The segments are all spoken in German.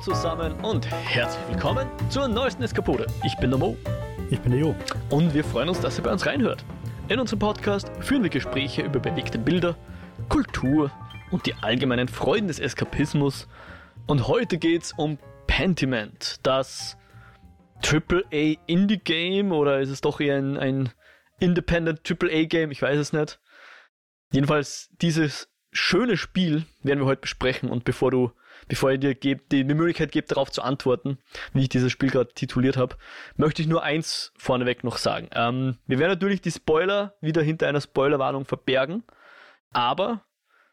zusammen und herzlich willkommen zur neuesten Eskapode. Ich bin der Mo. Ich bin der Jo. Und wir freuen uns, dass ihr bei uns reinhört. In unserem Podcast führen wir Gespräche über bewegte Bilder, Kultur und die allgemeinen Freuden des Eskapismus. Und heute geht's um Pentiment, das AAA Indie Game oder ist es doch eher ein, ein Independent AAA Game? Ich weiß es nicht. Jedenfalls dieses schöne Spiel werden wir heute besprechen und bevor du bevor ich dir geb, die, die Möglichkeit gebe, darauf zu antworten, wie ich dieses Spiel gerade tituliert habe, möchte ich nur eins vorneweg noch sagen. Ähm, wir werden natürlich die Spoiler wieder hinter einer Spoilerwarnung verbergen, aber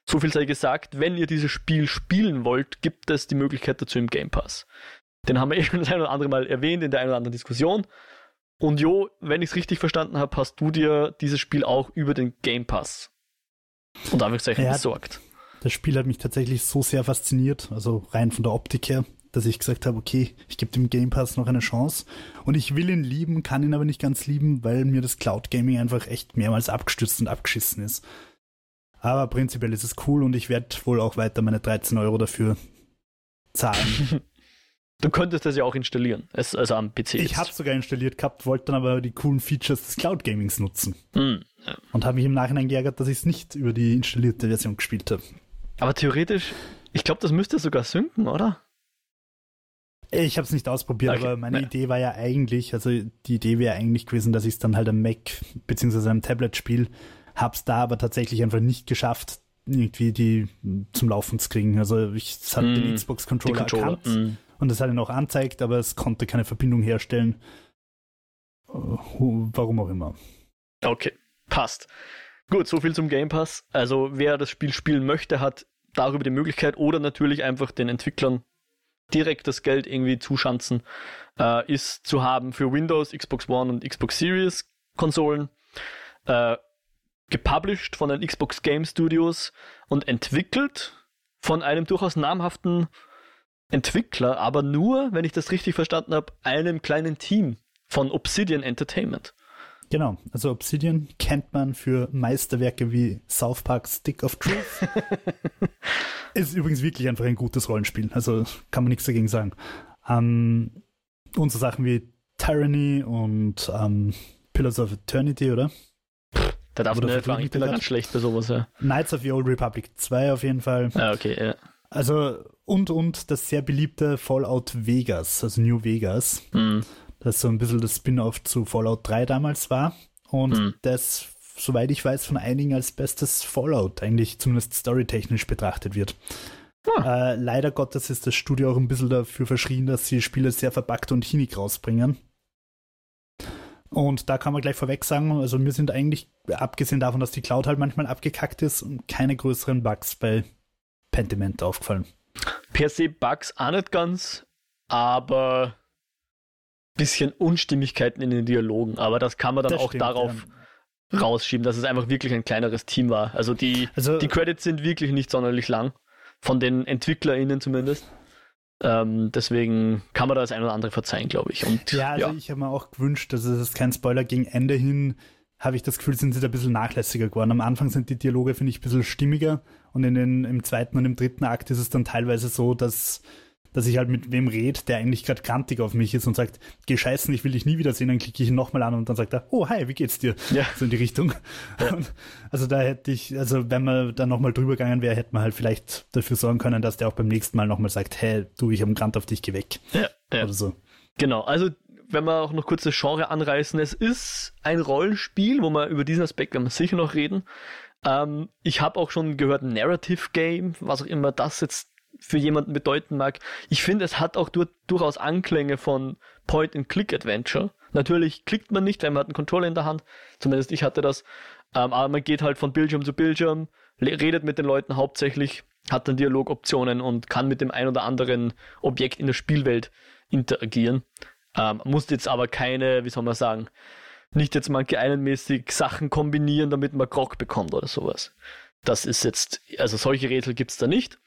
so viel sei gesagt, wenn ihr dieses Spiel spielen wollt, gibt es die Möglichkeit dazu im Game Pass. Den haben wir eh schon das ein oder andere Mal erwähnt in der einen oder anderen Diskussion. Und Jo, wenn ich es richtig verstanden habe, hast du dir dieses Spiel auch über den Game Pass und Anführungszeichen ja, besorgt. Das Spiel hat mich tatsächlich so sehr fasziniert, also rein von der Optik her, dass ich gesagt habe, okay, ich gebe dem Game Pass noch eine Chance. Und ich will ihn lieben, kann ihn aber nicht ganz lieben, weil mir das Cloud Gaming einfach echt mehrmals abgestürzt und abgeschissen ist. Aber prinzipiell ist es cool und ich werde wohl auch weiter meine 13 Euro dafür zahlen. Du könntest das ja auch installieren, also am PC. Ich habe sogar installiert gehabt, wollte dann aber die coolen Features des Cloud Gamings nutzen. Mm, ja. Und habe mich im Nachhinein geärgert, dass ich es nicht über die installierte Version gespielt habe. Aber theoretisch, ich glaube, das müsste sogar synken, oder? Ich habe es nicht ausprobiert, okay. aber meine ja. Idee war ja eigentlich, also die Idee wäre eigentlich gewesen, dass ich es dann halt am Mac beziehungsweise am Tablet spiele. Hab's da aber tatsächlich einfach nicht geschafft, irgendwie die zum Laufen zu kriegen. Also ich es hat mm, den Xbox Controller, Controller erkannt mm. und es hat ihn auch anzeigt, aber es konnte keine Verbindung herstellen. Warum auch immer. Okay, passt. Gut, so viel zum Game Pass. Also wer das Spiel spielen möchte, hat darüber die Möglichkeit oder natürlich einfach den Entwicklern direkt das Geld irgendwie zuschanzen, äh, ist zu haben für Windows, Xbox One und Xbox Series Konsolen. Äh, gepublished von den Xbox Game Studios und entwickelt von einem durchaus namhaften Entwickler, aber nur, wenn ich das richtig verstanden habe, einem kleinen Team von Obsidian Entertainment. Genau, also Obsidian kennt man für Meisterwerke wie South Park Stick of Truth. ist übrigens wirklich einfach ein gutes Rollenspiel, also kann man nichts dagegen sagen. Ähm, und so Sachen wie Tyranny und ähm, Pillars of Eternity, oder? Da darf man nicht bin da ganz schlecht bei sowas, ja. Knights of the Old Republic 2 auf jeden Fall. Ah, okay, ja. Also, und, und das sehr beliebte Fallout Vegas, also New Vegas. Mhm das so ein bisschen das Spin-off zu Fallout 3 damals war. Und mhm. das, soweit ich weiß, von einigen als bestes Fallout eigentlich zumindest storytechnisch betrachtet wird. Ah. Äh, leider Gottes ist das Studio auch ein bisschen dafür verschrien, dass sie Spiele sehr verpackt und hinig rausbringen. Und da kann man gleich vorweg sagen, also mir sind eigentlich, abgesehen davon, dass die Cloud halt manchmal abgekackt ist, keine größeren Bugs bei Pentiment aufgefallen. Per se Bugs auch nicht ganz, aber bisschen Unstimmigkeiten in den Dialogen, aber das kann man dann das auch stimmt, darauf ja. rausschieben, dass es einfach wirklich ein kleineres Team war. Also die, also, die Credits sind wirklich nicht sonderlich lang, von den EntwicklerInnen zumindest. Ähm, deswegen kann man da das ein oder andere verzeihen, glaube ich. Und, ja, also ja. ich habe mir auch gewünscht, dass es kein Spoiler gegen Ende hin, habe ich das Gefühl, sind sie da ein bisschen nachlässiger geworden. Am Anfang sind die Dialoge, finde ich, ein bisschen stimmiger und in den, im zweiten und im dritten Akt ist es dann teilweise so, dass dass ich halt mit wem rede, der eigentlich gerade kantig auf mich ist und sagt, geh scheißen, ich will dich nie wiedersehen, dann klicke ich ihn nochmal an und dann sagt er, oh hi, wie geht's dir? Ja. So in die Richtung. Ja. also da hätte ich, also wenn man da nochmal drüber gegangen wäre, hätte man halt vielleicht dafür sorgen können, dass der auch beim nächsten Mal nochmal sagt, hey, du, ich habe einen Grant auf dich, geh weg. Ja, ja. Oder so. Genau, also wenn wir auch noch kurz das Genre anreißen, es ist ein Rollenspiel, wo wir über diesen Aspekt werden wir sicher noch reden. Ähm, ich habe auch schon gehört, Narrative Game, was auch immer das jetzt für jemanden bedeuten mag. Ich finde, es hat auch dur durchaus Anklänge von Point-and-Click-Adventure. Natürlich klickt man nicht, wenn man hat einen Controller in der Hand. Zumindest ich hatte das. Ähm, aber man geht halt von Bildschirm zu Bildschirm, redet mit den Leuten hauptsächlich, hat dann Dialogoptionen und kann mit dem ein oder anderen Objekt in der Spielwelt interagieren. Ähm, muss jetzt aber keine, wie soll man sagen, nicht jetzt mal mäßig Sachen kombinieren, damit man Grog bekommt oder sowas. Das ist jetzt, also solche Rätsel gibt's da nicht.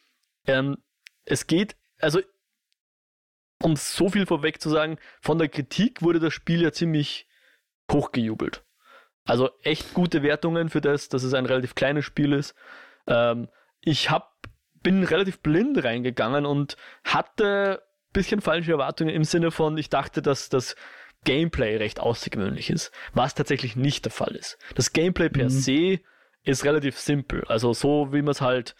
Ähm, es geht, also um so viel vorweg zu sagen, von der Kritik wurde das Spiel ja ziemlich hochgejubelt. Also echt gute Wertungen für das, dass es ein relativ kleines Spiel ist. Ähm, ich hab, bin relativ blind reingegangen und hatte bisschen falsche Erwartungen im Sinne von, ich dachte, dass das Gameplay recht außergewöhnlich ist, was tatsächlich nicht der Fall ist. Das Gameplay per Mhm. se ist relativ simpel. Also so wie man es halt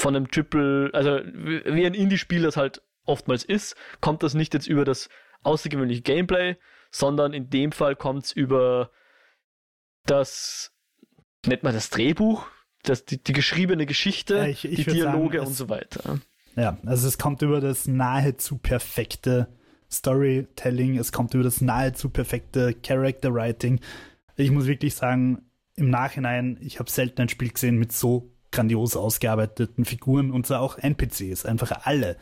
von einem Triple, also wie ein Indie-Spiel das halt oftmals ist, kommt das nicht jetzt über das außergewöhnliche Gameplay, sondern in dem Fall kommt es über das, nennt man das Drehbuch, das, die, die geschriebene Geschichte, Ja, ich- ich die würd sagen, Dialoge es- und so weiter. Ja, also es kommt über das nahezu perfekte Storytelling, es kommt über das nahezu perfekte Character Writing. Ich muss wirklich sagen, im Nachhinein, ich habe selten ein Spiel gesehen mit so grandios ausgearbeiteten Figuren und zwar auch NPCs, einfach alle.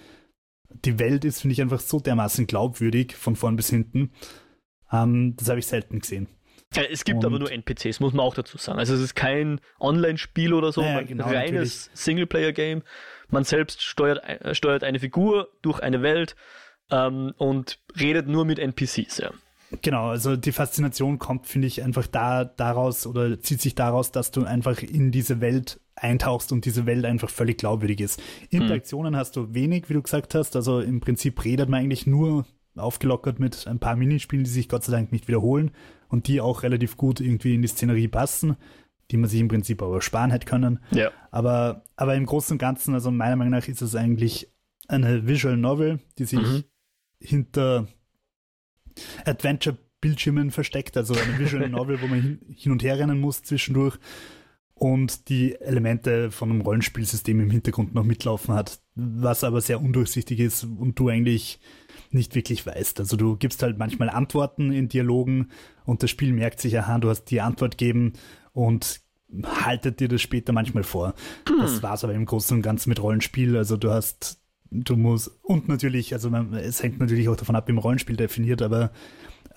Die Welt ist, finde ich, einfach so dermaßen glaubwürdig von vorn bis hinten. Ähm, das habe ich selten gesehen. Es gibt Und- aber nur NPCs, muss man auch dazu sagen. Also es ist kein Online-Spiel oder so, Ja, genau, reines Singleplayer-Game. Man selbst steuert, äh, steuert eine Figur durch eine Welt ähm, und redet nur mit NPCs. Ja. Genau, also die Faszination kommt, finde ich, einfach da daraus oder zieht sich daraus, dass du einfach in diese Welt eintauchst und diese Welt einfach völlig glaubwürdig ist. Interaktionen hast du wenig, wie du gesagt hast. Also im Prinzip redet man eigentlich nur aufgelockert mit ein paar Minispielen, die sich Gott sei Dank nicht wiederholen und die auch relativ gut irgendwie in die Szenerie passen, die man sich im Prinzip aber sparen hätte können. ja. Aber, aber im Großen und Ganzen, also meiner Meinung nach ist es eigentlich eine Visual Novel, die sich Mhm. hinter Adventure-Bildschirmen versteckt, also eine Visual Novel, wo man hin, hin und her rennen muss zwischendurch und die Elemente von einem Rollenspielsystem im Hintergrund noch mitlaufen hat, was aber sehr undurchsichtig ist und du eigentlich nicht wirklich weißt. Also du gibst halt manchmal Antworten in Dialogen und das Spiel merkt sich, aha, du hast die Antwort gegeben und haltet dir das später manchmal vor. Das war's aber im Großen und Ganzen mit Rollenspiel. Also du hast, du musst, und natürlich, also man, es hängt natürlich auch davon ab, wie man Rollenspiel definiert, aber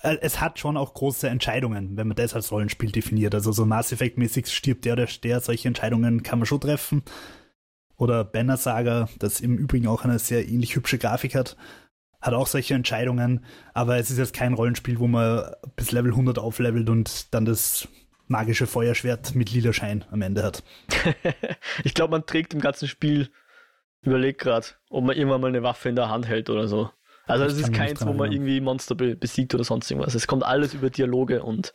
es hat schon auch große Entscheidungen, wenn man das als Rollenspiel definiert. Also so Mass Effect-mäßig stirbt der oder der, solche Entscheidungen kann man schon treffen. Oder Banner Saga, das im Übrigen auch eine sehr ähnlich hübsche Grafik hat, hat auch solche Entscheidungen, aber es ist jetzt kein Rollenspiel, wo man bis Level 100 auflevelt und dann das magische Feuerschwert mit lila Schein am Ende hat. ich glaube, man trägt im ganzen Spiel, überlegt gerade, ob man irgendwann mal eine Waffe in der Hand hält oder so. Also Ich es ist keins, wo man irgendwie Monster be besiegt oder sonst irgendwas. Es kommt alles über Dialoge und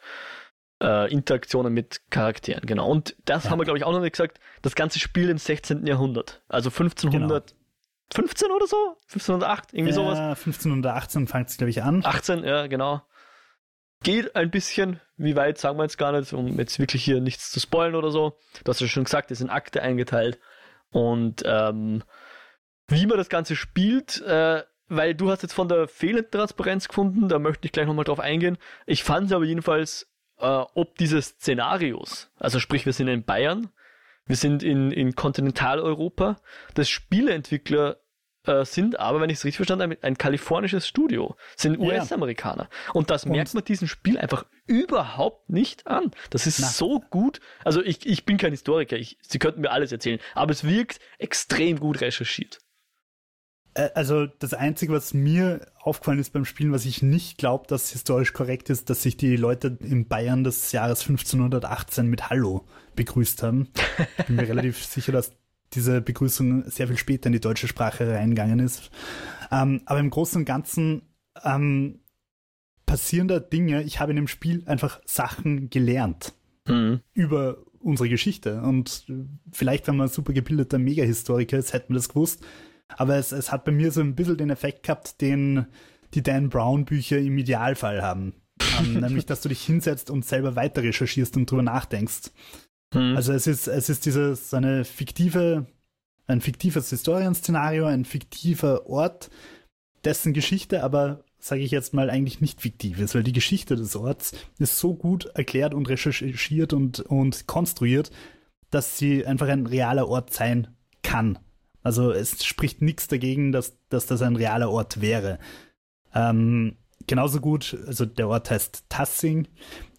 äh, Interaktionen mit Charakteren, genau. Und das Ja. haben wir, glaube ich, auch noch nicht gesagt. Das ganze Spiel im 16. Jahrhundert. Also 1515 oder so? 1508, irgendwie sowas. Ja, 15 oder 18 fängt es, glaube ich, an. 18, ja, genau. Geht ein bisschen, wie weit sagen wir jetzt gar nicht, um jetzt wirklich hier nichts zu spoilen oder so. Du hast ja schon gesagt, es sind Akte eingeteilt. Und ähm, wie man das Ganze spielt, äh, weil du hast jetzt von der fehlenden Transparenz gefunden, da möchte ich gleich nochmal drauf eingehen. Ich fand es aber jedenfalls, äh, ob diese Szenarios, also sprich, wir sind in Bayern, wir sind in, in Kontinentaleuropa, das Spieleentwickler äh, sind aber, wenn ich es richtig verstanden habe, ein kalifornisches Studio, sind. US-Amerikaner. Und das Und- merkt man diesem Spiel einfach überhaupt nicht an. Das ist Na. so gut. Also ich, ich bin kein Historiker, ich, sie könnten mir alles erzählen, aber es wirkt extrem gut recherchiert. Äh, Also das Einzige, was mir aufgefallen ist beim Spielen, was ich nicht glaube, dass historisch korrekt ist, dass sich die Leute in Bayern des Jahres 1518 mit Hallo begrüßt haben. Ich bin mir relativ sicher, dass diese Begrüßung sehr viel später in die deutsche Sprache reingegangen ist. Ähm, aber im Großen und Ganzen ähm, passieren da Dinge. Ich habe in dem Spiel einfach Sachen gelernt Mhm. über unsere Geschichte. Und vielleicht, wenn man ein super gebildeter Megahistoriker ist, hätte man das gewusst. Aber es, es hat bei mir so ein bisschen den Effekt gehabt, den die Dan Brown Bücher im Idealfall haben. ähm, nämlich, dass du dich hinsetzt und selber weiter recherchierst und drüber nachdenkst. Mhm. Also es ist, es ist dieses, so eine fiktive, ein fiktives Historienszenario, ein fiktiver Ort, dessen Geschichte aber, sage ich jetzt mal, eigentlich nicht fiktiv ist, weil die Geschichte des Orts ist so gut erklärt und recherchiert und, und konstruiert, dass sie einfach ein realer Ort sein kann. Also es spricht nichts dagegen, dass, dass das ein realer Ort wäre. Ähm, genauso gut, also der Ort heißt Tassing,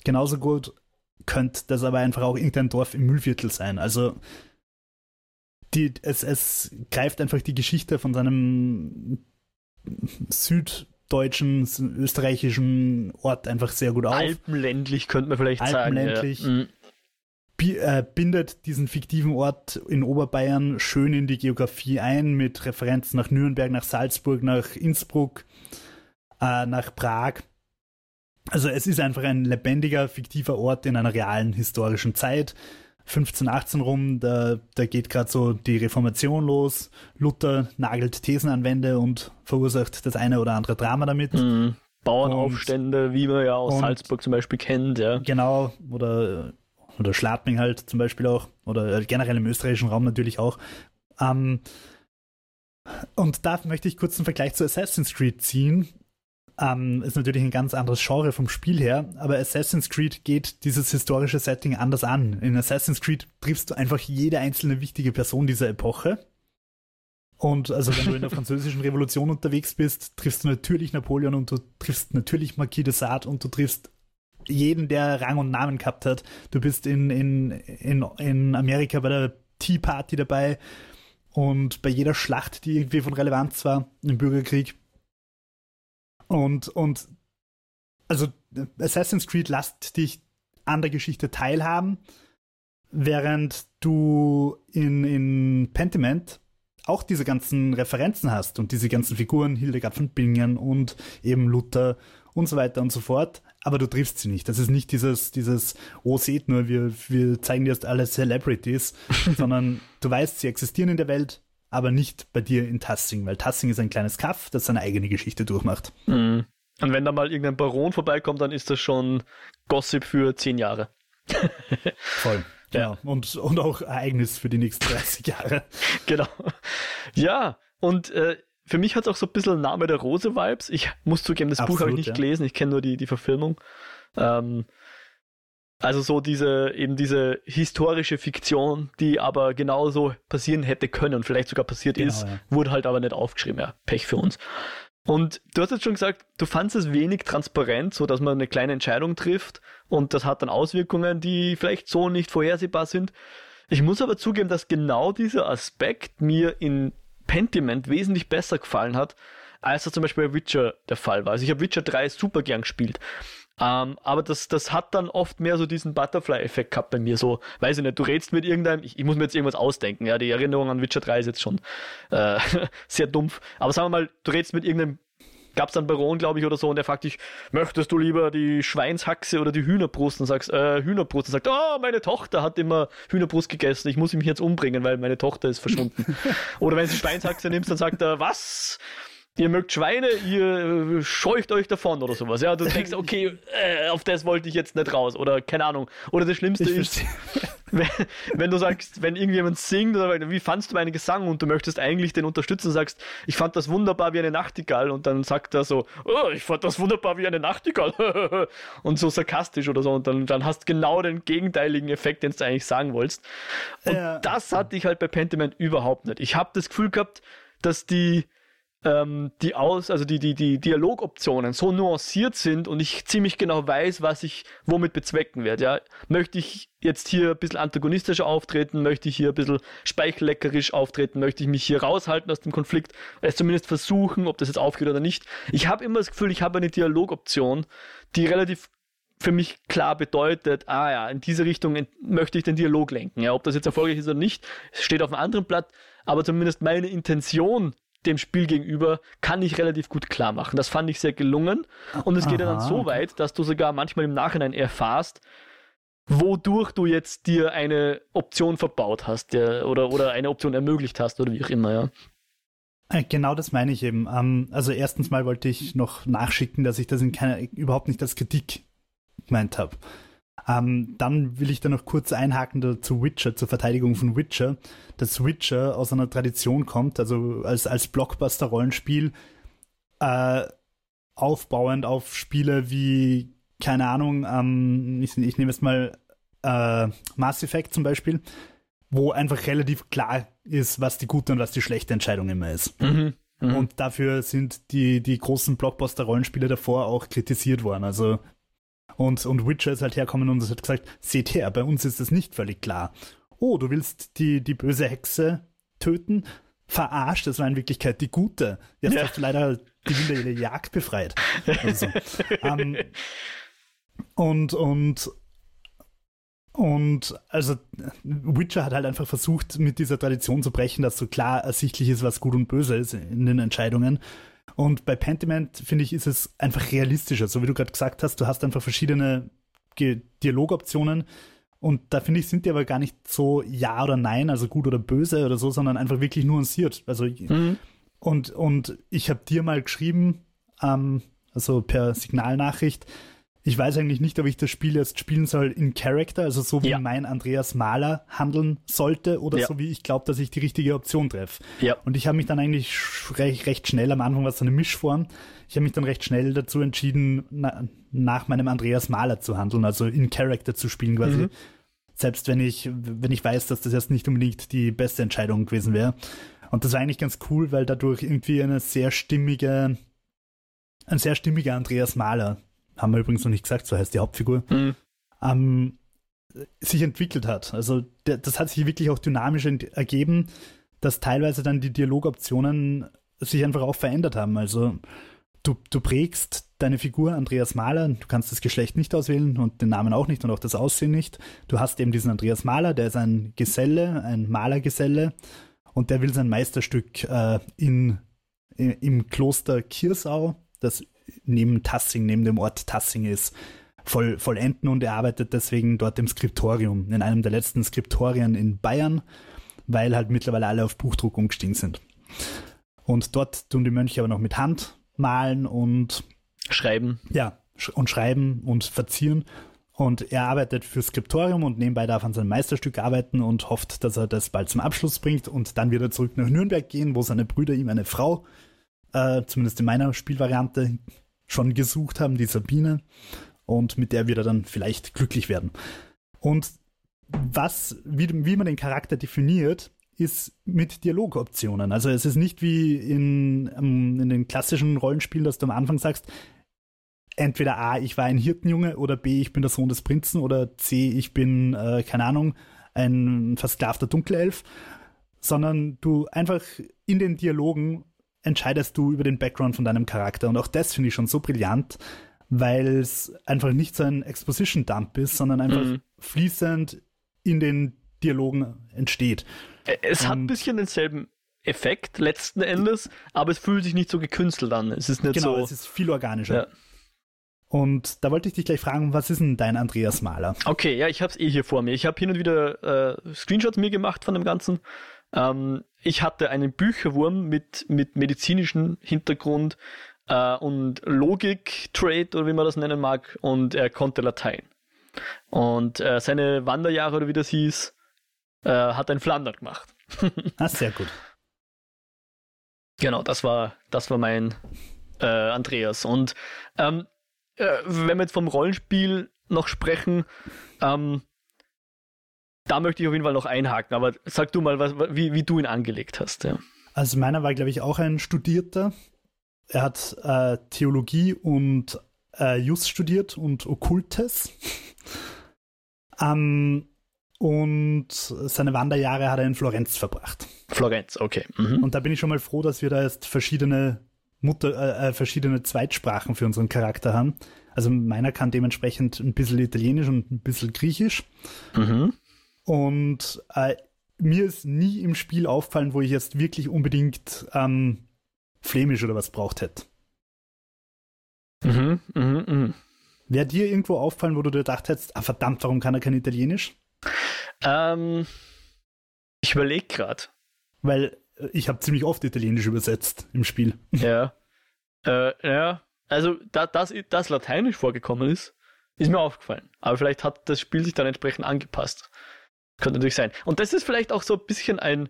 genauso gut könnte das aber einfach auch irgendein Dorf im Müllviertel sein. Also die, es, es greift einfach die Geschichte von seinem süddeutschen, österreichischen Ort einfach sehr gut auf. Alpenländlich könnte man vielleicht Alpenländlich. sagen. Ja. Äh, bindet diesen fiktiven Ort in Oberbayern schön in die Geografie ein, mit Referenzen nach Nürnberg, nach Salzburg, nach Innsbruck, äh, nach Prag. Also es ist einfach ein lebendiger, fiktiver Ort in einer realen historischen Zeit. 15, 18 rum, da, da geht gerade so die Reformation los. Luther nagelt Thesen an Wände und verursacht das eine oder andere Drama damit. Mhm. Bauernaufstände, und, wie man ja aus Salzburg zum Beispiel kennt, ja. Genau, oder, oder Schladming halt zum Beispiel auch, oder generell im österreichischen Raum natürlich auch. Ähm, und da möchte ich kurz einen Vergleich zu Assassin's Creed ziehen, ähm, ist natürlich ein ganz anderes Genre vom Spiel her, aber Assassin's Creed geht dieses historische Setting anders an. In Assassin's Creed triffst du einfach jede einzelne wichtige Person dieser Epoche. Und also wenn du in der französischen Revolution unterwegs bist, triffst du natürlich Napoleon und du triffst natürlich Marquis de Sade und du triffst jeden, der Rang und Namen gehabt hat. Du bist in, in, in, in Amerika bei der Tea Party dabei und bei jeder Schlacht, die irgendwie von Relevanz war im Bürgerkrieg. Und, und also Assassin's Creed lasst dich an der Geschichte teilhaben, während du in, in Pentiment auch diese ganzen Referenzen hast und diese ganzen Figuren, Hildegard von Bingen und eben Luther und so weiter und so fort, aber du triffst sie nicht. Das ist nicht dieses, dieses, oh, seht nur, wir, wir zeigen dir jetzt alle Celebrities, sondern du weißt, sie existieren in der Welt, aber nicht bei dir in Tassing, weil Tassing ist ein kleines Kaff, das seine eigene Geschichte durchmacht. Mhm. Und wenn da mal irgendein Baron vorbeikommt, dann ist das schon Gossip für zehn Jahre. Voll. Ja, und, und auch Ereignis für die nächsten 30 Jahre. genau. Ja, und äh, für mich hat es auch so ein bisschen Name der Rose-Vibes. Ich muss zugeben, das Absolut, Buch habe ich nicht ja. gelesen, ich kenne nur die, die Verfilmung. Ähm, also so diese, eben diese historische Fiktion, die aber genauso passieren hätte können und vielleicht sogar passiert genau, ist, ja. wurde halt aber nicht aufgeschrieben. Ja, Pech für uns. Und du hast jetzt schon gesagt, du fandest es wenig transparent, so dass man eine kleine Entscheidung trifft und das hat dann Auswirkungen, die vielleicht so nicht vorhersehbar sind. Ich muss aber zugeben, dass genau dieser Aspekt mir in Pentiment wesentlich besser gefallen hat, als das zum Beispiel bei Witcher der Fall war. Also ich habe Witcher 3 super gern gespielt. Ähm, aber das, das hat dann oft mehr so diesen Butterfly-Effekt gehabt bei mir. So, weiß ich nicht, du redst mit irgendeinem, ich, ich, muss mir jetzt irgendwas ausdenken. Ja, die Erinnerung an Witcher 3 ist jetzt schon äh, sehr dumpf. Aber sagen wir mal, du redst mit irgendeinem gab es dann Baron, glaube ich, oder so, und der fragt dich, möchtest du lieber die Schweinshaxe oder die Hühnerbrust? Und sagst, äh, Hühnerbrust. Und sagt, oh, meine Tochter hat immer Hühnerbrust gegessen, ich muss mich jetzt umbringen, weil meine Tochter ist verschwunden. oder wenn du Schweinshaxe nimmst, dann sagt er, was? ihr mögt Schweine, ihr äh, scheucht euch davon oder sowas. Ja, du denkst, okay, äh, auf das wollte ich jetzt nicht raus oder keine Ahnung. Oder das Schlimmste ich ist, wenn, wenn, du sagst, wenn irgendjemand singt oder wie fandst du meinen Gesang und du möchtest eigentlich den unterstützen sagst, ich fand das wunderbar wie eine Nachtigall und dann sagt er so, oh, ich fand das wunderbar wie eine Nachtigall und so sarkastisch oder so und dann, dann hast du genau den gegenteiligen Effekt, den du eigentlich sagen wolltest. Und ja. das hatte ich halt bei Pentiment überhaupt nicht. Ich habe das Gefühl gehabt, dass die ähm, die aus, also die, die, die Dialogoptionen so nuanciert sind und ich ziemlich genau weiß, was ich womit bezwecken werde. Ja. Möchte ich jetzt hier ein bisschen antagonistischer auftreten, möchte ich hier ein bisschen speichelleckerisch auftreten, möchte ich mich hier raushalten aus dem Konflikt, es zumindest versuchen, ob das jetzt aufgeht oder nicht. Ich habe immer das Gefühl, ich habe eine Dialogoption, die relativ für mich klar bedeutet, ah ja, in diese Richtung möchte ich den Dialog lenken. Ja, ob das jetzt erfolgreich ist oder nicht, steht auf einem anderen Blatt, aber zumindest meine Intention dem Spiel gegenüber kann ich relativ gut klar machen. Das fand ich sehr gelungen. Und es geht Aha, dann so weit, dass du sogar manchmal im Nachhinein erfahrst, wodurch du jetzt dir eine Option verbaut hast der, oder, oder eine Option ermöglicht hast oder wie auch immer, ja. Äh, genau das meine ich eben. Ähm, also erstens mal wollte ich noch nachschicken, dass ich das in keiner, überhaupt nicht als Kritik gemeint habe. Ähm, dann will ich da noch kurz einhaken zu Witcher, zur Verteidigung von Witcher, dass Witcher aus einer Tradition kommt, also als, als Blockbuster-Rollenspiel, äh, aufbauend auf Spiele wie, keine Ahnung, ähm, ich, ich nehme jetzt mal äh, Mass Effect zum Beispiel, wo einfach relativ klar ist, was die gute und was die schlechte Entscheidung immer ist. Mhm. Mhm. Und dafür sind die, die großen Blockbuster-Rollenspiele davor auch kritisiert worden. Also und, und Witcher ist halt herkommen und hat gesagt, seht her, bei uns ist es nicht völlig klar. Oh, du willst die, die böse Hexe töten? Verarscht, das war in Wirklichkeit die gute. Jetzt ja. hast du leider die wilde Jagd befreit. Also, ähm, und, und Und also Witcher hat halt einfach versucht, mit dieser Tradition zu brechen, dass so klar ersichtlich ist, was gut und böse ist in den Entscheidungen. Und bei Pentiment, finde ich, ist es einfach realistischer. So wie du gerade gesagt hast, du hast einfach verschiedene Dialogoptionen. Und da finde ich, sind die aber gar nicht so ja oder nein, also gut oder böse oder so, sondern einfach wirklich nuanciert. Also, mhm. und, und ich habe dir mal geschrieben, ähm, also per Signalnachricht, ich weiß eigentlich nicht, ob ich das Spiel jetzt spielen soll in Character, also so wie ja. mein Andreas Mahler handeln sollte oder ja. so wie ich glaube, dass ich die richtige Option treffe. Ja. Und ich habe mich dann eigentlich recht, recht schnell, am Anfang war es so eine Mischform, ich habe mich dann recht schnell dazu entschieden, na, nach meinem Andreas Mahler zu handeln, also in Character zu spielen quasi. Mhm. Selbst wenn ich, wenn ich weiß, dass das jetzt nicht unbedingt die beste Entscheidung gewesen wäre. Und das war eigentlich ganz cool, weil dadurch irgendwie eine sehr stimmige, ein sehr stimmiger Andreas Mahler haben wir übrigens noch nicht gesagt, so heißt die Hauptfigur, mhm. ähm, sich entwickelt hat. Also der, das hat sich wirklich auch dynamisch ergeben, dass teilweise dann die Dialogoptionen sich einfach auch verändert haben. Also du, du prägst deine Figur Andreas Mahler, du kannst das Geschlecht nicht auswählen und den Namen auch nicht und auch das Aussehen nicht. Du hast eben diesen Andreas Mahler, der ist ein Geselle, ein Malergeselle und der will sein Meisterstück äh, in, im Kloster Kirsau, das neben Tassing, neben dem Ort Tassing ist, voll, vollenden und er arbeitet deswegen dort im Skriptorium, in einem der letzten Skriptorien in Bayern, weil halt mittlerweile alle auf Buchdruck umgestiegen sind. Und dort tun die Mönche aber noch mit Hand malen und schreiben. Ja, und schreiben und verzieren. Und er arbeitet für Skriptorium und nebenbei darf er an seinem Meisterstück arbeiten und hofft, dass er das bald zum Abschluss bringt und dann wieder zurück nach Nürnberg gehen, wo seine Brüder ihm eine Frau, äh, zumindest in meiner Spielvariante, schon gesucht haben, die Sabine, und mit der wird er dann vielleicht glücklich werden. Und was, wie, wie man den Charakter definiert, ist mit Dialogoptionen. Also es ist nicht wie in, um, in den klassischen Rollenspielen, dass du am Anfang sagst, entweder A, ich war ein Hirtenjunge oder B, ich bin der Sohn des Prinzen oder C, ich bin, äh, keine Ahnung, ein versklavter Dunkelelf, sondern du einfach in den Dialogen entscheidest du über den Background von deinem Charakter. Und auch das finde ich schon so brillant, weil es einfach nicht so ein Exposition-Dump ist, sondern einfach mhm. fließend in den Dialogen entsteht. Es Und hat ein bisschen denselben Effekt letzten Endes, aber es fühlt sich nicht so gekünstelt an. Es ist nicht genau, so. es ist viel organischer. Ja. Und da wollte ich dich gleich fragen, was ist denn dein Andreas Maler? Okay, ja, ich habe es eh hier vor mir. Ich habe hin und wieder äh, Screenshots mir gemacht von dem Ganzen. Ähm, ich hatte einen Bücherwurm mit, mit medizinischem Hintergrund äh, und Logik-Trade oder wie man das nennen mag und er konnte Latein. Und äh, seine Wanderjahre oder wie das hieß, äh, hat ein Flandern gemacht. ah, sehr gut. Genau, das war, das war mein äh, Andreas. Und ähm, äh, wenn wir jetzt vom Rollenspiel noch sprechen, ähm, da möchte ich auf jeden Fall noch einhaken, aber sag du mal, was, wie, wie du ihn angelegt hast. Ja. Also meiner war, glaube ich, auch ein Studierter. Er hat äh, Theologie und äh, Just studiert und Okkultes. ähm, und seine Wanderjahre hat er in Florenz verbracht. Florenz, okay. Mhm. Und da bin ich schon mal froh, dass wir da jetzt verschiedene Mutter, äh, äh, verschiedene Zweitsprachen für unseren Charakter haben. Also meiner kann dementsprechend ein bisschen Italienisch und ein bisschen Griechisch. Mhm. Und äh, mir ist nie im Spiel auffallen, wo ich jetzt wirklich unbedingt ähm, Flämisch oder was braucht hätte. Mhm, mhm, mhm. Wäre dir irgendwo auffallen, wo du dir gedacht hättest, ah verdammt, warum kann er kein Italienisch? Ähm, ich überlege gerade. Weil äh, ich habe ziemlich oft Italienisch übersetzt im Spiel. Ja. Äh, ja. Also, da, dass das Lateinisch vorgekommen ist, ist mir aufgefallen. Aber vielleicht hat das Spiel sich dann entsprechend angepasst. Könnte natürlich sein. Und das ist vielleicht auch so ein bisschen ein,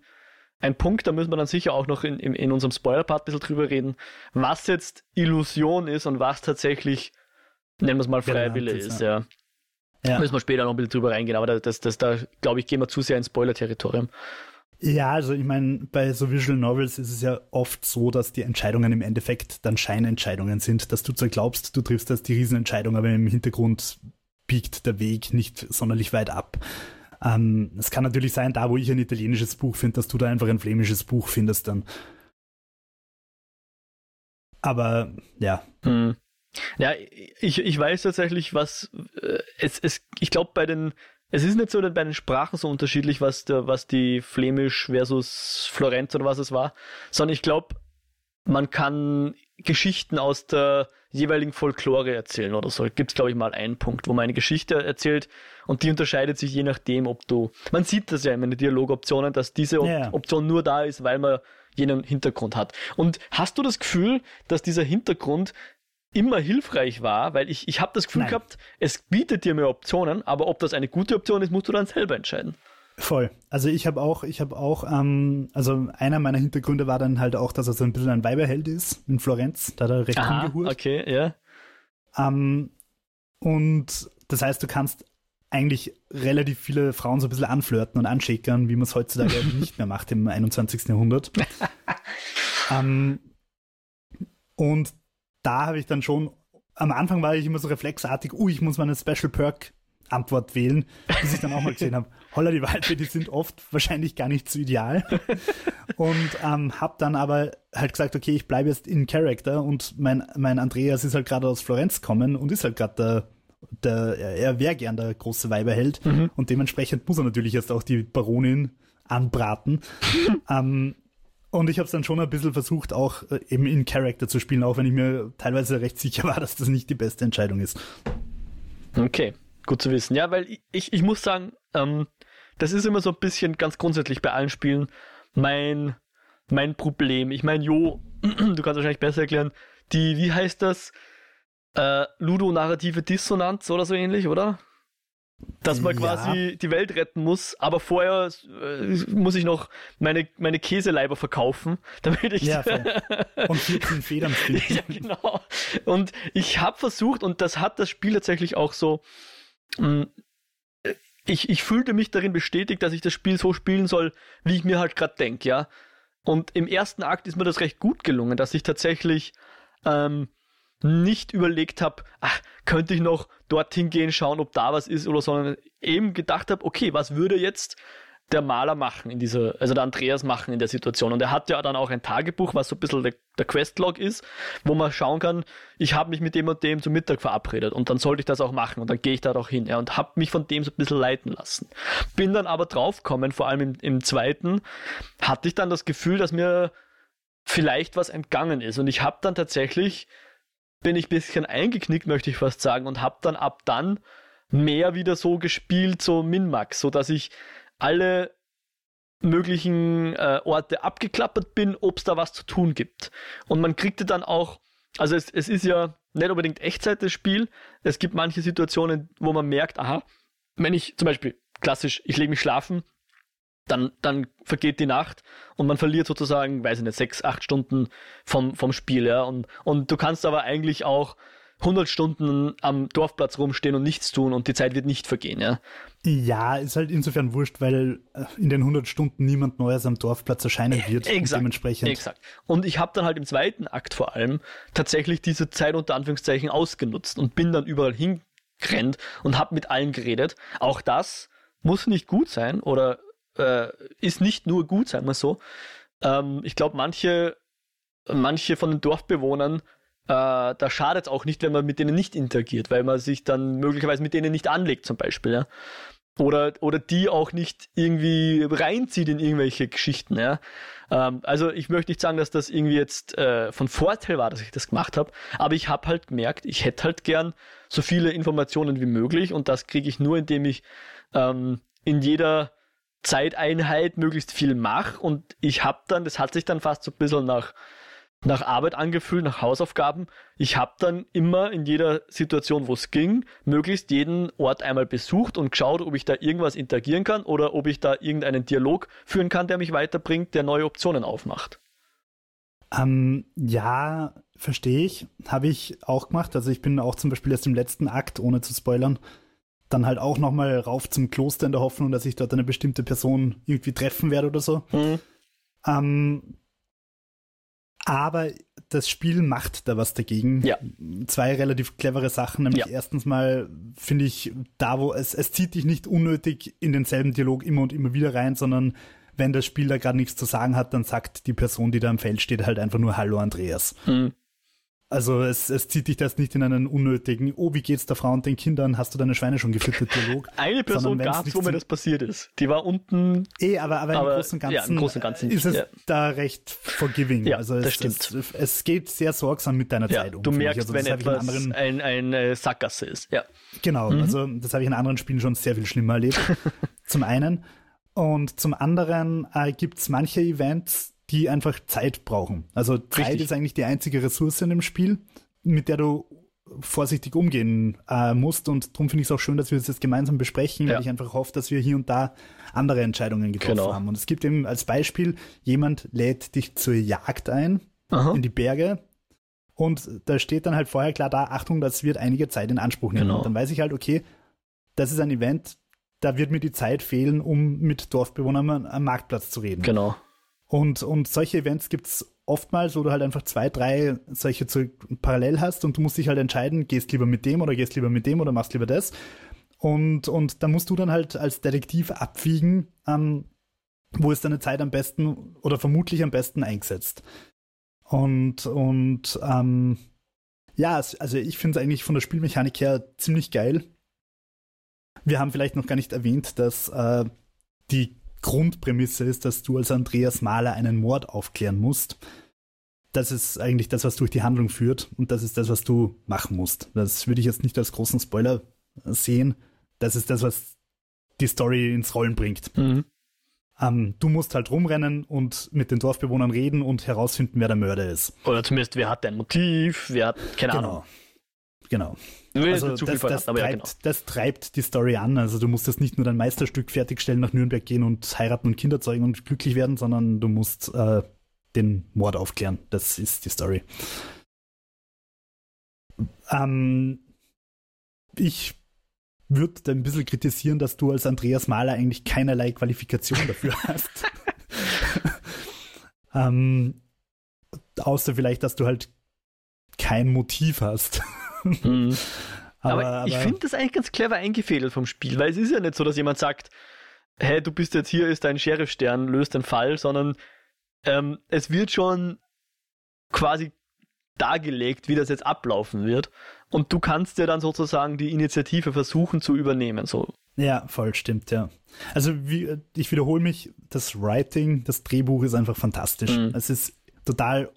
ein Punkt, da müssen wir dann sicher auch noch in, in, in unserem Spoiler-Part ein bisschen drüber reden, was jetzt Illusion ist und was tatsächlich, nennen wir es mal, Freiwille ist, ja. ja. Müssen wir später noch ein bisschen drüber reingehen, aber das, das, da glaube ich, gehen wir zu sehr ins Spoiler-Territorium. Ja, also ich meine, bei so Visual Novels ist es ja oft so, dass die Entscheidungen im Endeffekt dann Scheinentscheidungen sind, dass du zwar glaubst, du triffst das die Riesenentscheidung, aber im Hintergrund biegt der Weg nicht sonderlich weit ab. Ähm, es kann natürlich sein, da wo ich ein italienisches Buch finde, dass du da einfach ein flämisches Buch findest dann. Aber ja. Hm. Ja, ich, ich weiß tatsächlich, was äh, es, es, ich glaube, bei den es ist nicht so bei den Sprachen so unterschiedlich, was, der, was die Flämisch versus Florenz oder was es war, sondern ich glaube, man kann Geschichten aus der jeweiligen Folklore erzählen oder so. Gibt es, glaube ich, mal einen Punkt, wo man eine Geschichte erzählt und die unterscheidet sich je nachdem, ob du. Man sieht das ja in den Dialogoptionen, dass diese yeah. Option nur da ist, weil man jenen Hintergrund hat. Und hast du das Gefühl, dass dieser Hintergrund immer hilfreich war, weil ich, ich habe das Gefühl Nein. gehabt, es bietet dir mehr Optionen, aber ob das eine gute Option ist, musst du dann selber entscheiden. Voll. Also ich habe auch, ich habe auch, ähm, also einer meiner Hintergründe war dann halt auch, dass er so ein bisschen ein Weiberheld ist in Florenz. Da hat er recht Aha, umgehurt. Okay, ja. Ähm, und das heißt, du kannst eigentlich relativ viele Frauen so ein bisschen anflirten und anschickern, wie man es heutzutage nicht mehr macht im 21. Jahrhundert. ähm, und da habe ich dann schon, am Anfang war ich immer so reflexartig, uh, ich muss meine Special Perk Antwort wählen, bis ich dann auch mal gesehen habe, holla die Waldfee, die sind oft wahrscheinlich gar nicht so ideal. Und ähm, habe dann aber halt gesagt, okay, ich bleibe jetzt in Character und mein, mein Andreas ist halt gerade aus Florenz gekommen und ist halt gerade der der, er wäre gern der große Weiberheld mhm. und dementsprechend muss er natürlich jetzt auch die Baronin anbraten. ähm, und ich habe es dann schon ein bisschen versucht, auch äh, eben in Character zu spielen, auch wenn ich mir teilweise recht sicher war, dass das nicht die beste Entscheidung ist. Okay. Gut zu wissen. Ja, weil ich, ich muss sagen, ähm, das ist immer so ein bisschen ganz grundsätzlich bei allen Spielen mein, mein Problem. Ich meine, Jo, du kannst wahrscheinlich besser erklären, die, wie heißt das? Äh, Ludo-narrative Dissonanz oder so ähnlich, oder? Dass man ja. quasi die Welt retten muss, aber vorher äh, muss ich noch meine, meine Käseleiber verkaufen, damit ich. Ja, und 14 Federn ja, genau. Und ich habe versucht, und das hat das Spiel tatsächlich auch so ich, ich fühlte mich darin bestätigt, dass ich das Spiel so spielen soll, wie ich mir halt gerade denke, ja. Und im ersten Akt ist mir das recht gut gelungen, dass ich tatsächlich ähm, nicht überlegt habe, könnte ich noch dorthin gehen, schauen, ob da was ist oder sondern eben gedacht habe, okay, was würde jetzt der Maler machen in dieser, also der Andreas machen in der Situation. Und er hat ja dann auch ein Tagebuch, was so ein bisschen der, der Questlog ist, wo man schauen kann, ich habe mich mit dem und dem zum Mittag verabredet und dann sollte ich das auch machen und dann gehe ich da auch hin. Ja, und habe mich von dem so ein bisschen leiten lassen. Bin dann aber draufgekommen, vor allem im, im zweiten, hatte ich dann das Gefühl, dass mir vielleicht was entgangen ist. Und ich habe dann tatsächlich, bin ich ein bisschen eingeknickt, möchte ich fast sagen, und habe dann ab dann mehr wieder so gespielt, so Min-Max, so dass ich alle möglichen äh, Orte abgeklappert bin, ob es da was zu tun gibt. Und man kriegte dann auch, also es, es ist ja nicht unbedingt Echtzeit das Spiel. Es gibt manche Situationen, wo man merkt, aha, wenn ich zum Beispiel klassisch, ich lege mich schlafen, dann, dann vergeht die Nacht und man verliert sozusagen, weiß ich nicht, sechs, acht Stunden vom, vom Spiel, ja. Und, und du kannst aber eigentlich auch 100 Stunden am Dorfplatz rumstehen und nichts tun und die Zeit wird nicht vergehen, ja. Ja, ist halt insofern wurscht, weil äh, in den 100 Stunden niemand Neues am Dorfplatz erscheinen äh, wird. Exakt. Und dementsprechend. Exakt. Und ich habe dann halt im zweiten Akt vor allem tatsächlich diese Zeit unter Anführungszeichen ausgenutzt und bin dann überall hingerannt und habe mit allen geredet. Auch das muss nicht gut sein oder äh, ist nicht nur gut, sagen wir so. Ähm, ich glaube, manche, manche von den Dorfbewohnern äh, da schadet es auch nicht, wenn man mit denen nicht interagiert, weil man sich dann möglicherweise mit denen nicht anlegt zum Beispiel. Ja? Oder, oder die auch nicht irgendwie reinzieht in irgendwelche Geschichten. Ja? Ähm, also ich möchte nicht sagen, dass das irgendwie jetzt äh, von Vorteil war, dass ich das gemacht habe, aber ich habe halt gemerkt, ich hätte halt gern so viele Informationen wie möglich und das kriege ich nur, indem ich ähm, in jeder Zeiteinheit möglichst viel mache und ich habe dann, das hat sich dann fast so ein bisschen nach nach Arbeit angefühlt, nach Hausaufgaben. Ich habe dann immer in jeder Situation, wo es ging, möglichst jeden Ort einmal besucht und geschaut, ob ich da irgendwas interagieren kann oder ob ich da irgendeinen Dialog führen kann, der mich weiterbringt, der neue Optionen aufmacht. Ähm, ja, verstehe ich. Habe ich auch gemacht. Also ich bin auch zum Beispiel erst im letzten Akt, ohne zu spoilern, dann halt auch nochmal rauf zum Kloster in der Hoffnung, dass ich dort eine bestimmte Person irgendwie treffen werde oder so. Mhm. Ähm, aber das Spiel macht da was dagegen. Ja. Zwei relativ clevere Sachen. Nämlich ja. erstens mal finde ich, da wo es, es zieht dich nicht unnötig in denselben Dialog immer und immer wieder rein, sondern wenn das Spiel da gerade nichts zu sagen hat, dann sagt die Person, die da am Feld steht, halt einfach nur Hallo Andreas. Mhm. Also es, es zieht dich das nicht in einen unnötigen, oh, wie geht's der Frau und den Kindern, hast du deine Schweine schon gefüttert, Dialog. Eine Person gab es, wo mir das passiert ist. Die war unten. Eh, aber, aber, aber im, Großen und Ganzen ja, im Großen und Ganzen ist es ja. da recht forgiving. Ja, also es, das stimmt. Es, es, geht sehr sorgsam mit deiner ja, Zeit um. Du merkst, also, wenn etwas anderen, ein, ein äh, Sackgasse ist. Ja. Genau, mhm. also das habe ich in anderen Spielen schon sehr viel schlimmer erlebt. zum einen. Und zum anderen äh, gibt es manche Events, die einfach Zeit brauchen. Also Zeit Richtig. ist eigentlich die einzige Ressource in dem Spiel mit der du vorsichtig umgehen äh, musst. Und darum finde ich es auch schön, dass wir das jetzt gemeinsam besprechen, ja. weil ich einfach hoffe, dass wir hier und da andere Entscheidungen getroffen genau. haben. Und es gibt eben als Beispiel, jemand lädt dich zur Jagd ein Aha. in die Berge. Und da steht dann halt vorher klar da, Achtung, das wird einige Zeit in Anspruch nehmen. Genau. Und dann weiß ich halt, okay, das ist ein Event, da wird mir die Zeit fehlen, um mit Dorfbewohnern am Marktplatz zu reden. Genau. Und, und solche Events gibt es oftmals, wo du halt einfach zwei, drei solche zu, parallel hast und du musst dich halt entscheiden, gehst lieber mit dem oder gehst lieber mit dem oder machst lieber das. Und, und da musst du dann halt als Detektiv abwiegen, ähm, wo ist deine Zeit am besten oder vermutlich am besten eingesetzt. Und, und ähm, ja, also ich finde es eigentlich von der Spielmechanik her ziemlich geil. Wir haben vielleicht noch gar nicht erwähnt, dass äh, die Grundprämisse ist, dass du als Andreas Mahler einen Mord aufklären musst. Das ist eigentlich das, was durch die Handlung führt und das ist das, was du machen musst. Das würde ich jetzt nicht als großen Spoiler sehen. Das ist das, was die Story ins Rollen bringt. Mhm. Ähm, du musst halt rumrennen und mit den Dorfbewohnern reden und herausfinden, wer der Mörder ist. Oder zumindest, wer hat ein Motiv, wer hat, keine genau. Ahnung. Genau. Also das, das, treibt, ja, genau. das, treibt, die Story an. Also du musst jetzt nicht nur dein Meisterstück fertigstellen, nach Nürnberg gehen und heiraten und Kinder zeugen und glücklich werden, sondern du musst äh, den Mord aufklären. Das ist die Story. Ähm, ich würde ein bisschen kritisieren, dass du als Andreas Mahler eigentlich keinerlei Qualifikation dafür hast. ähm, außer vielleicht, dass du halt kein Motiv hast. Mhm. aber, aber, ich finde das eigentlich ganz clever eingefädelt vom Spiel, weil es ist ja nicht so, dass jemand sagt, hey, du bist jetzt hier, ist dein Sheriff-Stern, löst den Fall, sondern ähm, es wird schon quasi dargelegt, wie das jetzt ablaufen wird. Und du kannst ja dann sozusagen die Initiative versuchen zu übernehmen. So. Ja, voll stimmt, ja. Also wie, ich wiederhole mich, das Writing, das Drehbuch ist einfach fantastisch. Mhm. Es ist total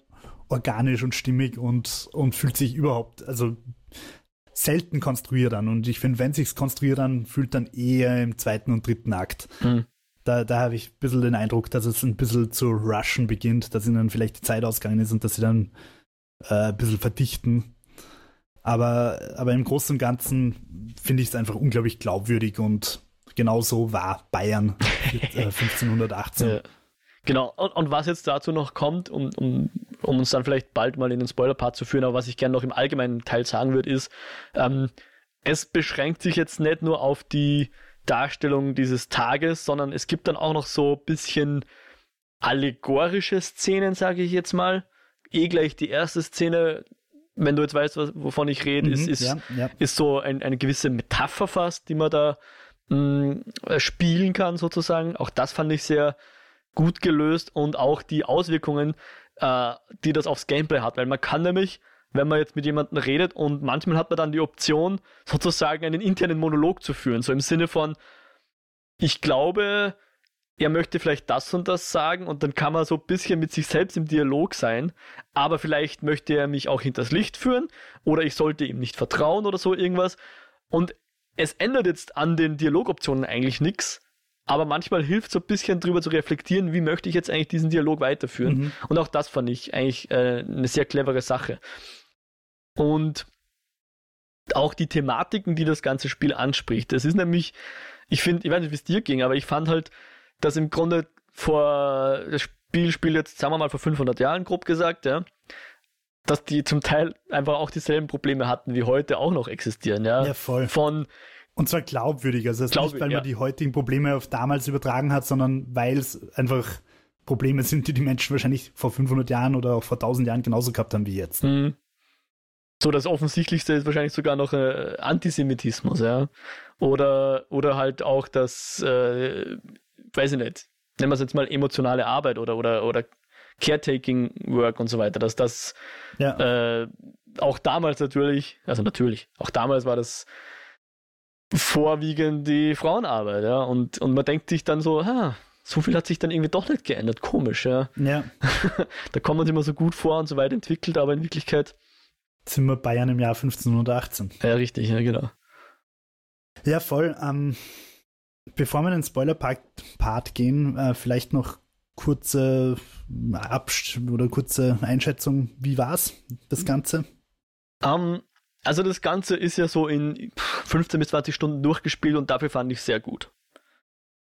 organisch und stimmig und, und fühlt sich überhaupt, also selten konstruiert an. Und ich finde, wenn sich's konstruiert an, fühlt dann eher im zweiten und dritten Akt. Mhm. Da, da habe ich ein bisschen den Eindruck, dass es ein bisschen zu rushen beginnt, dass ihnen vielleicht die Zeit ausgegangen ist und dass sie dann äh, ein bisschen verdichten. Aber, aber im Großen und Ganzen finde ich es einfach unglaublich glaubwürdig und genauso war Bayern mit, äh, 1518. Ja. Genau, und, und, was jetzt dazu noch kommt, um, um, um uns dann vielleicht bald mal in den Spoiler-Part zu führen, aber was ich gerne noch im allgemeinen Teil sagen würde, ist, ähm, es beschränkt sich jetzt nicht nur auf die Darstellung dieses Tages, sondern es gibt dann auch noch so ein bisschen allegorische Szenen, sage ich jetzt mal. Eh gleich die erste Szene, wenn du jetzt weißt, was, wovon ich rede, mhm, ist, ist, ja, ja. ist so ein, eine gewisse Metapher fast, die man da mh, mm, spielen kann sozusagen. Auch das fand ich sehr gut gelöst und auch die Auswirkungen, äh, die das aufs Gameplay hat. Weil man kann nämlich, wenn man jetzt mit jemandem redet und manchmal hat man dann die Option, sozusagen einen internen Monolog zu führen. So im Sinne von, ich glaube, er möchte vielleicht das und das sagen und dann kann man so ein bisschen mit sich selbst im Dialog sein, aber vielleicht möchte er mich auch hinters Licht führen oder ich sollte ihm nicht vertrauen oder so irgendwas. Und es ändert jetzt an den Dialogoptionen eigentlich nichts, aber manchmal hilft so ein bisschen drüber zu reflektieren, wie möchte ich jetzt eigentlich diesen Dialog weiterführen. Mhm. Und auch das fand ich eigentlich äh, eine sehr clevere Sache. Und auch die Thematiken, die das ganze Spiel anspricht. Das ist nämlich, ich finde, ich weiß nicht, wie es dir ging, aber ich fand halt, dass im Grunde vor, das Spiel spielt jetzt, sagen wir mal, vor 500 Jahren, grob gesagt, ja, dass die zum Teil einfach auch dieselben Probleme hatten, wie heute auch noch existieren, ja. Ja, voll. Von, und zwar glaubwürdig. Also das Glaub, nicht, weil ja. man die heutigen Probleme auf damals übertragen hat, sondern weil es einfach Probleme sind, die die Menschen wahrscheinlich vor 500 Jahren oder auch vor 1000 Jahren genauso gehabt haben wie jetzt. Mhm. So, das Offensichtlichste ist wahrscheinlich sogar noch äh, Antisemitismus, ja. Oder, oder halt auch das, äh, weiß ich nicht, nennen wir es jetzt mal emotionale Arbeit oder, oder, oder Caretaking Work und so weiter, dass das ja. äh, auch damals natürlich, also natürlich, auch damals war das vorwiegend die Frauenarbeit, ja. Und, und man denkt sich dann so, ha, so viel hat sich dann irgendwie doch nicht geändert. Komisch, ja. Ja. da kommt man sich immer so gut vor und so weit entwickelt, aber in Wirklichkeit. Sind wir Bayern im Jahr 1518. Ja, richtig, ja, genau. Ja, voll. Ähm, bevor wir in den Spoiler-Part gehen, äh, vielleicht noch kurze Abst oder kurze Einschätzung. Wie war's, das Ganze? Um, also das Ganze ist ja so in 15 bis 20 Stunden durchgespielt und dafür fand ich sehr gut.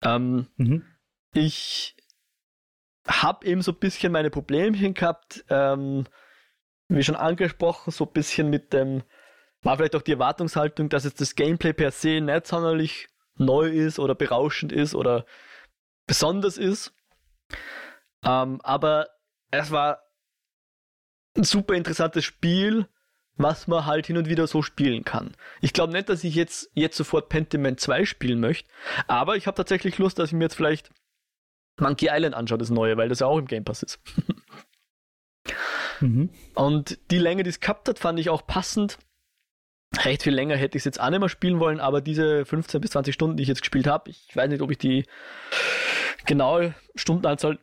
Ähm, mhm. Ich habe eben so ein bisschen meine Problemchen gehabt, ähm, wie schon angesprochen, so ein bisschen mit dem, war vielleicht auch die Erwartungshaltung, dass jetzt das Gameplay per se nicht sonderlich neu ist oder berauschend ist oder besonders ist. Ähm, aber es war ein super interessantes Spiel, was man halt hin und wieder so spielen kann. Ich glaube nicht, dass ich jetzt, jetzt sofort Pentiment 2 spielen möchte, aber ich habe tatsächlich Lust, dass ich mir jetzt vielleicht Monkey Island anschaue, das neue, weil das ja auch im Game Pass ist. mhm. Und die Länge, die es gehabt hat, fand ich auch passend. Recht viel länger hätte ich es jetzt auch nicht mehr spielen wollen, aber diese 15 bis 20 Stunden, die ich jetzt gespielt habe, ich weiß nicht, ob ich die genaue Stundenanzahl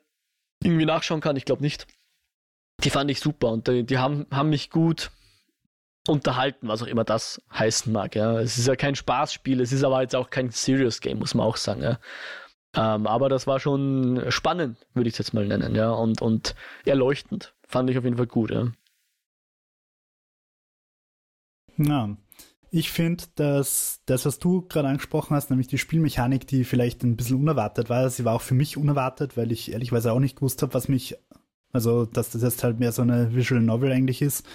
irgendwie nachschauen kann, ich glaube nicht. Die fand ich super und die, die haben, haben mich gut unterhalten, was auch immer das heißen mag. Ja. Es ist ja kein Spaßspiel, es ist aber jetzt auch kein Serious Game, muss man auch sagen. Ja. Ähm, aber das war schon spannend, würde ich es jetzt mal nennen, ja, und, und erleuchtend. Fand ich auf jeden Fall gut, ja. Ja, ich finde, dass das, was du gerade angesprochen hast, nämlich die Spielmechanik, die vielleicht ein bisschen unerwartet war, sie war auch für mich unerwartet, weil ich ehrlicherweise auch nicht gewusst habe, was mich, also dass das jetzt halt mehr so eine Visual Novel eigentlich ist.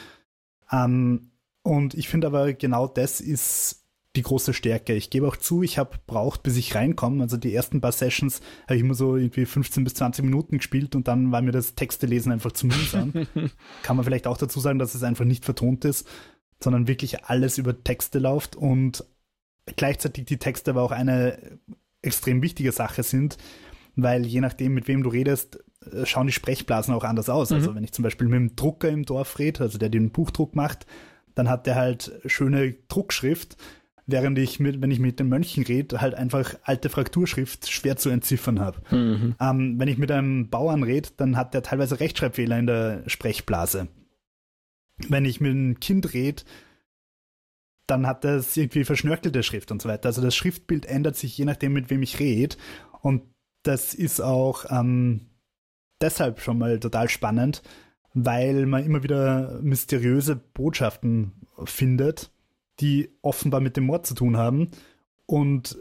Ähm, und ich finde aber genau das ist die große Stärke. Ich gebe auch zu, ich habe braucht, bis ich reinkomme. Also die ersten paar Sessions habe ich immer so irgendwie 15 bis 20 Minuten gespielt und dann war mir das Textelesen einfach zu mühsam. Kann man vielleicht auch dazu sagen, dass es einfach nicht vertont ist sondern wirklich alles über Texte läuft und gleichzeitig die Texte aber auch eine extrem wichtige Sache sind, weil je nachdem, mit wem du redest, äh, schauen die Sprechblasen auch anders aus. Also mhm. Also wenn ich zum Beispiel mit dem Drucker im Dorf rede, also der den Buchdruck macht, dann hat der halt schöne Druckschrift, während ich mit, wenn ich mit den Mönchen rede, halt einfach alte Frakturschrift schwer zu entziffern habe. Mhm. Ähm, wenn ich mit einem Bauern rede, dann hat der teilweise Rechtschreibfehler in der Sprechblase wenn ich mit einem Kind rede, dann hat das irgendwie verschnörkelte Schrift und so weiter. Also das Schriftbild ändert sich je nachdem, mit wem ich rede. Und das ist auch ähm, deshalb schon mal total spannend, weil man immer wieder mysteriöse Botschaften findet, die offenbar mit dem Mord zu tun haben. Und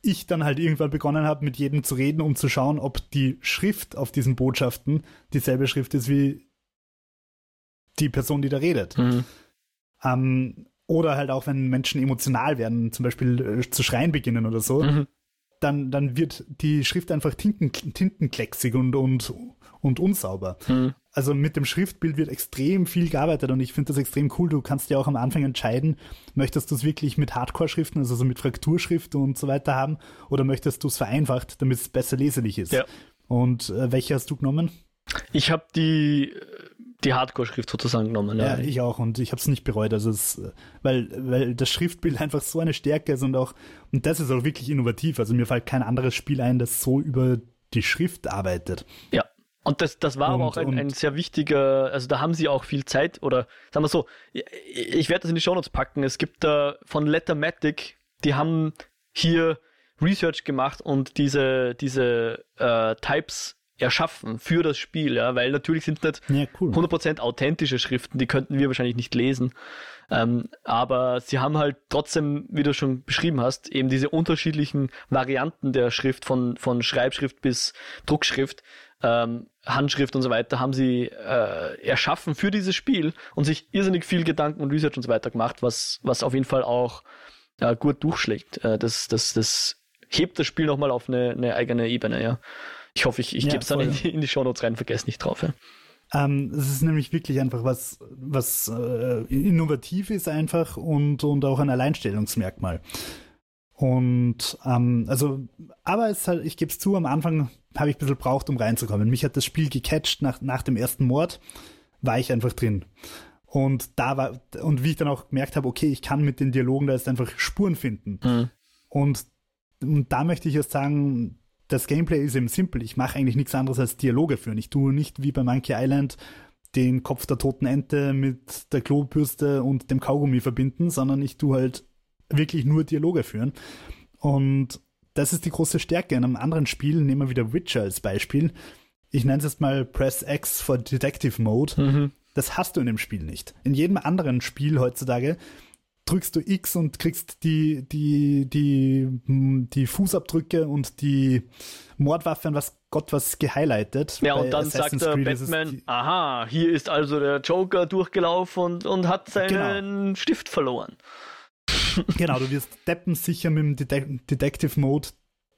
ich dann halt irgendwann begonnen habe, mit jedem zu reden, um zu schauen, ob die Schrift auf diesen Botschaften dieselbe Schrift ist wie die Person, die da redet. Mhm. Ähm, oder halt auch, wenn Menschen emotional werden, zum Beispiel äh, zu schreien beginnen oder so, mhm. Dann, dann wird die Schrift einfach tinten, tintenklecksig und, und, und unsauber. Mhm. Also mit dem Schriftbild wird extrem viel gearbeitet und ich finde das extrem cool. Du kannst ja auch am Anfang entscheiden, möchtest du es wirklich mit Hardcore-Schriften, also so mit Frakturschrift und so weiter haben, oder möchtest du es vereinfacht, damit es besser leserlich ist. Ja. Und äh, welche hast du genommen? Ich habe die die Hardcore-Schrift sozusagen genommen. Ja, ja ich auch und ich habe es nicht bereut. Also es, weil, weil das Schriftbild einfach so eine Stärke ist und auch, und das ist auch wirklich innovativ. Also mir fällt kein anderes Spiel ein, das so über die Schrift arbeitet. Ja. Und das, das war und, aber auch ein, ein, sehr wichtiger, also da haben sie auch viel Zeit oder sagen wir so, ich, ich werde das in die Shownotes packen. Es gibt da von Lettermatic, die haben hier Research gemacht und diese, diese äh, Types erschaffen für das Spiel, ja, weil natürlich sind nicht ja, cool. 100% authentische Schriften, die könnten wir wahrscheinlich nicht lesen. Ähm, aber sie haben halt trotzdem, wie du schon beschrieben hast, eben diese unterschiedlichen Varianten der Schrift von, von Schreibschrift bis Druckschrift, ähm, Handschrift und so weiter, haben sie äh, erschaffen für dieses Spiel und sich irrsinnig viel Gedanken und Research und so weiter gemacht, was, was auf jeden Fall auch äh, gut durchschlägt. Äh, das, das, das hebt das Spiel nochmal auf eine, eine eigene Ebene, ja. Ich hoffe, ich, ich ja, gebe es dann in die, in die Shownotes rein, vergesst nicht drauf. Ja. Ähm, es ist nämlich wirklich einfach was, was äh, innovativ ist einfach und, und auch ein Alleinstellungsmerkmal. Und ähm, also, aber es halt, ich gebe es zu, am Anfang habe ich ein bisschen braucht, um reinzukommen. Mich hat das Spiel gecatcht nach, nach dem ersten Mord, war ich einfach drin. Und da war, und wie ich dann auch gemerkt habe, okay, ich kann mit den Dialogen da jetzt einfach Spuren finden. Mhm. Und, und da möchte ich jetzt sagen, das Gameplay ist eben simpel. Ich mache eigentlich nichts anderes als Dialoge führen. Ich tue nicht wie bei Monkey Island den Kopf der toten Ente mit der Klobürste und dem Kaugummi verbinden, sondern ich tue halt wirklich nur Dialoge führen. Und das ist die große Stärke. In einem anderen Spiel, nehmen wir wieder Witcher als Beispiel. Ich nenne es jetzt mal Press X for Detective Mode. Mhm. Das hast du in dem Spiel nicht. In jedem anderen Spiel heutzutage drückst du X und kriegst die, die, die, die Fußabdrücke und die Mordwaffe an was Gott was gehighlightet. Ja, und dann sagt der Batman, aha, hier ist also der Joker durchgelaufen und, und hat seinen genau. Stift verloren. genau, du wirst deppensicher mit dem Detec Detective Mode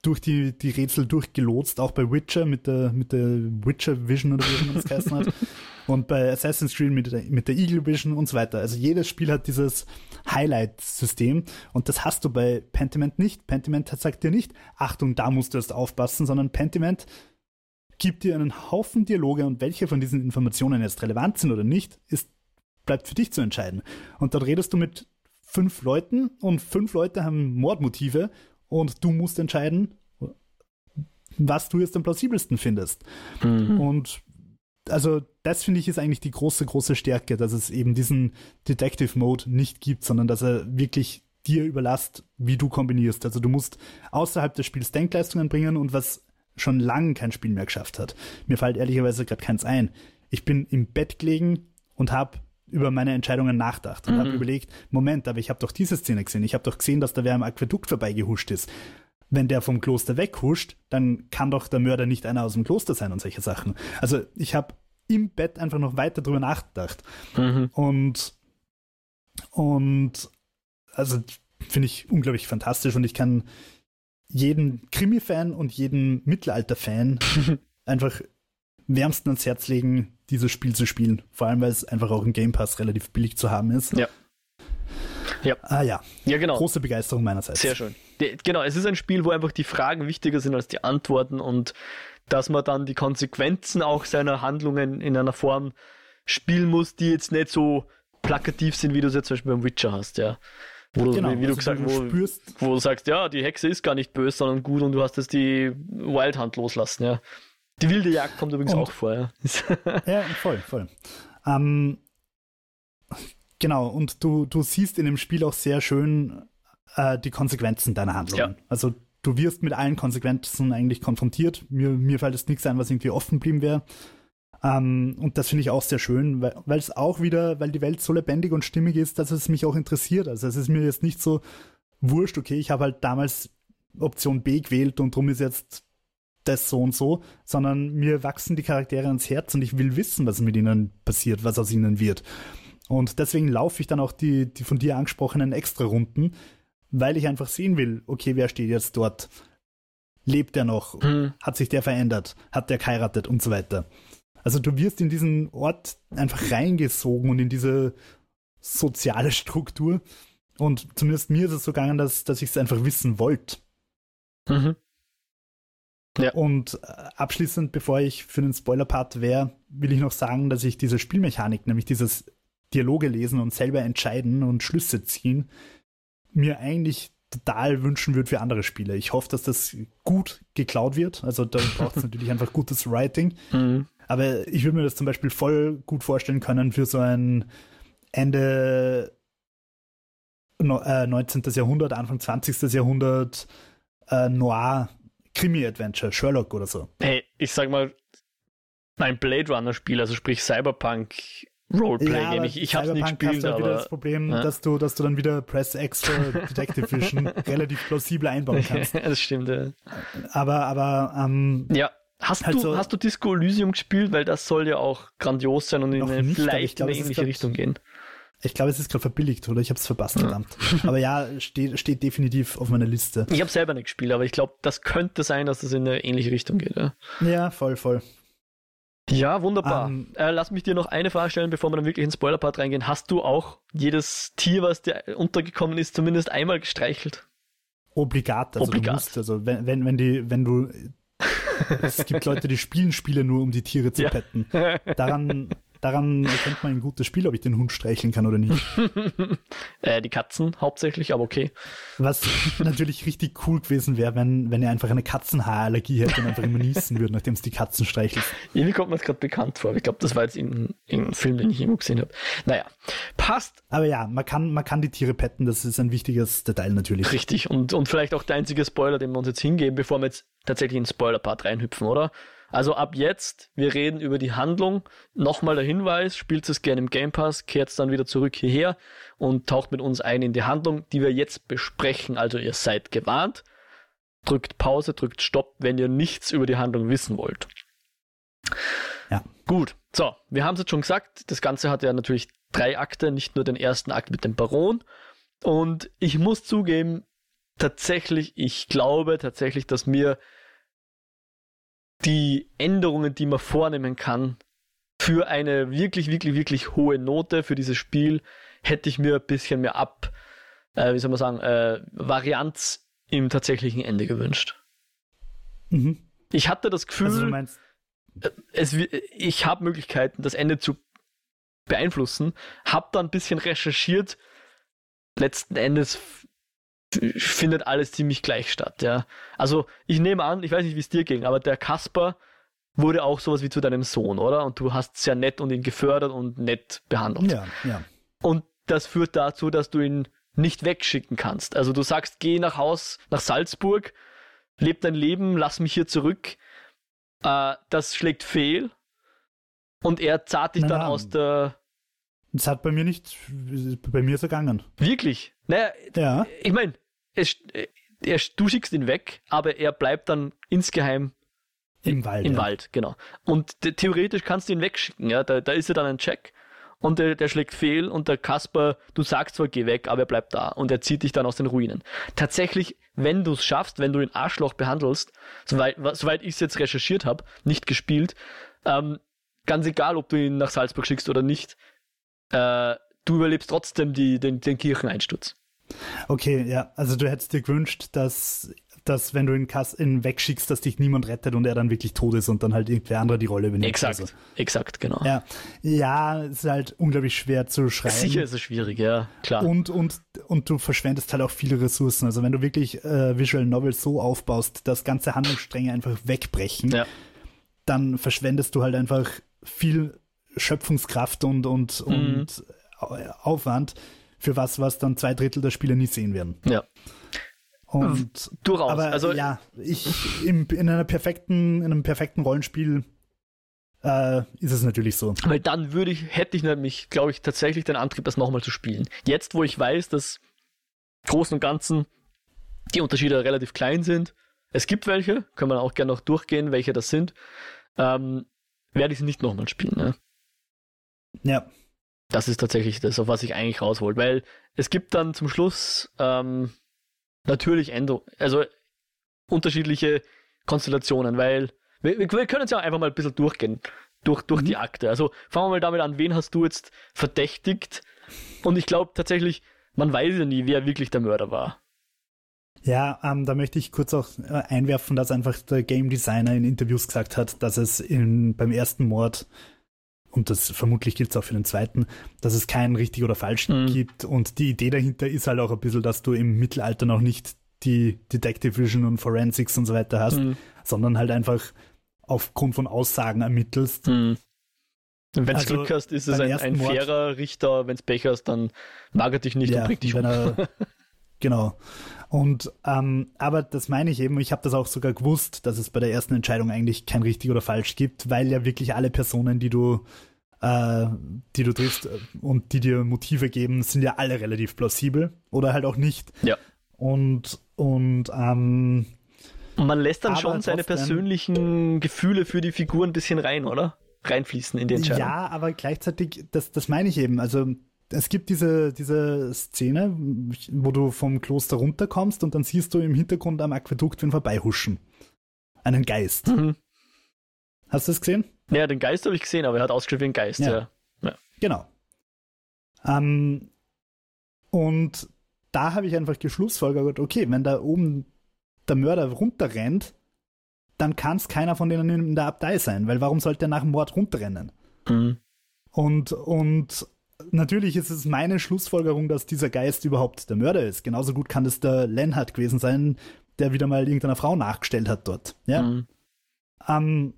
durch die, die Rätsel durchgelotst, auch bei Witcher mit der, mit der Witcher Vision oder wie man das geheißen hat. Und bei Assassin's Creed mit der, mit der Eagle Vision und so weiter. Also jedes Spiel hat dieses Highlight-System und das hast du bei Pentiment nicht. Pentiment sagt dir nicht, Achtung, da musst du erst aufpassen, sondern Pentiment gibt dir einen Haufen Dialoge und welche von diesen Informationen jetzt relevant sind oder nicht, ist, bleibt für dich zu entscheiden. Und dort redest du mit fünf Leuten und fünf Leute haben Mordmotive und du musst entscheiden, was du jetzt am plausibelsten findest. Mhm. Und also das finde ich ist eigentlich die große, große Stärke, dass es eben diesen Detective Mode nicht gibt, sondern dass er wirklich dir überlasst, wie du kombinierst. Also du musst außerhalb des Spiels Denkleistungen bringen und was schon lange kein Spiel mehr geschafft hat. Mir fällt ehrlicherweise gerade keins ein. Ich bin im Bett gelegen und habe über meine Entscheidungen nachgedacht und mhm. habe überlegt, Moment, aber ich habe doch diese Szene gesehen. Ich habe doch gesehen, dass da wer am Aquädukt vorbeigehuscht ist. Wenn der vom Kloster weghuscht, dann kann doch der Mörder nicht einer aus dem Kloster sein und solche Sachen. Also ich habe im Bett einfach noch weiter drüber nachgedacht. Mhm. Und, und also finde ich unglaublich fantastisch und ich kann jeden Krimi-Fan und jeden Mittelalter-Fan einfach wärmsten ans Herz legen, dieses Spiel zu spielen. Vor allem, weil es einfach auch im Game Pass relativ billig zu haben ist. Ja. Ja. Ah ja. Ja, genau. Große Begeisterung meinerseits. Sehr schön. Genau, es ist ein Spiel, wo einfach die Fragen wichtiger sind als die Antworten und dass man dann die Konsequenzen auch seiner Handlungen in einer Form spielen muss, die jetzt nicht so plakativ sind, wie du es jetzt zum Beispiel beim Witcher hast, ja. Wo du, genau, wie, wie also du gesagt wo, wo, du sagst, ja, die Hexe ist gar nicht böse, sondern gut und du hast jetzt die Wildhand loslassen, ja. Die wilde Jagd kommt übrigens und, auch vor, ja. ja, voll, voll. Ähm, genau, und du, du siehst in dem Spiel auch sehr schön äh, die Konsequenzen deiner Handlungen. Ja. Also du wirst mit allen Konsequenzen eigentlich konfrontiert. Mir, mir fällt es nichts ein, was irgendwie offen geblieben wäre. Ähm, und das finde ich auch sehr schön, weil es auch wieder, weil die Welt so lebendig und stimmig ist, dass es mich auch interessiert. Also es ist mir jetzt nicht so wurscht, okay, ich habe halt damals Option B gewählt und drum ist jetzt das so und so, sondern mir wachsen die Charaktere ans Herz und ich will wissen, was mit ihnen passiert, was aus ihnen wird. Und deswegen laufe ich dann auch die, die von dir angesprochenen Extra-Runden, weil ich einfach sehen will, okay, wer steht jetzt dort? Lebt er noch? Mhm. Hat sich der verändert? Hat der geheiratet und so weiter? Also du wirst in diesen Ort einfach reingesogen und in diese soziale Struktur. Und zumindest mir ist es so gegangen, dass, dass ich es einfach wissen wollte. Mhm. Ja. Und äh, abschließend, bevor ich für den Spoiler-Part wäre, will ich noch sagen, dass ich diese Spielmechanik, nämlich dieses Dialoge lesen und selber entscheiden und Schlüsse ziehen, mir eigentlich total wünschen würde für andere Spiele. Ich hoffe, dass das gut geklaut wird. Also da braucht es natürlich einfach gutes Writing. Mhm. Aber ich würde mir das zum Beispiel voll gut vorstellen können für so ein Ende 19. Äh, Jahrhundert, Anfang 20. Jahrhundert äh, Noir Krimi-Adventure, Sherlock oder so. Hey, ich sag mal, ein Blade Runner-Spiel, also sprich Cyberpunk Roleplay-Game. Ja, ich, ich hab's nicht gespielt, halt wieder das Problem, ja. dass, du, dass du dann wieder Press X für Detective Vision relativ plausibel einbauen kannst. das stimmt, ja. Aber, aber, ähm, Ja. Hast, halt du, so, hast du Disco Elysium gespielt? Weil das soll ja auch grandios sein und in eine, nicht, vielleicht glaub, in eine ähnliche grad, Richtung gehen. Ich glaube, es ist gerade verbilligt, oder? Ich habe es verpasst, verdammt. aber ja, steht, steht definitiv auf meiner Liste. Ich habe selber nicht gespielt, aber ich glaube, das könnte sein, dass es in eine ähnliche Richtung geht. Ja, ja voll, voll. Ja, wunderbar. Ähm, äh, lass mich dir noch eine Frage stellen, bevor wir dann wirklich ins Spoiler-Part reingehen. Hast du auch jedes Tier, was dir untergekommen ist, zumindest einmal gestreichelt? Obligat, also Obligat. du musst, also wenn, wenn, wenn die, wenn du es gibt Leute, die spielen Spiele nur, um die Tiere zu ja. petten. Daran, daran erkennt man ein gutes Spiel, ob ich den Hund streicheln kann oder nicht. äh, die Katzen hauptsächlich, aber okay. Was natürlich richtig cool gewesen wäre, wenn, wenn er einfach eine Katzenhaarallergie hätte und einfach immer niesen würde, nachdem es die Katzen streichelt. Irgendwie kommt mir das gerade bekannt vor. Ich glaube, das war jetzt in, in einem Film, den ich irgendwo gesehen habe. Naja, passt. Aber ja, man kann, man kann die Tiere petten, das ist ein wichtiges Detail natürlich. Richtig, und, und vielleicht auch der einzige Spoiler, den wir uns jetzt hingeben, bevor wir jetzt tatsächlich in den Spoiler-Part reinhüpfen, oder? Also ab jetzt, wir reden über die Handlung. Nochmal der Hinweis, spielt es gerne im Game Pass, kehrt dann wieder zurück hierher und taucht mit uns ein in die Handlung, die wir jetzt besprechen. Also ihr seid gewarnt. Drückt Pause, drückt Stopp, wenn ihr nichts über die Handlung wissen wollt. Ja. Gut, so, wir haben es jetzt schon gesagt, das Ganze hat ja natürlich drei Akte, nicht nur den ersten Akt mit dem Baron. Und ich muss zugeben, tatsächlich, ich glaube tatsächlich, dass mir die Änderungen, die man vornehmen kann, für eine wirklich, wirklich, wirklich hohe Note für dieses Spiel, hätte ich mir ein bisschen mehr ab, äh, wie soll man sagen, äh, Varianz im tatsächlichen Ende gewünscht. Mhm. Ich hatte das Gefühl, also meinst... Äh, es, ich habe Möglichkeiten, das Ende zu beeinflussen, habe da ein bisschen recherchiert. Letzten Endes findet alles ziemlich gleich statt, ja. Also ich nehme an, ich weiß nicht, wie es dir ging, aber der Kasper wurde auch sowas wie zu deinem Sohn, oder? Und du hast sehr nett und ihn gefördert und nett behandelt. Ja, ja. Und das führt dazu, dass du ihn nicht wegschicken kannst. Also du sagst, geh nach Haus, nach Salzburg, leb dein Leben, lass mich hier zurück. Äh, das schlägt fehl. Und er zahlt dich Na, dann aus der. Das hat bei mir nicht, bei mir so gegangen. Wirklich? Naja, ja. ich meine, es, er, du schickst ihn weg, aber er bleibt dann insgeheim im Wald. Im ja. Wald, genau. Und theoretisch kannst du ihn wegschicken, ja. Da, da ist ja dann ein Check und der, der schlägt fehl und der Kasper, du sagst zwar, geh weg, aber er bleibt da und er zieht dich dann aus den Ruinen. Tatsächlich, wenn du es schaffst, wenn du den Arschloch behandelst, soweit, soweit ich es jetzt recherchiert habe, nicht gespielt, ähm, ganz egal, ob du ihn nach Salzburg schickst oder nicht, äh, du überlebst trotzdem die, den, den Kircheneinsturz. Okay, ja, also du hättest dir gewünscht, dass, dass wenn du ihn, Kass, ihn wegschickst, dass dich niemand rettet und er dann wirklich tot ist und dann halt irgendwer andere die Rolle übernimmt. Exakt, also. exakt, genau. Ja, ja, es ist halt unglaublich schwer zu schreiben. Sicher ist es schwierig, ja, klar. Und, und, und du verschwendest halt auch viele Ressourcen. Also wenn du wirklich äh, Visual Novels so aufbaust, dass ganze Handlungsstränge einfach wegbrechen, ja. dann verschwendest du halt einfach viel Schöpfungskraft und, und, mhm. und Aufwand für was, was dann zwei Drittel der Spieler nie sehen werden. Ja. Und durchaus. Aber also ja, ich im, in einer perfekten, in einem perfekten Rollenspiel äh, ist es natürlich so. Weil dann würde ich, hätte ich nämlich, glaube ich, tatsächlich den Antrieb, das nochmal zu spielen. Jetzt, wo ich weiß, dass Großen und Ganzen die Unterschiede relativ klein sind, es gibt welche, können wir auch gerne noch durchgehen, welche das sind, ähm, werde ich sie nicht nochmal spielen. Ne? Ja. Das ist tatsächlich das, auf was ich eigentlich rausholt, weil es gibt dann zum Schluss ähm, natürlich Endo, also unterschiedliche Konstellationen, weil wir, wir können jetzt ja einfach mal ein bisschen durchgehen, durch, durch mhm. die Akte. Also fangen wir mal damit an, wen hast du jetzt verdächtigt? Und ich glaube tatsächlich, man weiß ja nie, wer wirklich der Mörder war. Ja, ähm, da möchte ich kurz auch äh, einwerfen, dass einfach der Game Designer in Interviews gesagt hat, dass es in, beim ersten Mord und das vermutlich gilt es auch für den zweiten, dass es kein richtig oder falsch mhm. gibt. Und die Idee dahinter ist halt auch ein bisschen, dass du im Mittelalter noch nicht die Detective Vision und Forensics und so weiter hast, mhm. sondern halt einfach aufgrund von Aussagen ermittelst. Mhm. Wenn du also Glück hast, ist es ein, ein fairer Richter. Wenn es Pech hast, dann mag er dich nicht ja, und bringt dich um. Er, genau. Und ähm, aber das meine ich eben, ich habe das auch sogar gewusst, dass es bei der ersten Entscheidung eigentlich kein richtig oder falsch gibt, weil ja wirklich alle Personen, die du äh, die du triffst und die dir Motive geben, sind ja alle relativ plausibel oder halt auch nicht. Ja. Und und ähm, man lässt dann schon seine persönlichen Gefühle für die Figur ein bisschen rein, oder? Reinfließen in die Entscheidung. Ja, aber gleichzeitig, das, das meine ich eben. Also es gibt diese, diese Szene, wo du vom Kloster runterkommst und dann siehst du im Hintergrund am Aquädukt wen vorbeihuschen. Einen Geist. Mhm. Hast du das gesehen? Ja, den Geist habe ich gesehen, aber er hat ausgeschrieben wie ein Geist, ja. ja. ja. Genau. Ähm, und da habe ich einfach geschlussfolgert, okay, wenn da oben der Mörder runterrennt, dann kann es keiner von denen in der Abtei sein, weil warum sollte er nach dem Mord runterrennen? Mhm. Und, und natürlich ist es meine Schlussfolgerung, dass dieser Geist überhaupt der Mörder ist. Genauso gut kann das der Lenhard gewesen sein, der wieder mal irgendeiner Frau nachgestellt hat dort. Ja. Mhm. Ähm,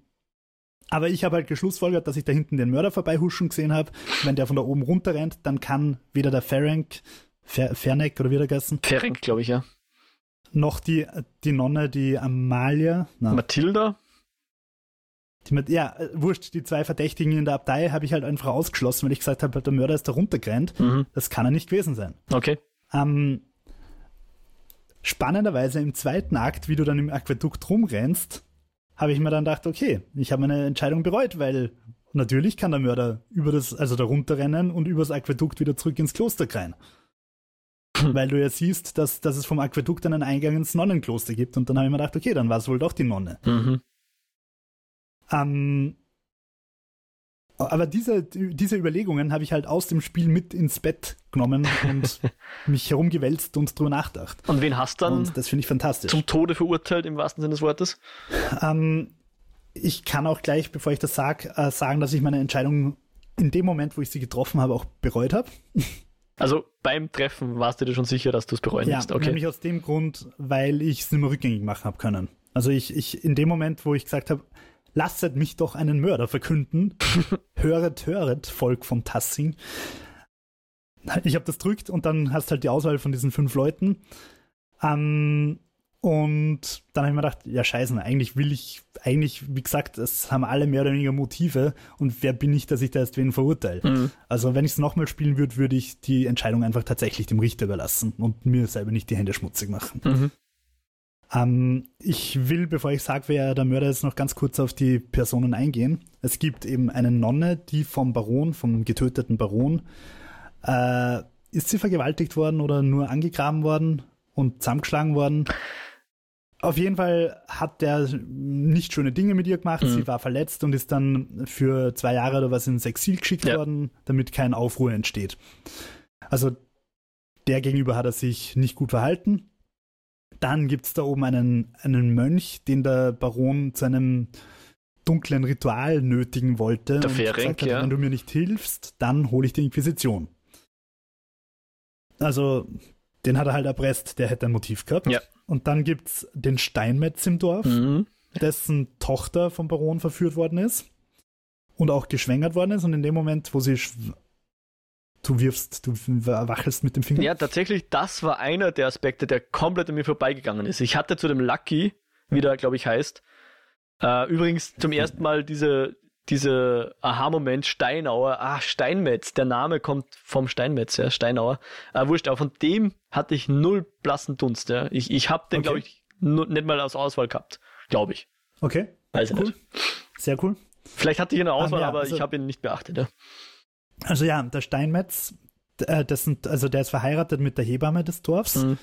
aber ich habe halt geschlussfolgert, dass ich da hinten den Mörder vorbeihuschen gesehen habe. Wenn der von da oben runter rennt, dann kann weder der Ferenc, Fer Fernek oder wie der gegessen? Ferenc, glaube ich, ja. Noch die, die Nonne, die Amalia. Na. Mathilda? Ja, äh, wurscht, die zwei Verdächtigen in der Abtei habe ich halt einfach ausgeschlossen, weil ich gesagt habe, der Mörder ist da runtergerannt. Mhm. Das kann er nicht gewesen sein. Okay. Ähm, spannenderweise im zweiten Akt, wie du dann im Aquädukt rumrennst, habe ich mir dann gedacht, okay, ich habe meine Entscheidung bereut, weil natürlich kann der Mörder über das, also da runterrennen und übers Aquädukt wieder zurück ins Kloster rein. weil du ja siehst, dass, dass es vom Aquädukt einen Eingang ins Nonnenkloster gibt. Und dann habe ich mir gedacht, okay, dann war es wohl doch die Nonne. Mhm. Ähm, aber diese, diese Überlegungen habe ich halt aus dem Spiel mit ins Bett genommen und mich herumgewälzt und drüber nachgedacht. Und wen hast du dann? Und das finde ich fantastisch. Zum Tode verurteilt im wahrsten Sinne des Wortes? Ähm, ich kann auch gleich, bevor ich das sage, äh, sagen, dass ich meine Entscheidung in dem Moment, wo ich sie getroffen habe, auch bereut habe. Also beim Treffen warst du dir schon sicher, dass du es bereuen ja, wirst? Okay. Nämlich aus dem Grund, weil ich es nicht mehr rückgängig machen habe können. Also ich, ich, in dem Moment, wo ich gesagt habe, lasset mich doch einen Mörder verkünden. höret, höret, Volk von Tassing. Ich habe das drückt und dann hast halt die Auswahl von diesen fünf Leuten. Ähm, und dann habe ich mir gedacht, ja scheiße, eigentlich will ich, eigentlich, wie gesagt, es haben alle mehr oder weniger Motive und wer bin ich, dass ich da erst wen verurteile? Mhm. Also wenn ich es nochmal spielen würde, würde ich die Entscheidung einfach tatsächlich dem Richter überlassen und mir selber nicht die Hände schmutzig machen. Mhm. Ähm, ich will, bevor ich sage, wer der Mörder ist, noch ganz kurz auf die Personen eingehen. Es gibt eben eine Nonne, die vom Baron, vom getöteten Baron, äh, ist sie vergewaltigt worden oder nur angegraben worden und zusammengeschlagen worden? Auf jeden Fall hat der nicht schöne Dinge mit ihr gemacht. Mhm. Sie war verletzt und ist dann für zwei Jahre oder was ins Exil geschickt ja. worden, damit kein Aufruhr entsteht. Also der gegenüber hat er sich nicht gut verhalten. Dann gibt es da oben einen, einen Mönch, den der Baron zu einem dunklen Ritual nötigen wollte. Der hat, ja. Wenn du mir nicht hilfst, dann hole ich die Inquisition. Also, den hat er halt erpresst, der hätte ein Motiv gehabt. Ja. Und dann gibt es den Steinmetz im Dorf, mhm. dessen Tochter vom Baron verführt worden ist und auch geschwängert worden ist. Und in dem Moment, wo sie du wirfst, du wachelst mit dem Finger. Ja, tatsächlich, das war einer der Aspekte, der komplett an mir vorbeigegangen ist. Ich hatte zu dem Lucky, wie der, glaube ich, heißt, äh, übrigens zum ersten Mal diese, diese Aha-Moment Steinauer, ah, Steinmetz, der Name kommt vom Steinmetz, ja, Steinauer. Äh, wurscht, aber von dem hatte ich null blassen Dunst, ja. Ich, ich habe den, okay. glaube ich, nicht mal aus Auswahl gehabt, glaube ich. Okay. Weiß cool. nicht. Sehr cool. Vielleicht hatte ich eine Auswahl, um, ja, aber also, ich habe ihn nicht beachtet, ja. Also ja, der Steinmetz, äh, sind, also der ist verheiratet mit der Hebamme des Dorfs mhm.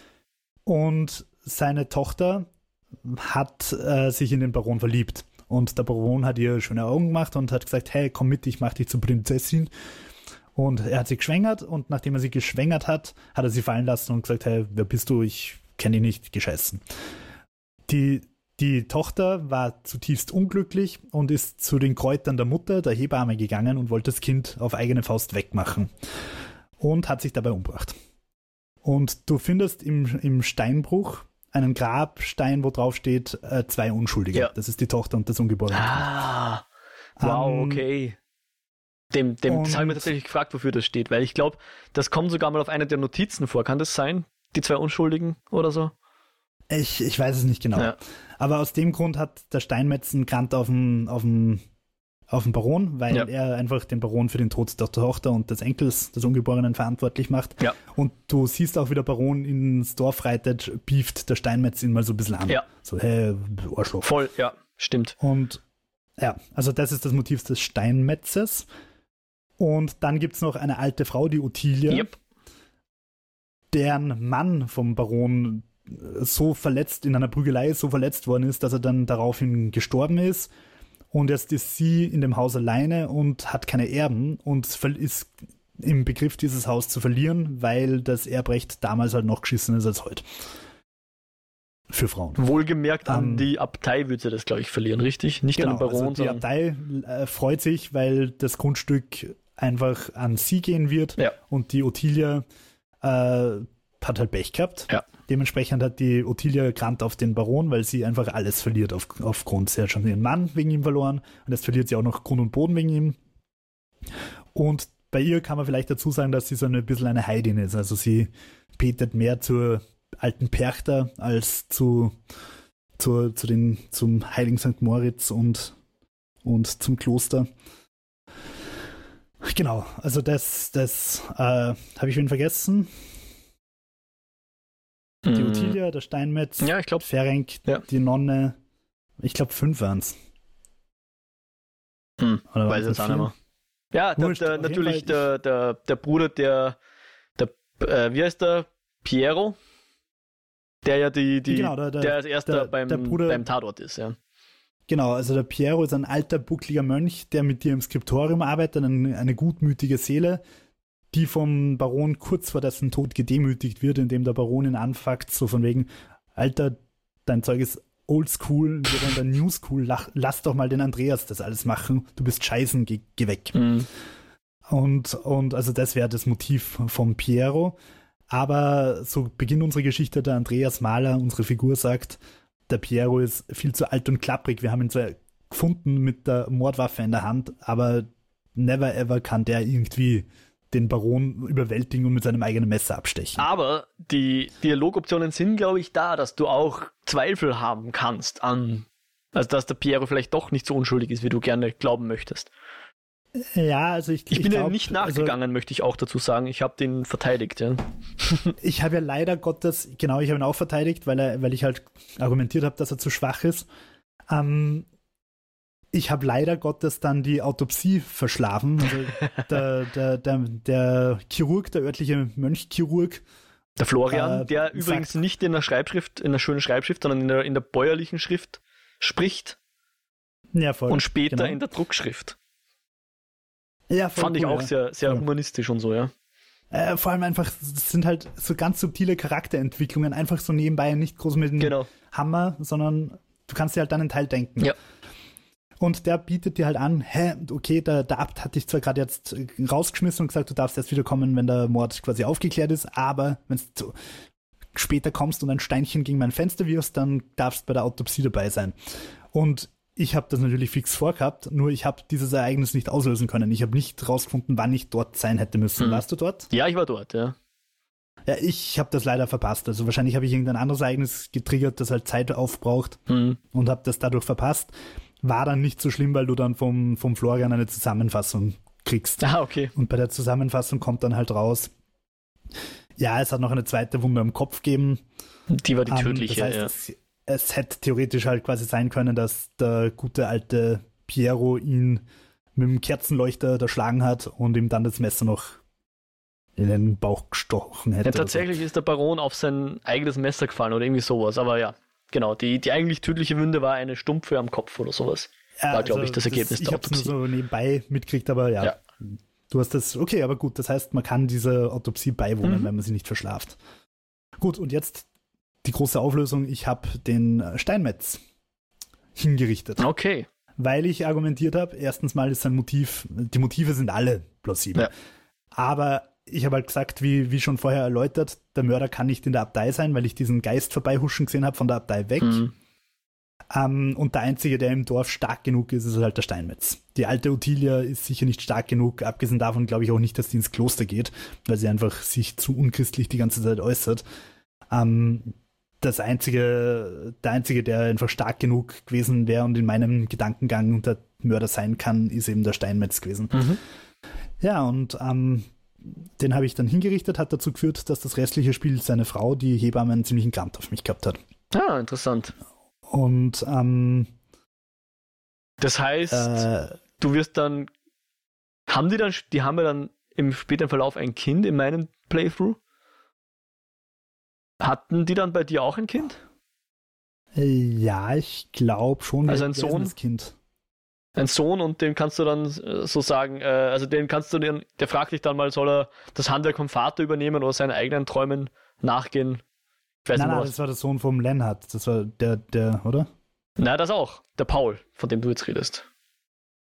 und seine Tochter hat äh, sich in den Baron verliebt. Und der Baron hat ihr schöne Augen gemacht und hat gesagt, hey, komm mit, ich mach dich zur Prinzessin. Und er hat sie geschwängert und nachdem er sie geschwängert hat, hat er sie fallen lassen und gesagt, hey, wer bist du? Ich kenne dich nicht, gescheißen. Die die Tochter war zutiefst unglücklich und ist zu den Kräutern der Mutter, der Hebamme, gegangen und wollte das Kind auf eigene Faust wegmachen und hat sich dabei umgebracht. Und du findest im, im Steinbruch einen Grabstein, wo drauf steht, äh, zwei Unschuldige. Ja. Das ist die Tochter und das ungeborene ah, Kind. Wow, um, ähm, okay. Dem, dem, das habe ich mir tatsächlich gefragt, wofür das steht, weil ich glaube, das kommt sogar mal auf einer der Notizen vor. Kann das sein? Die zwei Unschuldigen oder so? Ich, ich weiß es nicht genau. Ja. Aber aus dem Grund hat der Steinmetz einen Grant auf den, auf den, auf den Baron, weil ja. er einfach den Baron für den Tod der Tochter und des Enkels, des Ungeborenen, verantwortlich macht. Ja. Und du siehst auch, wie der Baron ins Dorf reitet, bieft der Steinmetz ihn mal so ein bisschen an. Ja. So, hey, Arschloch. Voll, ja, stimmt. Und ja, also das ist das Motiv des Steinmetzes. Und dann gibt es noch eine alte Frau, die Ottilia, yep. deren Mann vom Baron so verletzt in einer Prügelei so verletzt worden ist, dass er dann daraufhin gestorben ist. Und jetzt ist sie in dem Haus alleine und hat keine Erben und ist im Begriff, dieses Haus zu verlieren, weil das Erbrecht damals halt noch geschissen ist als heute. Für Frauen. Wohlgemerkt an ähm, die Abtei würde sie das, glaube ich, verlieren, richtig? Nicht genau, an den Baron. Also die Abtei äh, freut sich, weil das Grundstück einfach an sie gehen wird Ja. und die Ottilia äh, hat halt Pech gehabt. Ja. Dementsprechend hat die Ottilia Grant auf den Baron, weil sie einfach alles verliert auf, aufgrund. Sie hat schon ihren Mann wegen ihm verloren und jetzt verliert sie auch noch Grund und Boden wegen ihm. Und bei ihr kann man vielleicht dazu sagen, dass sie so ein bisschen eine Heidin ist. Also sie betet mehr zur alten Perchter als zu, zu, zu den, zum Heiligen St. Moritz und, und zum Kloster. Genau, also das, das äh, habe ich wen vergessen. Die Mm. Ottilia, der Steinmetz, Ja, ich glaube. Ferenc, Ja. die Nonne. Ich glaube, fünf waren es. Hm, Oder weiß jetzt auch nicht mehr. Ja, der, Wurscht, der, jeden natürlich der, der, der Bruder der, der äh, wie heißt der? Piero? Der ja die, die Genau, der- der, der- als erster der- beim, der Bruder- beim Tatort ist, ja. Genau, also der Piero ist ein alter, buckliger Mönch, der mit dir im Skriptorium arbeitet, eine, eine gutmütige Seele, die vom Baron kurz vor dessen Tod gedemütigt wird, indem der Baron ihn anfuckt, so von wegen, Alter, dein Zeug ist oldschool, wir wollen dann newschool, lach, lass doch mal den Andreas das alles machen, du bist scheißen, geh, geh weg. Mhm. Und, und also das wäre das Motiv vom Piero. Aber so beginnt unsere Geschichte, der Andreas Mahler, unsere Figur sagt, der Piero ist viel zu alt und klapprig. Wir haben ihn zwar gefunden mit der Mordwaffe in der Hand, aber never ever kann der irgendwie den Baron überwältigen und mit seinem eigenen Messer abstechen. Aber die Dialogoptionen sind, glaube ich, da, dass du auch Zweifel haben kannst an, also dass der Piero vielleicht doch nicht so unschuldig ist, wie du gerne glauben möchtest. Ja, also ich, Ich, bin glaub, ja nicht also nachgegangen, möchte ich auch dazu sagen. Ich habe den verteidigt, ja. ich habe ja leider Gottes, genau, ich habe ihn auch verteidigt, weil, er, weil ich halt argumentiert habe, dass er zu schwach ist. Ähm, ich habe leider Gottes dann die Autopsie verschlafen. Also der, der, der, der Chirurg, der örtliche Mönchchirurg, Der Florian, Äh, der sagt- übrigens nicht in der Schreibschrift, in der schönen Schreibschrift, sondern in der, in der bäuerlichen Schrift spricht ja, voll, und später genau. in der Druckschrift. ja, voll Fand ich auch ja. sehr, sehr Voll. humanistisch und so, ja. Äh, vor allem einfach, es sind halt so ganz subtile Charakterentwicklungen, einfach so nebenbei, nicht groß mit dem Genau. Hammer, sondern du kannst dir halt dann einen Teil denken. Ja. Und der bietet dir halt an, hä, okay, der, der Abt hat dich zwar gerade jetzt äh, rausgeschmissen und gesagt, du darfst erst wiederkommen, wenn der Mord quasi aufgeklärt ist, aber wenn du später kommst und ein Steinchen gegen mein Fenster wirfst, dann darfst du bei der Autopsie dabei sein. Und ich habe das natürlich fix vorgehabt, nur ich habe dieses Ereignis nicht auslösen können. Ich habe nicht rausgefunden, wann ich dort sein hätte müssen. Hm. Warst du dort? Ja, ich war dort, ja. Ja, ich habe das leider verpasst. Also wahrscheinlich habe ich irgendein anderes Ereignis getriggert, das halt Zeit aufbraucht Hm. und habe das dadurch verpasst. War dann nicht so schlimm, weil du dann vom, vom Florian eine Zusammenfassung kriegst. Ah, okay. Und bei der Zusammenfassung kommt dann halt raus, ja, es hat noch eine zweite Wunde am Kopf gegeben. Die war die Ähm, tödliche, das heißt, ja. es, es hätte theoretisch halt quasi sein können, dass der gute alte Piero ihn mit dem Kerzenleuchter erschlagen hat und ihm dann das Messer noch in den Bauch gestochen hätte. Ja, tatsächlich ist der Baron auf sein eigenes Messer gefallen oder irgendwie sowas, aber ja, genau. Die, die eigentlich tödliche Wunde war eine Stumpfe am Kopf oder sowas. Ja, war, glaub ich, das Ergebnis Ich der habe es nur so nebenbei mitgekriegt, aber ja, Ja. Du hast das, okay, aber gut, das heißt, man kann dieser Autopsie beiwohnen, Mhm. wenn man sie nicht verschlaft. Gut, und jetzt die große Auflösung. Ich habe den Steinmetz hingerichtet, Okay. weil ich argumentiert habe, erstens mal ist sein Motiv, die Motive sind alle plausibel. Ja. Aber ich habe halt gesagt, wie, wie schon vorher erläutert, der Mörder kann nicht in der Abtei sein, weil ich diesen Geist vorbeihuschen gesehen habe von der Abtei weg. Hm. Ähm, und der Einzige, der im Dorf stark genug ist, ist halt der Steinmetz. Die alte Ottilia ist sicher nicht stark genug. Abgesehen davon glaube ich auch nicht, dass die ins Kloster geht, weil sie einfach sich zu unchristlich die ganze Zeit äußert. Ähm, das einzige, der Einzige, der einfach stark genug gewesen wäre und in meinem Gedankengang der Mörder sein kann, ist eben der Steinmetz gewesen. Mhm. Ja, und ähm, den habe ich dann hingerichtet, hat dazu geführt, dass das restliche Spiel seine Frau, die Hebamme, einen ziemlichen Krampf auf mich gehabt hat. Ah, interessant. Und ähm, Das heißt, äh, du wirst dann. Haben die dann, die haben ja dann im späteren Verlauf ein Kind in meinem Playthrough? Hatten die dann bei dir auch ein Kind? Ja, ich glaube schon. Also ein Sohn? Kind. Ein Sohn und den kannst du dann äh, so sagen, äh, also den kannst du den, der fragt dich dann mal, soll er das Handwerk vom Vater übernehmen oder seinen eigenen Träumen nachgehen? Ich weiß Nein, nicht nein, das war der Sohn vom Lennart. Das war der, der, oder? Na, das auch. Der Paul, von dem du jetzt redest.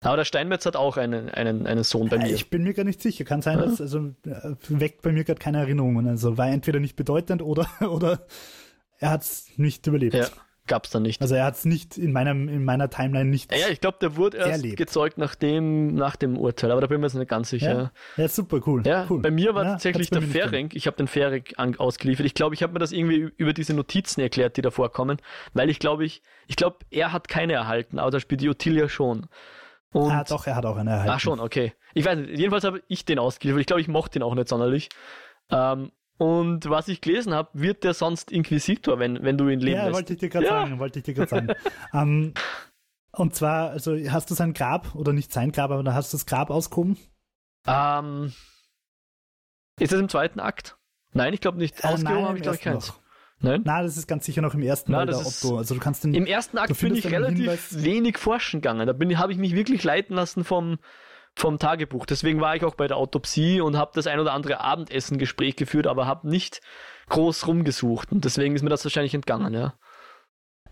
Aber der Steinmetz hat auch einen, einen, einen Sohn bei mir. Ich bin mir gar nicht sicher. Kann sein, dass, also, äh, weckt bei mir gerade keine Erinnerungen. Also war entweder nicht bedeutend oder, oder er hat es nicht überlebt. Ja, gab's dann nicht. Also er hat es nicht in, meinem, in meiner Timeline nicht. Ja, ja ich glaube, der wurde erst erlebt. gezeugt nach dem, nach dem Urteil, aber da bin ich mir jetzt nicht ganz sicher. Ja, ja super, cool. Ja, cool. bei mir war Ja, tatsächlich der Ferenc. Ich habe den Ferenc ausgeliefert. Ich glaube, ich habe mir das irgendwie über diese Notizen erklärt, die da vorkommen, weil ich glaube, ich, ich glaube, er hat keine erhalten, aber da spielt die Ottilia schon. Und ah, doch, er hat auch eine erhalten. Ach schon, okay. Ich weiß nicht, jedenfalls habe ich den ausgeliefert. Ich glaube, ich mochte ihn auch nicht sonderlich. Ähm, und was ich gelesen habe, wird der sonst Inquisitor, wenn, wenn du ihn leben Ja, lässt. wollte ich dir gerade Ja. sagen, wollte ich dir gerade sagen. ähm, und zwar, also hast du sein Grab, oder nicht sein Grab, aber da hast du das Grab ausgehoben? Ähm, ist das im zweiten Akt? Nein, ich glaube nicht. Äh, Ausgehoben nein, habe ich, glaube ich, keins. noch. Nein? Na, das ist ganz sicher noch im ersten Mal das ist- Otto. Also du kannst den Im ersten Akt bin ich relativ Hinweis- wenig forschen gegangen. Da habe ich mich wirklich leiten lassen vom, vom Tagebuch. Deswegen war ich auch bei der Autopsie und habe das ein oder andere Abendessen-Gespräch geführt, aber habe nicht groß rumgesucht. Und deswegen ist mir das wahrscheinlich entgangen, ja.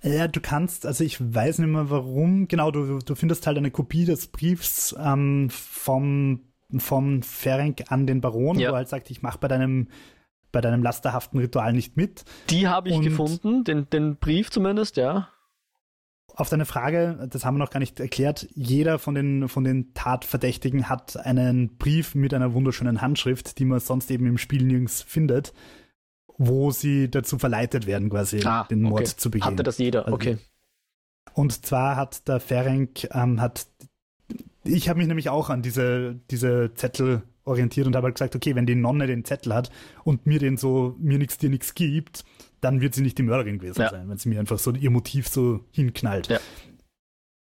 Ja, du kannst, also ich weiß nicht mehr warum, genau, du, du findest halt eine Kopie des Briefs ähm, vom, vom Ferenc an den Baron, Ja. wo er halt sagt, ich mache bei deinem, bei deinem lasterhaften Ritual nicht mit. Die habe ich Und- gefunden, den, den Brief zumindest, ja. Auf deine Frage, das haben wir noch gar nicht erklärt, jeder von den, von den Tatverdächtigen hat einen Brief mit einer wunderschönen Handschrift, die man sonst eben im Spiel nirgends findet, wo sie dazu verleitet werden, quasi den Mord Ah, okay. zu begehen. Hatte das jeder, Also- okay. Und zwar hat der Ferenc, ähm, hat, ich habe mich nämlich auch an diese, diese Zettel orientiert und habe halt gesagt, okay, wenn die Nonne den Zettel hat und mir den so, mir nichts, dir nichts gibt, dann wird sie nicht die Mörderin gewesen Ja. sein, wenn sie mir einfach so ihr Motiv so hinknallt. Ja.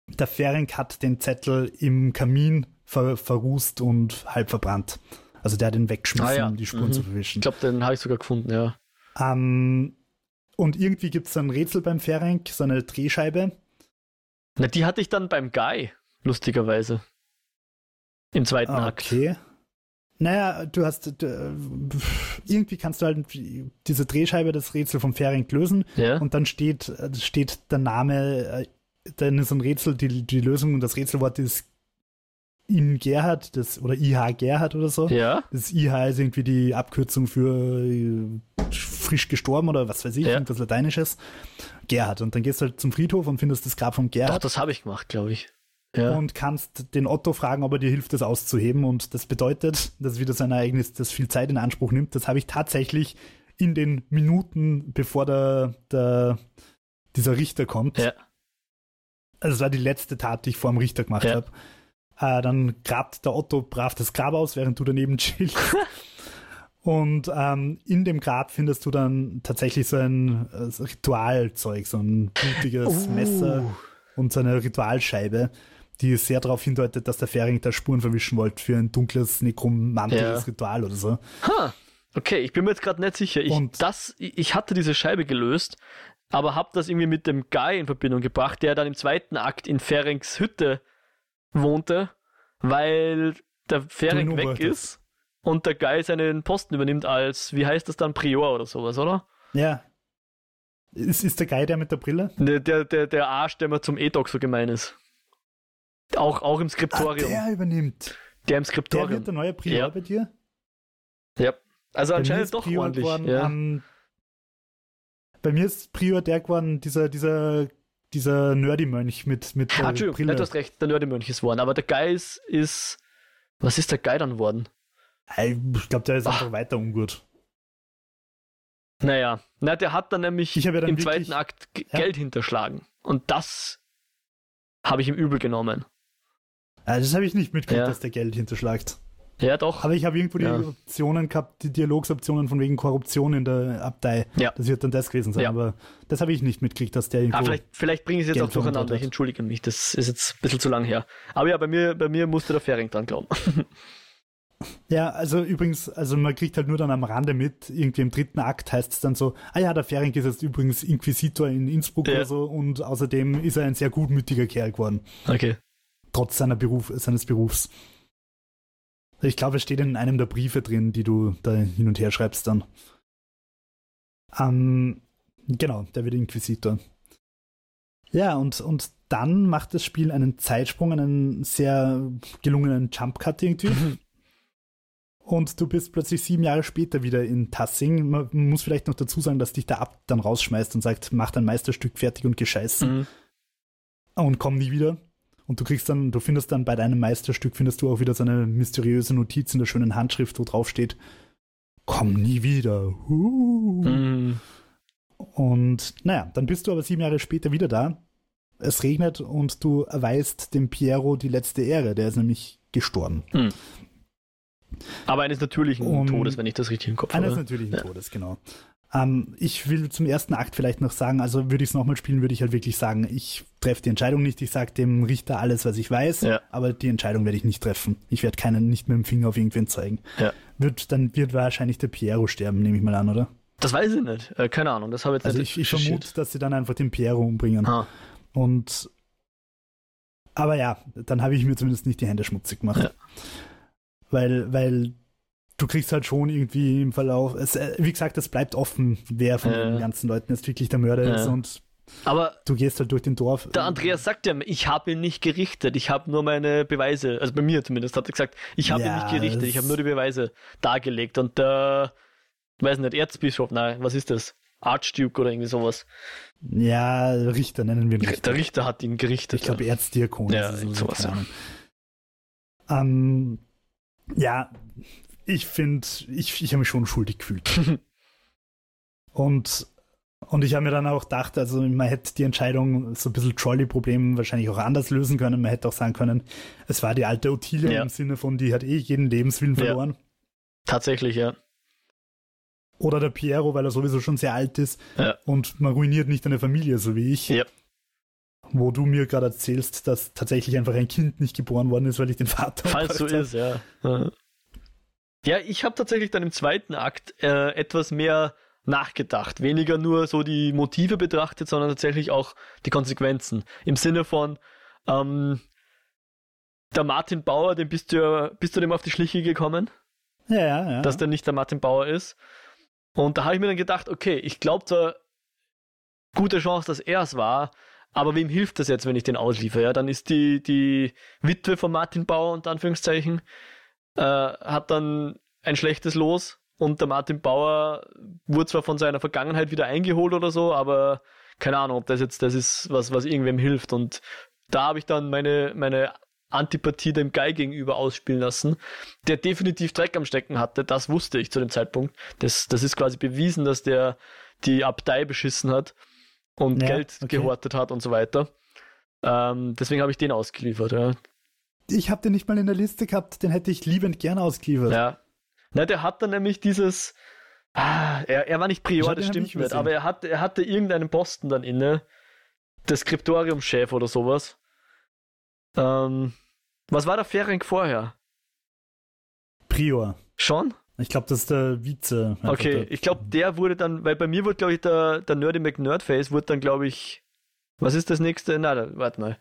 Der Ferenc hat den Zettel im Kamin ver, verrußt und halb verbrannt. Also der hat ihn weggeschmissen, Ah ja, um die Spuren mhm. zu Ich verwischen. glaube, den habe ich sogar gefunden, ja. Ähm, und irgendwie gibt es ein Rätsel beim Ferenc, so eine Drehscheibe, Na, die hatte ich dann beim Guy, lustigerweise. Im zweiten Akt. Ah, Okay. Naja, du hast, du, äh, irgendwie kannst du halt diese Drehscheibe, das Rätsel vom Ferenc lösen Ja. und dann steht, äh, steht der Name, äh, dann ist ein Rätsel, die, die Lösung und das Rätselwort ist in Gerhard, das, oder IH Gerhard oder so. ja. Das IH ist irgendwie die Abkürzung für frisch gestorben oder was weiß ich, Ja. irgendwas Lateinisches. Gerhard. Und dann gehst du halt zum Friedhof und findest das Grab von Doch, Gerhard das habe ich gemacht, glaube ich. Ja. und kannst den Otto fragen, ob er dir hilft, das auszuheben. Und das bedeutet, das ist wieder so ein Ereignis, das viel Zeit in Anspruch nimmt. Das habe ich tatsächlich in den Minuten, bevor der, der dieser Richter kommt. Ja. Also es war die letzte Tat, die ich vor dem Richter gemacht Ja. habe. Äh, dann grabt der Otto brav das Grab aus, während du daneben chillst. Und ähm, in dem Grab findest du dann tatsächlich so ein äh, Ritualzeug, so ein blutiges Uh. Messer und so eine Ritualscheibe, die sehr darauf hindeutet, dass der Fähring da Spuren verwischen wollte für ein dunkles, nekromantisches Ja. Ritual oder so. Ha, okay, ich bin mir jetzt gerade nicht sicher. Ich, Und- das, ich hatte diese Scheibe gelöst, aber habe das irgendwie mit dem Guy in Verbindung gebracht, der dann im zweiten Akt in Ferencs Hütte wohnte, weil der ihn weg ist und der Guy seinen Posten übernimmt als, wie heißt das dann, Prior oder sowas, oder? Ja. Ist, ist der Guy der mit der Brille? Der, der, der, der Arsch, der mir zum E-Doc so gemein ist. Auch, auch im Ah, Skriptorium. der, der übernimmt. im Der Skriptorium. wird der neue Prior Ja. bei dir? ja. Also Bei anscheinend ist doch Prior ordentlich. geworden, ja. ähm, bei mir ist Prior der geworden, dieser, dieser, dieser Nerdy-Mönch mit, mit Ah, der Entschuldigung, Brille. du hast recht, der Nördemönch ist worden, aber der Guy ist. Was ist der Guy dann worden? Ich glaube, der ist Ah. einfach weiter ungut. Naja, na, der hat dann nämlich ja dann im wirklich- zweiten Akt G Ja. Geld hinterschlagen. Und das habe ich ihm übel genommen. Äh, Das habe ich nicht mitgekriegt, Ja. dass der Geld hinterschlägt. Ja, doch. Aber ich habe irgendwo die Ja. Optionen gehabt, die Dialogsoptionen von wegen Korruption in der Abtei. Ja. Das wird dann das gewesen sein. Ja. Aber das habe ich nicht mitgekriegt, dass der irgendwo. Ah, vielleicht, vielleicht bringe ich es jetzt Geld auch durcheinander. Ich entschuldige mich. Das ist jetzt ein bisschen zu lang her. Aber ja, bei mir, bei mir musste der Fering dran glauben. Ja, also übrigens, also man kriegt halt nur dann am Rande mit, irgendwie im dritten Akt heißt es dann so, ah ja, der Fering ist jetzt übrigens Inquisitor in Innsbruck Ja. oder so und außerdem ist er ein sehr gutmütiger Kerl geworden, Okay. Trotz seiner Beruf, seines Berufs. Ich glaube, es steht in einem der Briefe drin, die du da hin und her schreibst dann. Ähm, genau, der wird Inquisitor. Ja, und, und dann macht das Spiel einen Zeitsprung, einen sehr gelungenen Jump-Cut irgendwie. und du bist plötzlich sieben Jahre später wieder in Tassing. Man muss vielleicht noch dazu sagen, dass dich der Abt dann rausschmeißt und sagt, mach dein Meisterstück fertig und gescheißen. Mhm. Und komm nie wieder. Und du kriegst dann, du findest dann bei deinem Meisterstück, findest du auch wieder so eine mysteriöse Notiz in der schönen Handschrift, wo drauf steht, komm nie wieder. Uh. Und naja, dann bist du aber sieben Jahre später wieder da. Es regnet und du erweist dem Piero die letzte Ehre. Der ist nämlich gestorben. Mhm. Aber eines natürlichen um, Todes, wenn ich das richtig im Kopf habe. Eines natürlichen ja. Todes, genau. Ähm, ich will zum ersten Akt vielleicht noch sagen, also würde ich es nochmal spielen, würde ich halt wirklich sagen, ich treffe die Entscheidung nicht, ich sage dem Richter alles, was ich weiß, ja. aber die Entscheidung werde ich nicht treffen. Ich werde keinen nicht mit dem Finger auf irgendwen zeigen. Ja. Wird, dann wird wahrscheinlich der Piero sterben, nehme ich mal an, oder? Das weiß ich nicht. Äh, keine Ahnung. Das habe ich jetzt Also ich, ich vermute, dass sie dann einfach den Piero umbringen. Ha. Und aber ja, dann habe ich mir zumindest nicht die Hände schmutzig gemacht. Ja. Weil, weil du kriegst halt schon irgendwie im Verlauf, es, äh, wie gesagt, es bleibt offen, wer von ja. den ganzen Leuten jetzt wirklich der Mörder ja. ist und aber du gehst halt durch den Dorf. Der Andreas sagt ja, ich habe ihn nicht gerichtet, ich habe nur meine Beweise, also bei mir zumindest hat er gesagt, ich habe ja, ihn nicht gerichtet, ich habe nur die Beweise dargelegt und der, weiß nicht, Erzbischof, nein, was ist das? Archduke oder irgendwie sowas. Ja, Richter nennen wir ihn Richter. Der Richter hat ihn gerichtet. Ich glaube Erzdiakon. Ja, sowas. Ja. Ähm, ja, ich finde, ich, ich habe mich schon schuldig gefühlt. und, und ich habe mir dann auch gedacht, also man hätte die Entscheidung, so ein bisschen Trolley-Problem wahrscheinlich auch anders lösen können. Man hätte auch sagen können, es war die alte Ottilia ja. im Sinne von, die hat eh jeden Lebenswillen verloren. Ja. Tatsächlich, ja. Oder der Piero, weil er sowieso schon sehr alt ist ja. und man ruiniert nicht eine Familie, so wie ich. Ja. Wo du mir gerade erzählst, dass tatsächlich einfach ein Kind nicht geboren worden ist, weil ich den Vater. Falls so ist, ja. Ja, ich habe tatsächlich dann im zweiten Akt äh, etwas mehr nachgedacht. Weniger nur so die Motive betrachtet, sondern tatsächlich auch die Konsequenzen. Im Sinne von, ähm, der Martin Bauer, dem bist du, bist du dem auf die Schliche gekommen? Ja, ja, ja. Dass der nicht der Martin Bauer ist. Und da habe ich mir dann gedacht, okay, ich glaube da gute Chance, dass er es war, aber wem hilft das jetzt, wenn ich den ausliefere? Ja, dann ist die, die Witwe von Martin Bauer, unter Anführungszeichen, äh, hat dann ein schlechtes Los und der Martin Bauer wurde zwar von seiner Vergangenheit wieder eingeholt oder so, aber keine Ahnung, ob das jetzt das ist, was, was irgendwem hilft. Und da habe ich dann meine, meine Antipathie dem Guy gegenüber ausspielen lassen, der definitiv Dreck am Stecken hatte. Das wusste ich zu dem Zeitpunkt. Das, das ist quasi bewiesen, dass der die Abtei beschissen hat und ja, Geld okay. gehortet hat und so weiter. Ähm, deswegen habe ich den ausgeliefert. Ja. Ich habe den nicht mal in der Liste gehabt, den hätte ich liebend gern ausgeliefert. Ja. Na, der hat dann nämlich dieses. Ah, er, er war nicht Prior, das stimmt nicht, aber er, hat, er hatte irgendeinen Posten dann inne. Der Skriptorium-Chef oder sowas. Ähm, was war der Ferenc vorher? Prior. Schon? Ich glaube, das ist der Vize. Okay, der, ich glaube, der wurde dann, weil bei mir wurde, glaube ich, der, der Nerdy McNerdface wurde dann, glaube ich, was ist das nächste? Na, da, warte mal.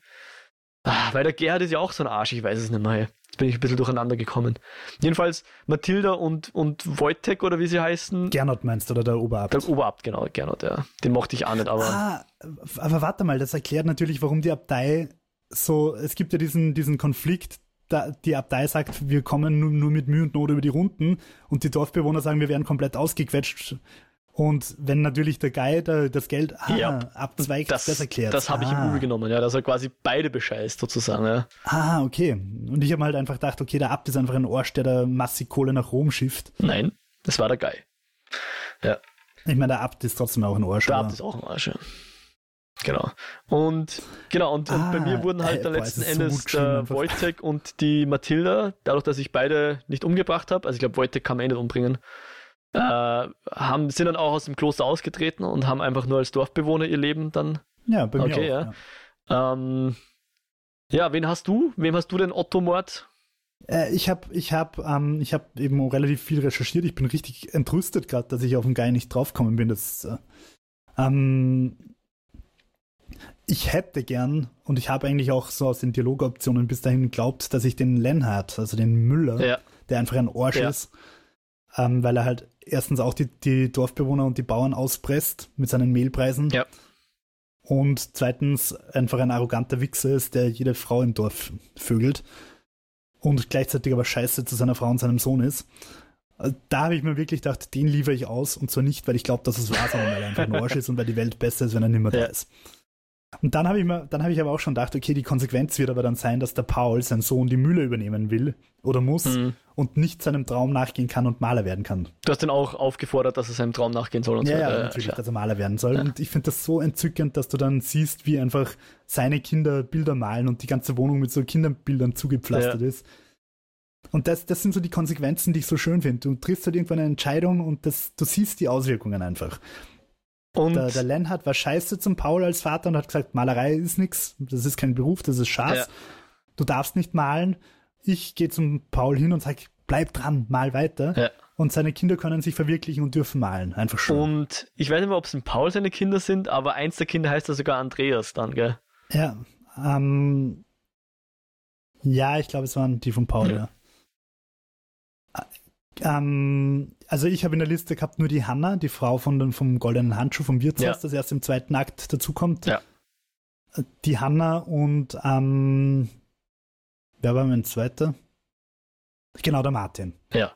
Ah, weil der Gerhard ist ja auch so ein Arsch, ich weiß es nicht mehr. Jetzt bin ich ein bisschen durcheinander gekommen. Jedenfalls Mathilda und, und Wojtek oder wie sie heißen. Gernot meinst du, oder der Oberabt? Der Oberabt, genau, Gernot, ja. Den mochte ich auch nicht, aber. Ah, aber warte mal, das erklärt natürlich, warum die Abtei so, es gibt ja diesen, diesen Konflikt, da, die Abtei sagt, wir kommen nur, nur mit Mühe und Not über die Runden und die Dorfbewohner sagen, wir werden komplett ausgequetscht. Und wenn natürlich der Guide das Geld ah, ja, abzweigt, das, das erklärt. Das habe ah. ich im Übel genommen, ja, dass er quasi beide bescheißt, sozusagen. Ja. Ah, okay. Und ich habe halt einfach gedacht, okay, der Abt ist einfach ein Arsch, der da massig Kohle nach Rom schifft. Nein, das war der Guy. Ja. Ich meine, der Abt ist trotzdem auch ein Arsch. Der Abt ist auch ein Arsch, ja. Genau. Und genau, und, ah, und bei mir wurden halt äh, dann letzten boah, Endes so der Wojtek und die Mathilda, dadurch, dass ich beide nicht umgebracht habe, also ich glaube, Wojtek kann man eh nicht umbringen, äh, haben, sind dann auch aus dem Kloster ausgetreten und haben einfach nur als Dorfbewohner ihr Leben dann. Ja, bei mir okay, auch, ja. Ja. Ähm, ja, wen hast du? Wem hast du den Otto-Mord? Äh, ich habe ich hab, ähm, hab eben relativ viel recherchiert. Ich bin richtig entrüstet gerade, dass ich auf den Guy nicht draufgekommen bin. Das, äh, ähm, ich hätte gern, und ich habe eigentlich auch so aus den Dialogoptionen bis dahin geglaubt, dass ich den Lenhardt, also den Müller, ja. der einfach ein Arsch ja. ist, ähm, weil er halt erstens auch die, die Dorfbewohner und die Bauern auspresst mit seinen Mehlpreisen. Ja. Und zweitens einfach ein arroganter Wichser ist, der jede Frau im Dorf vögelt und gleichzeitig aber scheiße zu seiner Frau und seinem Sohn ist. Da habe ich mir wirklich gedacht, den liefere ich aus und zwar nicht, weil ich glaube, dass es wahr, sondern weil er einfach ein Arsch ist und weil die Welt besser ist, wenn er nicht mehr da ist. Und dann habe ich mir, dann habe ich aber auch schon gedacht, okay, die Konsequenz wird aber dann sein, dass der Paul, sein Sohn, die Mühle übernehmen will oder muss mhm. und nicht seinem Traum nachgehen kann und Maler werden kann. Du hast ihn auch aufgefordert, dass er seinem Traum nachgehen soll und ja, so. Ja, äh, natürlich, klar. dass er Maler werden soll. Ja. Und ich finde das so entzückend, dass du dann siehst, wie einfach seine Kinder Bilder malen und die ganze Wohnung mit so Kinderbildern zugepflastert ja. ist. Und das, das sind so die Konsequenzen, die ich so schön finde. Du triffst halt irgendwann eine Entscheidung und das, du siehst die Auswirkungen einfach. Und der, der Lenhard war scheiße zum Paul als Vater und hat gesagt, Malerei ist nichts, das ist kein Beruf, das ist Schatz. Ja. Du darfst nicht malen. Ich gehe zum Paul hin und sage, bleib dran, mal weiter. Ja. Und seine Kinder können sich verwirklichen und dürfen malen. Einfach schon. Und ich weiß nicht mehr, ob es ein Paul seine Kinder sind, aber eins der Kinder heißt ja sogar Andreas dann, gell? Ja. Ähm, ja, ich glaube, es waren die von Paul, ja. ja. Ähm, also ich habe in der Liste gehabt nur die Hanna, die Frau von den, vom goldenen Handschuh vom Wirtshaus, ja. das erst im zweiten Akt dazukommt. Ja. Die Hanna und ähm, wer war mein zweiter? Genau, der Martin. Ja.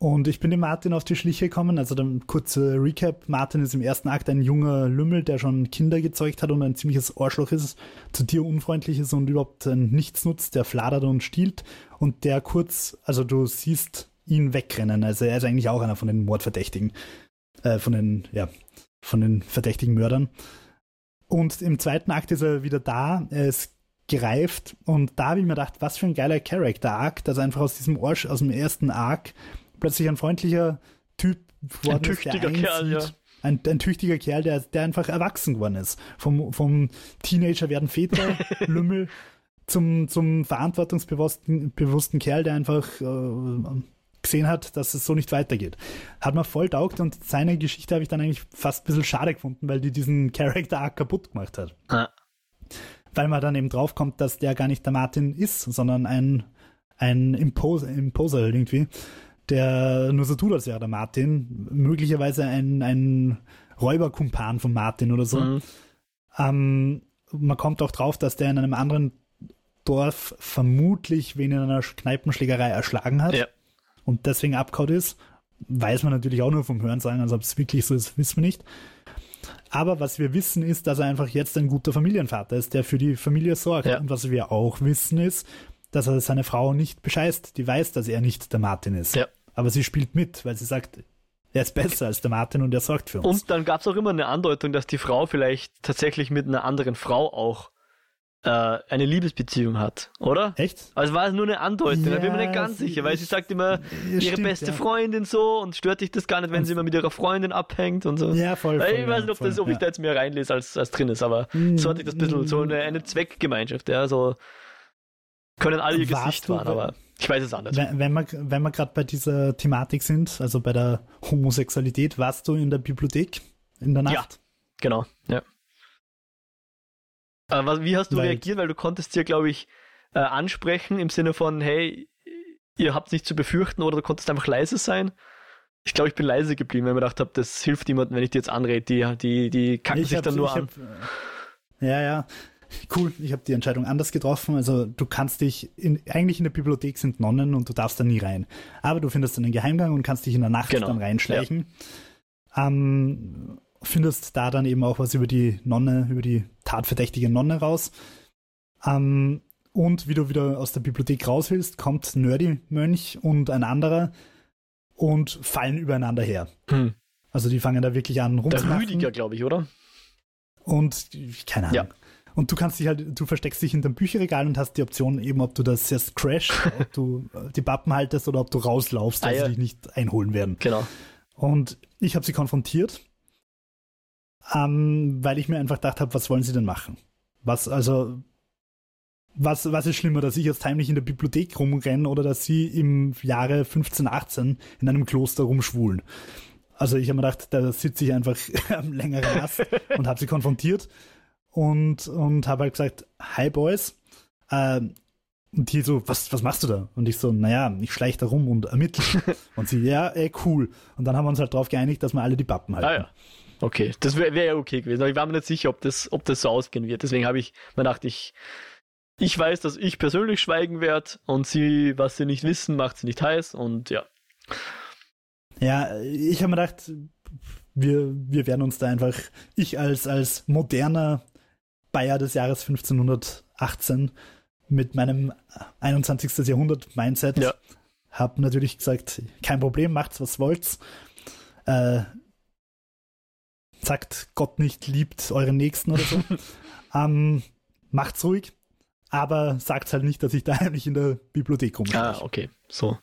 Und ich bin dem Martin auf die Schliche gekommen. Also dann kurze Recap. Martin ist im ersten Akt ein junger Lümmel, der schon Kinder gezeugt hat und ein ziemliches Arschloch ist, zu dir unfreundlich ist und überhaupt nichts nutzt, der fladert und stiehlt. Und der kurz, also du siehst ihn wegrennen. Also er ist eigentlich auch einer von den Mordverdächtigen, äh, von den, ja, von den verdächtigen Mördern. Und im zweiten Akt ist er wieder da, er ist gereift und da habe ich mir gedacht, was für ein geiler Character-Arc, dass einfach aus diesem Arsch, aus dem ersten Arc plötzlich ein freundlicher Typ geworden ein tüchtiger ist, Kerl, ja. Ein, ein, tüchtiger Kerl, der, der einfach erwachsen geworden ist. Vom, vom Teenager werden Väter, Lümmel, zum, zum verantwortungsbewussten bewussten Kerl, der einfach äh, gesehen hat, dass es so nicht weitergeht. Hat mir voll taugt und seine Geschichte habe ich dann eigentlich fast ein bisschen schade gefunden, weil die diesen Character Arc kaputt gemacht hat. Ah. Weil man dann eben draufkommt, dass der gar nicht der Martin ist, sondern ein, ein Imposer, Imposer irgendwie, der nur so tut, als wäre der Martin. Möglicherweise ein, ein Räuberkumpan von Martin oder so. Mhm. Ähm, man kommt auch drauf, dass der in einem anderen Dorf vermutlich wen in einer Kneipenschlägerei erschlagen hat. Ja und deswegen abgehauen ist. Weiß man natürlich auch nur vom Hörensagen, also ob es wirklich so ist, wissen wir nicht. Aber was wir wissen ist, dass er einfach jetzt ein guter Familienvater ist, der für die Familie sorgt. Ja. Und was wir auch wissen ist, dass er seine Frau nicht bescheißt. Die weiß, dass er nicht der Martin ist. Ja. Aber sie spielt mit, weil sie sagt, er ist besser als der Martin und er sorgt für uns. Und dann gab es auch immer eine Andeutung, dass die Frau vielleicht tatsächlich mit einer anderen Frau auch äh, eine Liebesbeziehung hat, oder? Echt? Also war es nur eine Andeutung, ja, da bin ich mir nicht ganz sicher, weil sie sagt immer, ihre stimmt, beste ja. Freundin so und stört dich das gar nicht, wenn sie immer mit ihrer Freundin abhängt und so. Ja, voll. voll ich weiß nicht, ob, voll, das, ob ich da jetzt mehr reinlese, als, als drin ist, aber mm, so hatte ich das ein bisschen, so eine, eine Zweckgemeinschaft, ja, so können alle ihr Gesicht wahren, aber ich weiß es nicht. Wenn, wenn wir, wenn wir gerade bei dieser Thematik sind, also bei der Homosexualität, warst du in der Bibliothek in der Nacht? Ja, genau, ja. Aber wie hast du Weil, reagiert? Weil du konntest ja, glaube ich, äh, ansprechen im Sinne von, hey, ihr habt nichts zu befürchten oder du konntest einfach leise sein. Ich glaube, ich bin leise geblieben, weil ich mir gedacht habe, das hilft niemandem, wenn ich die jetzt anrede. Die, die, die kacken sich dann nur an. Hab, ja, ja. Cool, ich habe die Entscheidung anders getroffen. Also du kannst dich, in, eigentlich in der Bibliothek sind Nonnen und du darfst da nie rein. Aber du findest einen Geheimgang und kannst dich in der Nacht genau. dann reinschleichen. Ja. Ähm, findest da dann eben auch was über die Nonne, über die tatverdächtige Nonne raus. Ähm, und wie du wieder aus der Bibliothek raus willst, kommt Nerdy-Mönch und ein anderer und fallen übereinander her. Hm. Also die fangen da wirklich an rumzumachen. Der Rüdiger, glaube ich, oder? Und keine Ahnung. Ja. Und du kannst dich halt, du versteckst dich hinterm Bücherregal und hast die Option eben, ob du das erst crash, ob du die Pappen haltest oder ob du rauslaufst, weil ah, ja. sie dich nicht einholen werden. Genau. Und ich habe sie konfrontiert ähm, weil ich mir einfach gedacht habe, was wollen sie denn machen? Was, also, was, was ist schlimmer, dass ich jetzt heimlich in der Bibliothek rumrenne oder dass sie im Jahre 1518 in einem Kloster rumschwulen? Also ich habe mir gedacht, da sitze ich einfach am längeren Ast und habe sie konfrontiert und, und habe halt gesagt, hi Boys. Ähm, und die so, was, was machst du da? Und ich so, naja, ich schleiche da rum und ermittle. und sie, ja, ey, cool. Und dann haben wir uns halt darauf geeinigt, dass wir alle die Pappen halten. Ah, ja. okay. Das wäre wär ja okay gewesen. Aber ich war mir nicht sicher, ob das, ob das so ausgehen wird. Deswegen habe ich mir gedacht, ich, ich weiß, dass ich persönlich schweigen werde und sie, was sie nicht wissen, macht sie nicht heiß und ja. Ja, ich habe mir gedacht, wir, wir werden uns da einfach, ich als, als moderner Bayer des Jahres 1518 mit meinem 21. Jahrhundert Mindset Ja. habe natürlich gesagt, kein Problem, macht's was wollt's. Äh, sagt Gott nicht liebt euren Nächsten oder so. ähm, macht's ruhig, aber sagt's halt nicht, dass ich da heimlich in der Bibliothek rumstehe. Ah, okay. So.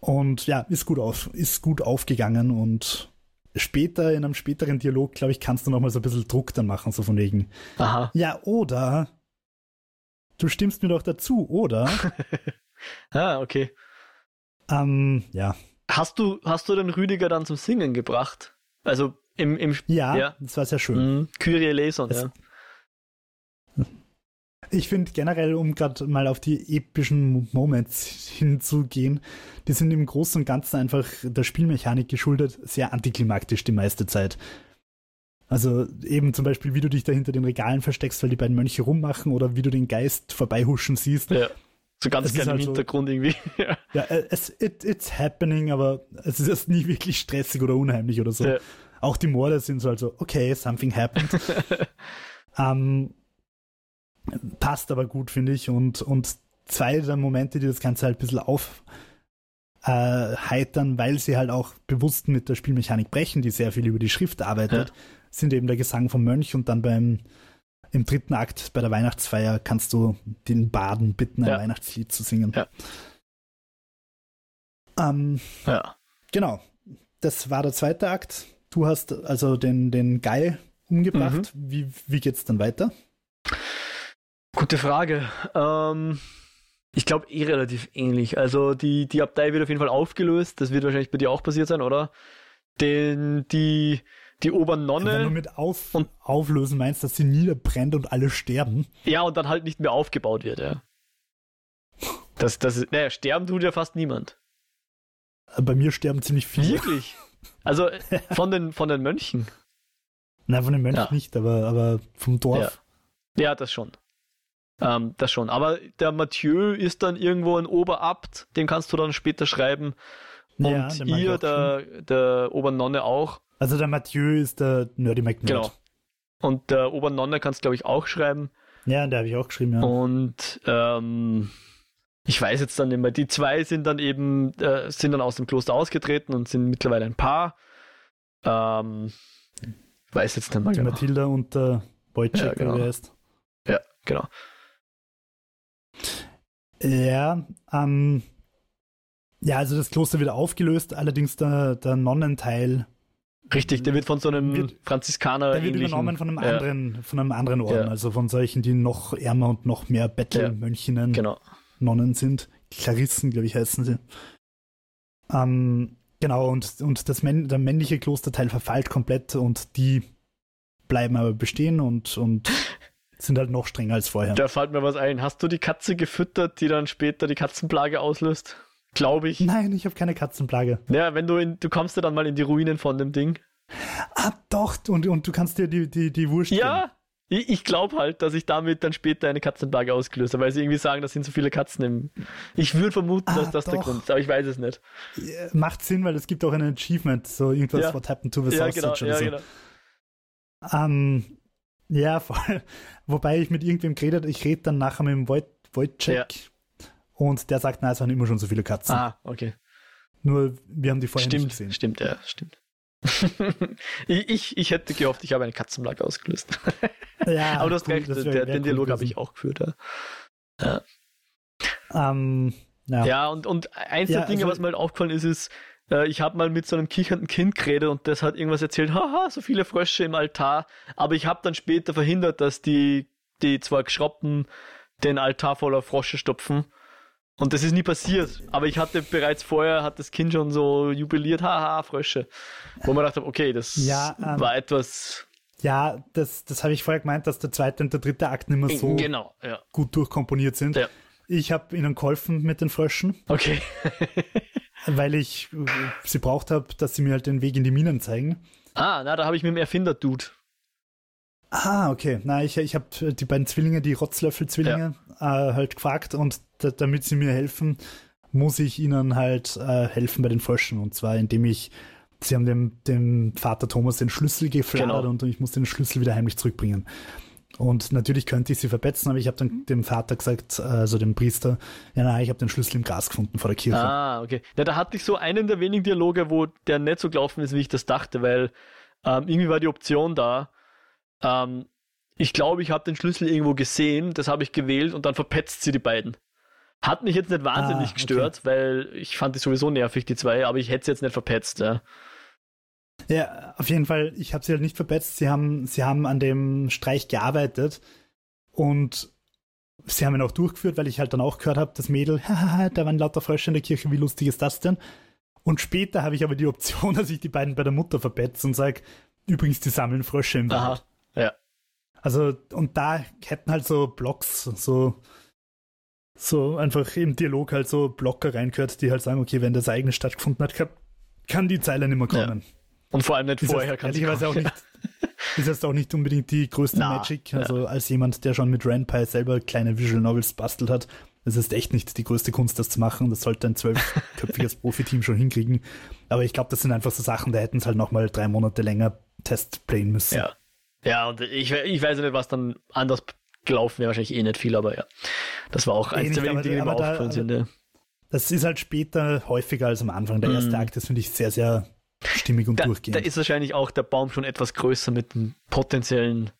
Und ja, ist gut auf, ist gut aufgegangen und später, in einem späteren Dialog, glaube ich, kannst du noch mal so ein bisschen Druck dann machen, so von wegen. Aha. Ja, oder du stimmst mir doch dazu, oder? Ah, okay. ähm, ja. Hast du, hast du den Rüdiger dann zum Singen gebracht? Also im, im Ja, Ja. das war sehr schön. Mhm. Kyrie eleison, Es- ja. Ich finde generell, um gerade mal auf die epischen Moments hinzugehen, die sind im Großen und Ganzen einfach der Spielmechanik geschuldet, sehr antiklimaktisch die meiste Zeit. Also eben zum Beispiel, wie du dich da hinter den Regalen versteckst, weil die beiden Mönche rummachen oder wie du den Geist vorbeihuschen siehst. ja. So ganz ist klein im halt so- Hintergrund irgendwie. ja. Ja, äh, es, it, it's happening, aber es ist erst nie wirklich stressig oder unheimlich oder so. Ja. Auch die Morde sind so also, okay, something happened. ähm, passt aber gut, finde ich. Und, und zwei der Momente, die das Ganze halt ein bisschen auf äh, weil sie halt auch bewusst mit der Spielmechanik brechen, die sehr viel über die Schrift arbeitet, sind eben der Gesang vom Mönch und dann beim im dritten Akt bei der Weihnachtsfeier kannst du den Baden bitten, ein Ja. Weihnachtslied zu singen. Ja. Ähm, ja. Genau. Das war der zweite Akt. Du hast also den, den Guy umgebracht. Mhm. Wie, wie geht's dann weiter? Gute Frage. Ähm, ich glaube eh relativ ähnlich. Also die, die Abtei wird auf jeden Fall aufgelöst. Das wird wahrscheinlich bei dir auch passiert sein, oder? Den, die, die Wenn du Obernonne. mit auf, Und- Auflösen meinst, dass sie niederbrennt und alle sterben. Ja, und dann halt nicht mehr aufgebaut wird, ja. Das, das ist, naja, sterben tut ja fast niemand. Bei mir sterben ziemlich viele. Wirklich. Also von den, von den Mönchen. Nein, von den Mönchen Ja. nicht, aber, aber vom Dorf. Ja, das schon. Ähm, das schon. Aber der Mathieu ist dann irgendwo ein Oberabt, den kannst du dann später schreiben. Und Ja, ihr, der, der Obernonne auch. Also der Mathieu ist der Nerdy McNerd. Genau. Und der Obernonne kannst glaube ich auch schreiben. Ja, der habe ich auch geschrieben, ja. Und ähm, ich weiß jetzt dann nicht mehr. Die zwei sind dann eben, äh, sind dann aus dem Kloster ausgetreten und sind mittlerweile ein Paar. Ähm, weiß jetzt nicht mehr die genau. Mathilda und der Wojciech, Ja, genau. wie er heißt. Ja, genau. Ja, ähm, ja, also das Kloster wird aufgelöst, allerdings der, der Nonnenteil, Richtig, der wird von so einem Wird- Franziskaner. der wird übernommen von einem ja, anderen, von einem anderen Orden, Ja. also von solchen, die noch ärmer und noch mehr Bettelmönchinnen, Genau. Nonnen sind. Klarissen, glaube ich, heißen sie. Ähm, genau, und, und das Männ der männliche Klosterteil verfallt komplett und die bleiben aber bestehen und, und sind halt noch strenger als vorher. Da fällt mir was ein. Hast du die Katze gefüttert, die dann später die Katzenplage auslöst? Glaube ich. Nein, ich habe keine Katzenplage. Ja, wenn du in, du kommst ja dann mal in die Ruinen von dem Ding. Ah, doch, und, und du kannst dir die, die, die Wurst Ja, ich, ich glaube halt, dass ich damit dann später eine Katzenplage ausgelöst habe, weil sie irgendwie sagen, das sind so viele Katzen im. Ich würde vermuten, Ah, dass das der doch. Grund ist, aber ich weiß es nicht. Ja, Macht Sinn, weil es gibt auch ein Achievement, so irgendwas Ja. What Happened to the Ja, Sausage genau, oder ja, so. genau. Ähm, ja, voll. Wobei ich mit irgendwem geredet, ich rede dann nachher mit dem Woj- Wojciech und der sagt, na, es waren immer schon so viele Katzen. Ah, okay. Nur wir haben die vorher nicht Stimmt, gesehen. stimmt, ja, stimmt. ich, ich, hätte gehofft, ich habe eine Katzenplage ausgelöst. Ja, aber du hast cool, recht, der, den cool Dialog habe gewesen. ich auch geführt. Ja. Ähm, ja. Ja, und, und eins Ja, der Dinge, also- was mir halt aufgefallen ist, ist, äh, ich habe mal mit so einem kichernden Kind geredet und das hat irgendwas erzählt, haha, so viele Frösche im Altar, aber ich habe dann später verhindert, dass die, die zwei Geschroppen den Altar voller Frosche stopfen. Und das ist nie passiert. Aber ich hatte bereits vorher, hat das Kind schon so jubiliert, haha, Frösche. Wo man dachte, okay, das Ja, ähm, war etwas. Ja, das, das habe ich vorher gemeint, dass der zweite und der dritte Akt nicht mehr so genau, ja. gut durchkomponiert sind. Ja. Ich habe ihnen geholfen mit den Fröschen, Okay. weil ich äh, sie braucht habe, dass sie mir halt den Weg in die Minen zeigen. Ah, na, da habe ich mit dem Erfinder-Dude. Ah, okay. Na, ich, ich habe die beiden Zwillinge, die Rotzlöffel-Zwillinge, ja. äh, halt gefragt und damit sie mir helfen, muss ich ihnen halt äh, helfen bei den Fröschen. Und zwar, indem ich, sie haben dem, dem Vater Thomas den Schlüssel geflattert genau. und ich muss den Schlüssel wieder heimlich zurückbringen. Und natürlich könnte ich sie verpetzen, aber ich habe dann dem Vater gesagt, also dem Priester, ja, nein, ich habe den Schlüssel im Gras gefunden vor der Kirche. Ah, okay. Ja, da hatte ich so einen der wenigen Dialoge, wo der nicht so gelaufen ist, wie ich das dachte, weil ähm, irgendwie war die Option da. Ähm, ich glaube, ich habe den Schlüssel irgendwo gesehen, das habe ich gewählt und dann verpetzt sie die beiden. Hat mich jetzt nicht wahnsinnig ah, okay. gestört, weil ich fand die sowieso nervig, die zwei, aber ich hätte sie jetzt nicht verpetzt, ja. Ja, auf jeden Fall, ich habe sie halt nicht verpetzt. Sie haben, sie haben an dem Streich gearbeitet und sie haben ihn auch durchgeführt, weil ich halt dann auch gehört habe, das Mädel, da waren lauter Frösche in der Kirche, wie lustig ist das denn? Und später habe ich aber die Option, dass ich die beiden bei der Mutter verpetze und sage, übrigens, die sammeln Frösche im Wald. Aha, ja. Also, und da hätten halt so Blocks, so, so einfach im Dialog halt so Blocker reingehört, die halt sagen, okay, wenn das eigene stattgefunden hat, kann, kann die Zeile nicht mehr kommen. Ja. Und vor allem nicht ist vorher kann ich auch nicht. Ist jetzt auch nicht unbedingt die größte Na, Magic. Also ja. als jemand, der schon mit Rampire selber kleine Visual Novels bastelt hat, es ist echt nicht die größte Kunst, das zu machen. Das sollte ein zwölfköpfiges Profiteam schon hinkriegen. Aber ich glaube, das sind einfach so Sachen, da hätten es halt nochmal drei Monate länger testplayen müssen. Ja. Ja, und ich, ich weiß nicht, was dann anders gelaufen wäre. Wahrscheinlich eh nicht viel, aber ja. Das war auch eins der wenigen Dinge, die mir aufgefallen sind. Ja. Das ist halt später häufiger als am Anfang. Der erste mm. Akt, das finde ich sehr, sehr stimmig und da, durchgehend. Da ist wahrscheinlich auch der Baum schon etwas größer mit einem potenziellen.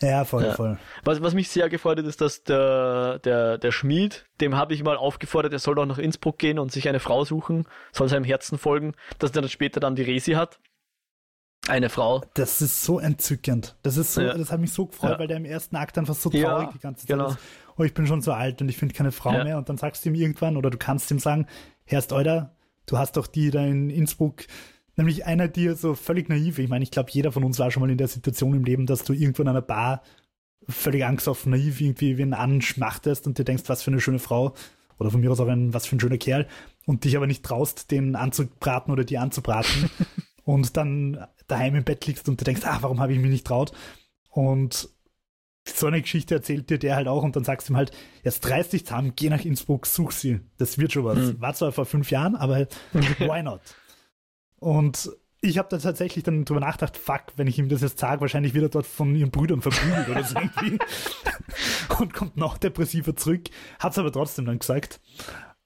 Ja, voll, ja. voll. Was, was mich sehr gefreut hat, ist, dass der, der, der Schmied, dem habe ich mal aufgefordert, er soll doch nach Innsbruck gehen und sich eine Frau suchen, soll seinem Herzen folgen, dass er dann später dann die Resi hat. Eine Frau. Das ist so entzückend. Das ist so, ja. das hat mich so gefreut, ja. weil der im ersten Akt einfach so traurig die ganze Zeit genau. ist. Oh, ich bin schon so alt und ich finde keine Frau mehr. Und dann sagst du ihm irgendwann, oder du kannst ihm sagen, Herrst Euder, du hast doch die da in Innsbruck Nämlich einer, die so völlig naiv, ich meine, ich glaube, jeder von uns war schon mal in der Situation im Leben, dass du irgendwo in einer Bar völlig angstoffen, naiv irgendwie wie ein anschmachtest und dir denkst, was für eine schöne Frau oder von mir aus auch ein, was für ein schöner Kerl und dich aber nicht traust, den anzubraten oder die anzubraten und dann daheim im Bett liegst und du denkst, ach, warum habe ich mich nicht traut? Und so eine Geschichte erzählt dir der halt auch und dann sagst du ihm halt, jetzt reiß dich zusammen, geh nach Innsbruck, such sie. Das wird schon was. Mhm. War zwar vor fünf Jahren, aber why not? Und ich habe da tatsächlich dann drüber nachgedacht, fuck, wenn ich ihm das jetzt sage, wahrscheinlich wird er dort von ihren Brüdern verprügelt oder so irgendwie. und kommt noch depressiver zurück. Hat's aber trotzdem dann gesagt.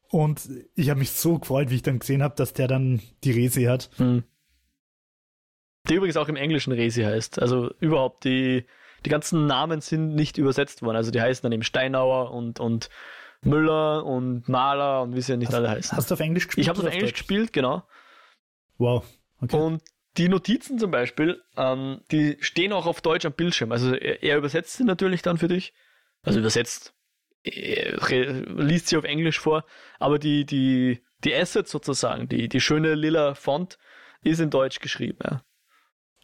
Und ich habe mich so gefreut, wie ich dann gesehen habe, dass der dann die Resi hat. Hm. Die übrigens auch im Englischen Resi heißt. Also überhaupt, die, die ganzen Namen sind nicht übersetzt worden. Also die heißen dann eben Steinauer und, und Müller und Maler und wie sie ja nicht hast, alle heißen. Hast du auf Englisch gespielt? Ich habe auf Englisch Deutsch? gespielt, genau. Wow. Okay. Und die Notizen zum Beispiel, ähm, die stehen auch auf Deutsch am Bildschirm. Also er, er übersetzt sie natürlich dann für dich. Also übersetzt, liest sie auf Englisch vor, aber die, die, die Assets sozusagen, die, die schöne lila Font, ist in Deutsch geschrieben, ja.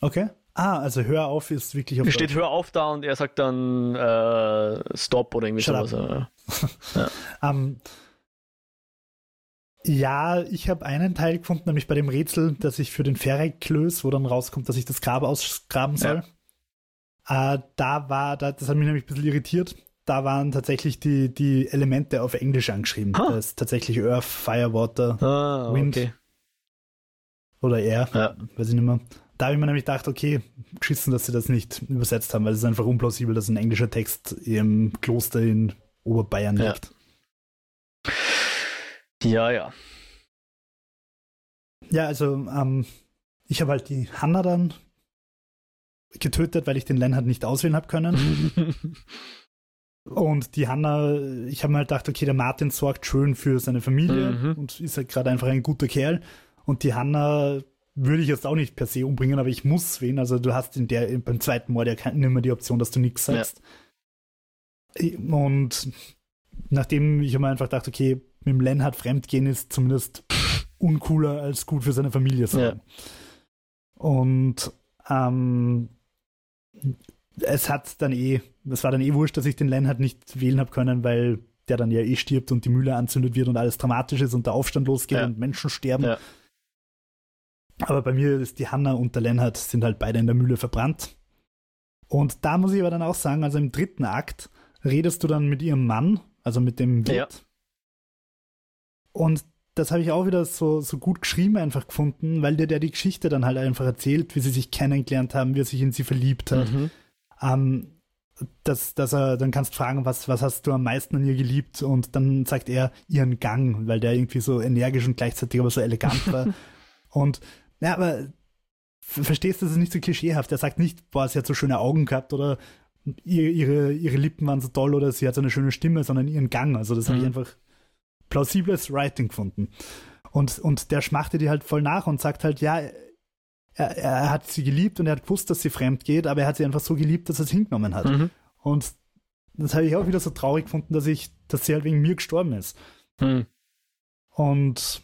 Okay. Ah, also hör auf ist wirklich auf steht hör auf da und er sagt dann äh, Stop oder irgendwie Shut sowas. ja. um, ähm, ja, ich habe einen Teil gefunden, nämlich bei dem Rätsel, dass ich für den Ferek löse, wo dann rauskommt, dass ich das Grab ausgraben soll. Ja. Äh, da war, da, das hat mich nämlich ein bisschen irritiert. Da waren tatsächlich die, die Elemente auf Englisch angeschrieben. Huh. Das ist tatsächlich Earth, Fire, Water, ah, Wind. Okay. Oder Air, ja. weiß ich nicht mehr. Da habe ich mir nämlich gedacht, okay, geschissen, dass sie das nicht übersetzt haben, weil es ist einfach unplausibel, dass ein englischer Text im Kloster in Oberbayern ja. liegt. Ja, ja. Ja, also ähm, ich habe halt die Hanna dann getötet, weil ich den Lenhard nicht auswählen habe können. und die Hanna, ich habe mir halt gedacht, okay, der Martin sorgt schön für seine Familie mhm. und ist halt gerade einfach ein guter Kerl. Und die Hanna würde ich jetzt auch nicht per se umbringen, aber ich muss wen. Also du hast in der beim zweiten Mord ja nicht mehr die Option, dass du nichts sagst. Ja. Und nachdem ich mir einfach dachte, okay, mit dem Lenhard fremdgehen ist zumindest uncooler als gut für seine Familie sein. Ja. Und ähm, es hat dann eh, es war dann eh wurscht, dass ich den Lenhard nicht wählen habe können, weil der dann ja eh stirbt und die Mühle anzündet wird und alles dramatisch ist und der Aufstand losgeht ja. und Menschen sterben. Aber bei mir ist die Hanna und der Lennart sind halt beide in der Mühle verbrannt. Und da muss ich aber dann auch sagen, also im dritten Akt redest du dann mit ihrem Mann, also mit dem Wirt. Ja. Und das habe ich auch wieder so, so gut geschrieben einfach gefunden, weil dir der die Geschichte dann halt einfach erzählt, wie sie sich kennengelernt haben, wie er sich in sie verliebt hat. Mhm. Ähm, dass, dass er, dann kannst du fragen, was, was hast du am meisten an ihr geliebt? Und dann sagt er ihren Gang, weil der irgendwie so energisch und gleichzeitig aber so elegant war. und ja, aber verstehst du, das ist nicht so klischeehaft. Er sagt nicht, boah, sie hat so schöne Augen gehabt oder ihre, ihre Lippen waren so toll oder sie hat so eine schöne Stimme, sondern ihren Gang. Also das mhm. habe ich einfach plausibles Writing gefunden. Und, und der schmachtet die halt voll nach und sagt halt, ja, er, er, hat sie geliebt und er hat gewusst, dass sie fremd geht, aber er hat sie einfach so geliebt, dass er es hingenommen hat. Mhm. Und das habe ich auch wieder so traurig gefunden, dass ich, dass sie halt wegen mir gestorben ist. Mhm. Und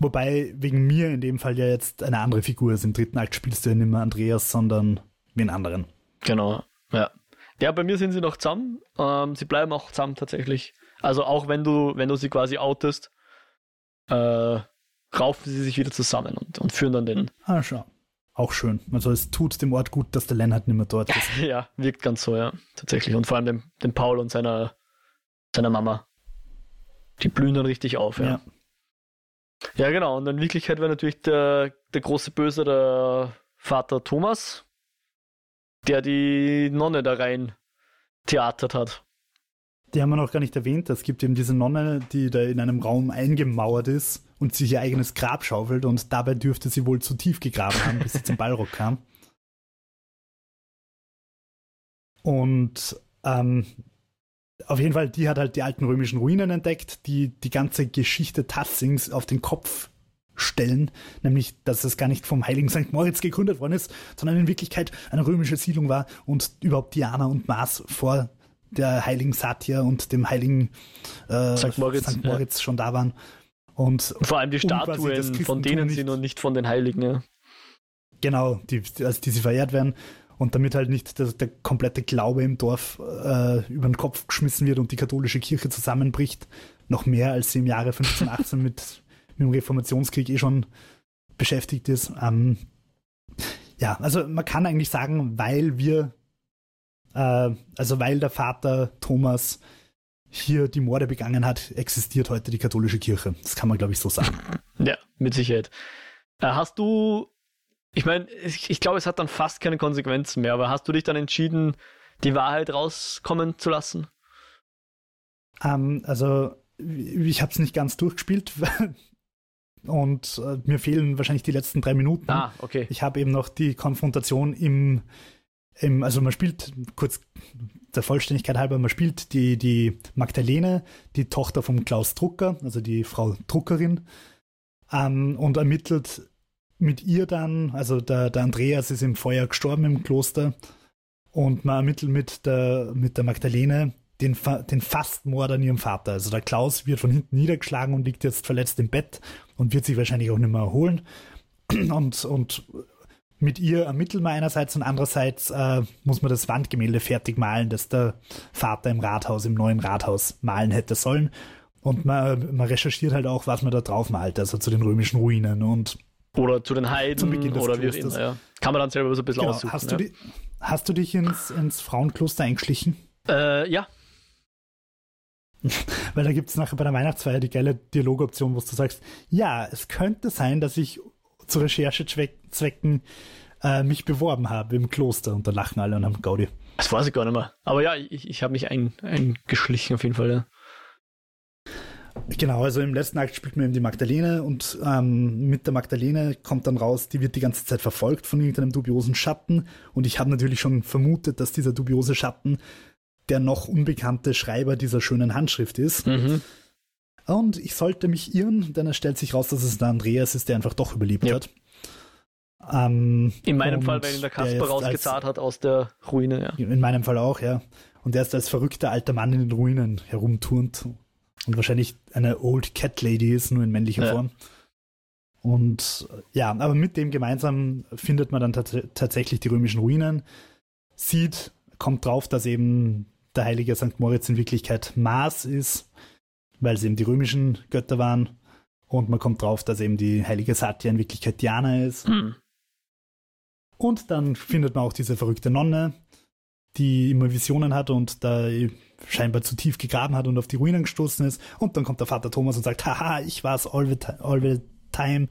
wobei wegen mir in dem Fall ja jetzt eine andere Figur ist. Im dritten Akt spielst du ja nicht mehr Andreas, sondern wie einen anderen. Genau, ja. Ja, bei mir sind sie noch zusammen. Ähm, sie bleiben auch zusammen tatsächlich. Also auch wenn du, wenn du sie quasi outest, äh, raufen sie sich wieder zusammen und, und führen dann den. Ah, schau. Auch schön. Also es tut dem Ort gut, dass der Lennart nicht mehr dort ist. ja, wirkt ganz so, ja. Tatsächlich. Und vor allem dem, dem Paul und seiner, seiner Mama. Die blühen dann richtig auf, ja. ja. Ja, genau. Und in Wirklichkeit wäre natürlich der, der große Böse der Vater Thomas, der die Nonne da rein theatert hat. Die haben wir noch gar nicht erwähnt. Es gibt eben diese Nonne, die da in einem Raum eingemauert ist und sich ihr eigenes Grab schaufelt und dabei dürfte sie wohl zu tief gegraben haben, bis sie zum Ballrock kam. Und ähm, auf jeden Fall, die hat halt die alten römischen Ruinen entdeckt, die die ganze Geschichte Tassings auf den Kopf stellen, nämlich, dass es gar nicht vom heiligen St. Moritz gegründet worden ist, sondern in Wirklichkeit eine römische Siedlung war und überhaupt Diana und Mars vor der heiligen Satya und dem heiligen äh, St. Moritz, St. Moritz ja. schon da waren. Und, Vor allem die Statuen, von denen nicht, sie noch nicht von den Heiligen. Ja. Genau, die, also die sie verehrt werden. Und damit halt nicht der, der komplette Glaube im Dorf äh, über den Kopf geschmissen wird und die katholische Kirche zusammenbricht, noch mehr als sie im Jahre 1518 mit, mit dem Reformationskrieg eh schon beschäftigt ist. Ähm, ja, also man kann eigentlich sagen, weil wir äh, also weil der Vater Thomas hier die Morde begangen hat, existiert heute die katholische Kirche. Das kann man, glaube ich, so sagen. Ja, mit Sicherheit. Äh, hast du, ich meine, ich, ich glaube, es hat dann fast keine Konsequenzen mehr, aber hast du dich dann entschieden, die Wahrheit rauskommen zu lassen? Ähm, also, ich habe es nicht ganz durchgespielt. Und äh, mir fehlen wahrscheinlich die letzten drei Minuten. Ah, okay. Ich habe eben noch die Konfrontation im im, also man spielt, kurz der Vollständigkeit halber, man spielt die, die Magdalene, die Tochter von Klaus Drucker, also die Frau Druckerin, ähm, und ermittelt mit ihr dann, also der, der Andreas ist im Feuer gestorben im Kloster, und man ermittelt mit der, mit der Magdalene den, den Fastmord an ihrem Vater. Also der Klaus wird von hinten niedergeschlagen und liegt jetzt verletzt im Bett und wird sich wahrscheinlich auch nicht mehr erholen. Und, und mit ihr ermitteln wir einerseits und andererseits äh, muss man das Wandgemälde fertig malen, das der Vater im Rathaus, im neuen Rathaus malen hätte sollen. Und man, man recherchiert halt auch, was man da drauf malt, also zu den römischen Ruinen und oder zu den Heiden oder wie auch immer. Ja. Kann man dann selber so ein bisschen genau. aussuchen. Hast, ja. du, die, hast du dich ins, ins Frauenkloster eingeschlichen? Äh, ja. Weil da gibt es nachher bei der Weihnachtsfeier die geile Dialogoption, wo du sagst, ja, es könnte sein, dass ich zu Recherchezwecken äh, mich beworben habe im Kloster und da lachen alle und haben Gaudi. Das weiß ich gar nicht mehr. Aber ja, ich, ich habe mich ein, eingeschlichen auf jeden Fall, ja. Genau, also im letzten Akt spielt man eben die Magdalene und ähm, mit der Magdalene kommt dann raus, die wird die ganze Zeit verfolgt von irgendeinem dubiosen Schatten und ich habe natürlich schon vermutet, dass dieser dubiose Schatten der noch unbekannte Schreiber dieser schönen Handschrift ist. Mhm. Und ich sollte mich irren, denn es stellt sich raus, dass es der Andreas ist, der einfach doch überlebt ja. hat. Ähm, in meinem Fall, weil ihn der Kasper rausgezahlt hat aus der Ruine, ja. In meinem Fall auch, ja. Und er ist als verrückter alter Mann in den Ruinen herumturnt und wahrscheinlich eine Old Cat Lady ist, nur in männlicher ja. Form. Und ja, aber mit dem gemeinsam findet man dann tatsächlich die römischen Ruinen, sieht, kommt drauf, dass eben der heilige St. Moritz in Wirklichkeit Mars ist weil sie eben die römischen Götter waren. Und man kommt drauf, dass eben die heilige Satya in Wirklichkeit Diana ist. Hm. Und dann findet man auch diese verrückte Nonne, die immer Visionen hat und da scheinbar zu tief gegraben hat und auf die Ruinen gestoßen ist. Und dann kommt der Vater Thomas und sagt, haha, ich war's all the, all the time.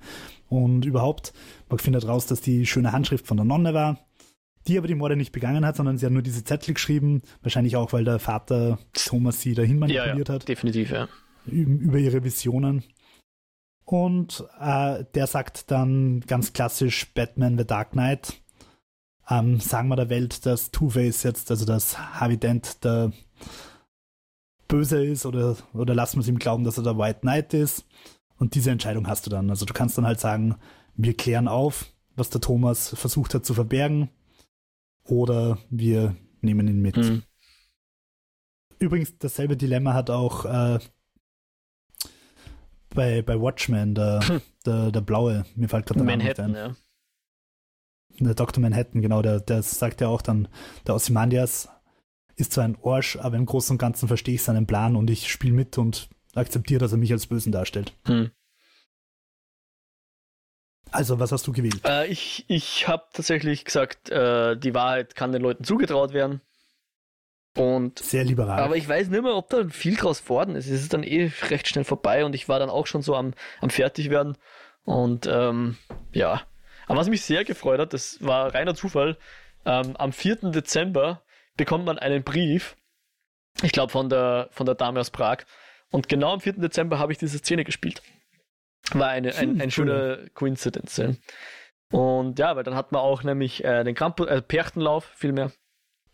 Und überhaupt, man findet raus, dass die schöne Handschrift von der Nonne war, die aber die Morde nicht begangen hat, sondern sie hat nur diese Zettel geschrieben. Wahrscheinlich auch, weil der Vater Thomas sie dahin manipuliert ja, ja, hat. Definitiv, ja. Über ihre Visionen. Und äh, der sagt dann ganz klassisch Batman The Dark Knight. Ähm, sagen wir der Welt, dass Two-Face jetzt, also dass Harvey Dent der Böse ist oder, oder lassen wir es ihm glauben, dass er der White Knight ist. Und diese Entscheidung hast du dann. Also du kannst dann halt sagen, wir klären auf, was der Thomas versucht hat zu verbergen. Oder wir nehmen ihn mit. Mhm. Übrigens, dasselbe Dilemma hat auch äh, bei, bei Watchmen, der, hm. der, der blaue, mir fällt gerade der Manhattan, Name ein. Ja. Der Dr. Manhattan, genau, der, der sagt ja auch dann, der Ozymandias ist zwar ein Orsch, aber im Großen und Ganzen verstehe ich seinen Plan und ich spiele mit und akzeptiere, dass er mich als Bösen darstellt. Hm. Also, was hast du gewählt? Äh, ich ich habe tatsächlich gesagt, äh, die Wahrheit kann den Leuten zugetraut werden. Und, Sehr liberal. Aber ich weiß nicht mehr, ob da viel draus geworden ist. Es ist dann eh recht schnell vorbei und ich war dann auch schon so am, am Fertigwerden. Und ähm, ja. Aber was mich sehr gefreut hat, das war reiner Zufall. Ähm, am 4. Dezember bekommt man einen Brief, ich glaube von der, von der Dame aus Prag. Und genau am 4. Dezember habe ich diese Szene gespielt. War eine, ein, hm, ein schöner Coincidence. Ja. Und ja, weil dann hat man auch nämlich äh, den Krampus, äh, Perchtenlauf vielmehr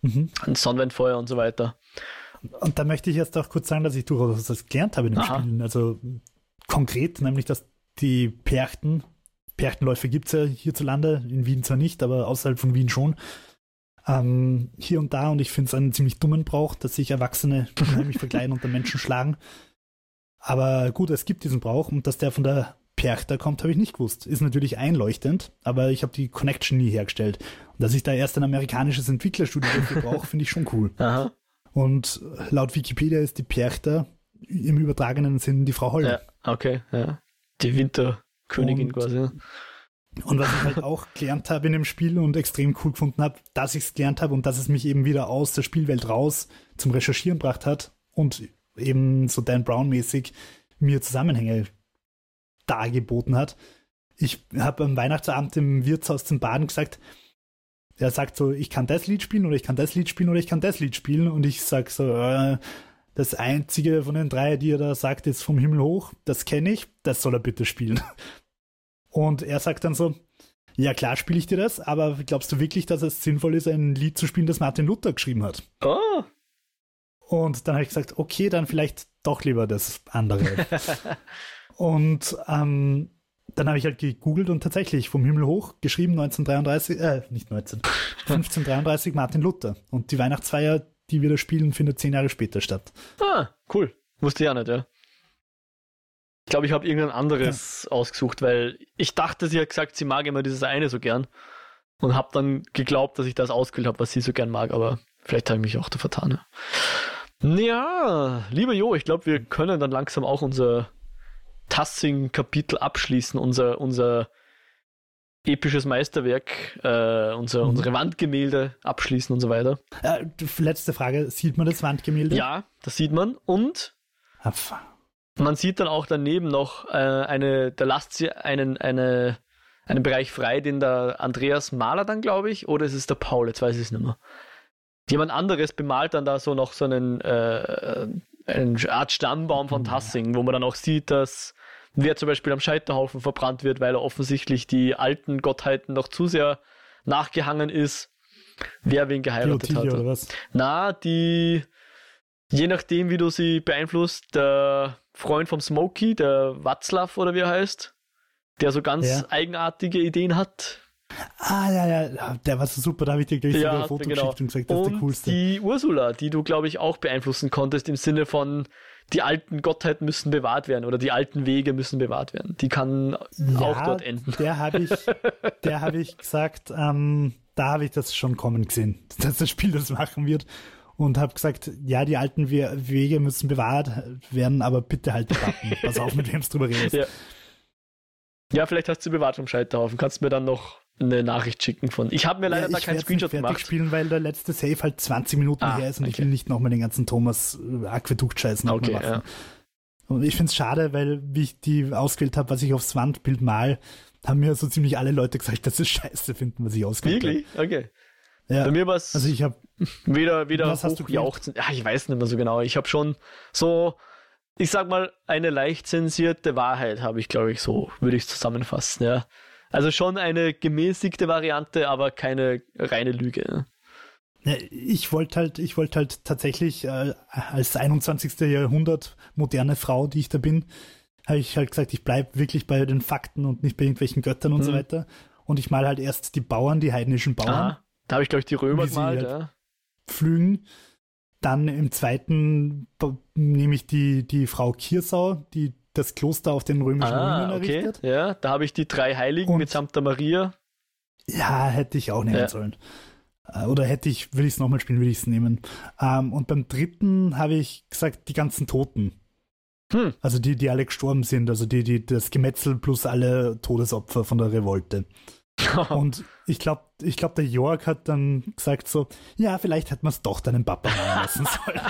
mhm. ein Sonnenwendfeuer und so weiter. Und da möchte ich jetzt auch kurz sagen, dass ich durchaus was gelernt habe in dem Aha. Spielen. Also konkret, nämlich, dass die Perchten, Perchtenläufe gibt es ja hierzulande, in Wien zwar nicht, aber außerhalb von Wien schon. Ähm, hier und da, und ich finde es einen ziemlich dummen Brauch, dass sich Erwachsene unheimlich verkleiden und dann Menschen schlagen. Aber gut, es gibt diesen Brauch und dass der von der Perchter kommt, habe ich nicht gewusst. Ist natürlich einleuchtend, aber ich habe die Connection nie hergestellt. Und dass ich da erst ein amerikanisches Entwicklerstudio dafür brauche, finde ich schon cool. Aha. Und laut Wikipedia ist die Perchter im übertragenen Sinn die Frau Holle. Ja, okay, ja. Die Winterkönigin und, quasi. Und was ich halt auch gelernt habe in dem Spiel und extrem cool gefunden habe, dass ich es gelernt habe und dass es mich eben wieder aus der Spielwelt raus zum Recherchieren gebracht hat und eben so Dan Brown-mäßig mir Zusammenhänge dargeboten hat. Ich habe am Weihnachtsabend im Wirtshaus zum Baden gesagt, er sagt so, ich kann das Lied spielen oder ich kann das Lied spielen oder ich kann das Lied spielen und ich sag so, äh, das einzige von den drei, die er da sagt, ist vom Himmel hoch, das kenne ich, das soll er bitte spielen. Und er sagt dann so, ja klar spiele ich dir das, aber glaubst du wirklich, dass es sinnvoll ist, ein Lied zu spielen, das Martin Luther geschrieben hat? Oh. Und dann habe ich gesagt, okay, dann vielleicht doch lieber das andere. und ähm, dann habe ich halt gegoogelt und tatsächlich vom Himmel hoch geschrieben 1933, äh, nicht 19, 1533 Martin Luther. Und die Weihnachtsfeier, die wir da spielen, findet zehn Jahre später statt. Ah, cool. Wusste ich auch nicht, ja. Ich glaube, ich habe irgendein anderes ja. ausgesucht, weil ich dachte, sie hat gesagt, sie mag immer dieses eine so gern. Und habe dann geglaubt, dass ich das ausgewählt habe, was sie so gern mag, aber vielleicht habe ich mich auch da vertan. Ja. Ja, lieber Jo, ich glaube, wir können dann langsam auch unser Tassing-Kapitel abschließen, unser, unser episches Meisterwerk, äh, unser, mhm. unsere Wandgemälde abschließen und so weiter. Äh, letzte Frage, sieht man das Wandgemälde? Ja, das sieht man und man sieht dann auch daneben noch äh, eine, da lasst sie einen, eine, einen Bereich frei, den der Andreas Mahler dann, glaube ich, oder ist es der Paul, jetzt weiß ich es nicht mehr. Jemand anderes bemalt dann da so noch so einen, äh, eine Art Stammbaum von Tassing, wo man dann auch sieht, dass wer zum Beispiel am Scheiterhaufen verbrannt wird, weil er offensichtlich die alten Gottheiten noch zu sehr nachgehangen ist, wer wen geheiratet hat. Oder was? Na, die, je nachdem, wie du sie beeinflusst, der Freund vom Smokey, der Watzlaw oder wie er heißt, der so ganz ja. eigenartige Ideen hat, Ah, ja, ja, der war so super, da habe ich dir gleich ja, ein Foto genau. geschickt und gesagt, das und ist der coolste. Die Ursula, die du, glaube ich, auch beeinflussen konntest, im Sinne von, die alten Gottheiten müssen bewahrt werden oder die alten Wege müssen bewahrt werden. Die kann ja, auch dort enden. Der habe ich, der ich gesagt, ähm, da habe ich das schon kommen gesehen, dass das Spiel das machen wird. und habe gesagt, ja, die alten We Wege müssen bewahrt werden, aber bitte halt die Pappen. Pass auf, mit wem du drüber redest. Ja. ja, vielleicht hast du bewahrt vom Scheiterhaufen. Kannst mir dann noch eine Nachricht schicken von. Ich habe mir leider ja, da keinen Screenshot fertig gemacht. spielen, weil der letzte Save halt 20 Minuten ah, her ist und okay. ich will nicht nochmal den ganzen Thomas äh, Aquädukt-Scheiß nochmal okay, machen. Ja. Und ich finde es schade, weil wie ich die ausgewählt habe, was ich aufs Wandbild mal, haben mir so ziemlich alle Leute gesagt, dass sie scheiße finden, was ich ausgewählt habe. Wirklich? Okay. Ja. Bei mir war es also ich habe weder wieder was hast du jauchzen. Ja, ich weiß nicht mehr so genau. Ich habe schon so ich sag mal eine leicht zensierte Wahrheit habe ich glaube ich so würde ich zusammenfassen, ja. Also schon eine gemäßigte Variante, aber keine reine Lüge. Ne? Ich wollte halt, ich wollte halt tatsächlich äh, als 21. Jahrhundert moderne Frau, die ich da bin, habe ich halt gesagt, ich bleibe wirklich bei den Fakten und nicht bei irgendwelchen Göttern und mhm. so weiter. Und ich mal halt erst die Bauern, die heidnischen Bauern. Aha. Da habe ich, glaube ich, die Römer gemalt, halt ja. Pflügen. Dann im zweiten nehme ich die, die Frau Kirsau, die das Kloster auf den römischen ah, Ruinen okay. errichtet. Ja, da habe ich die drei Heiligen und, mit Santa Maria. Ja, hätte ich auch nehmen ja. sollen. Äh, oder hätte ich, will ich es nochmal spielen, will ich es nehmen. Ähm, und beim dritten habe ich gesagt, die ganzen Toten. Hm. Also die, die alle gestorben sind, also die, die, das Gemetzel plus alle Todesopfer von der Revolte. und ich glaube, ich glaub, der Jörg hat dann gesagt so, ja, vielleicht hätte man es doch deinem Papa machen lassen sollen.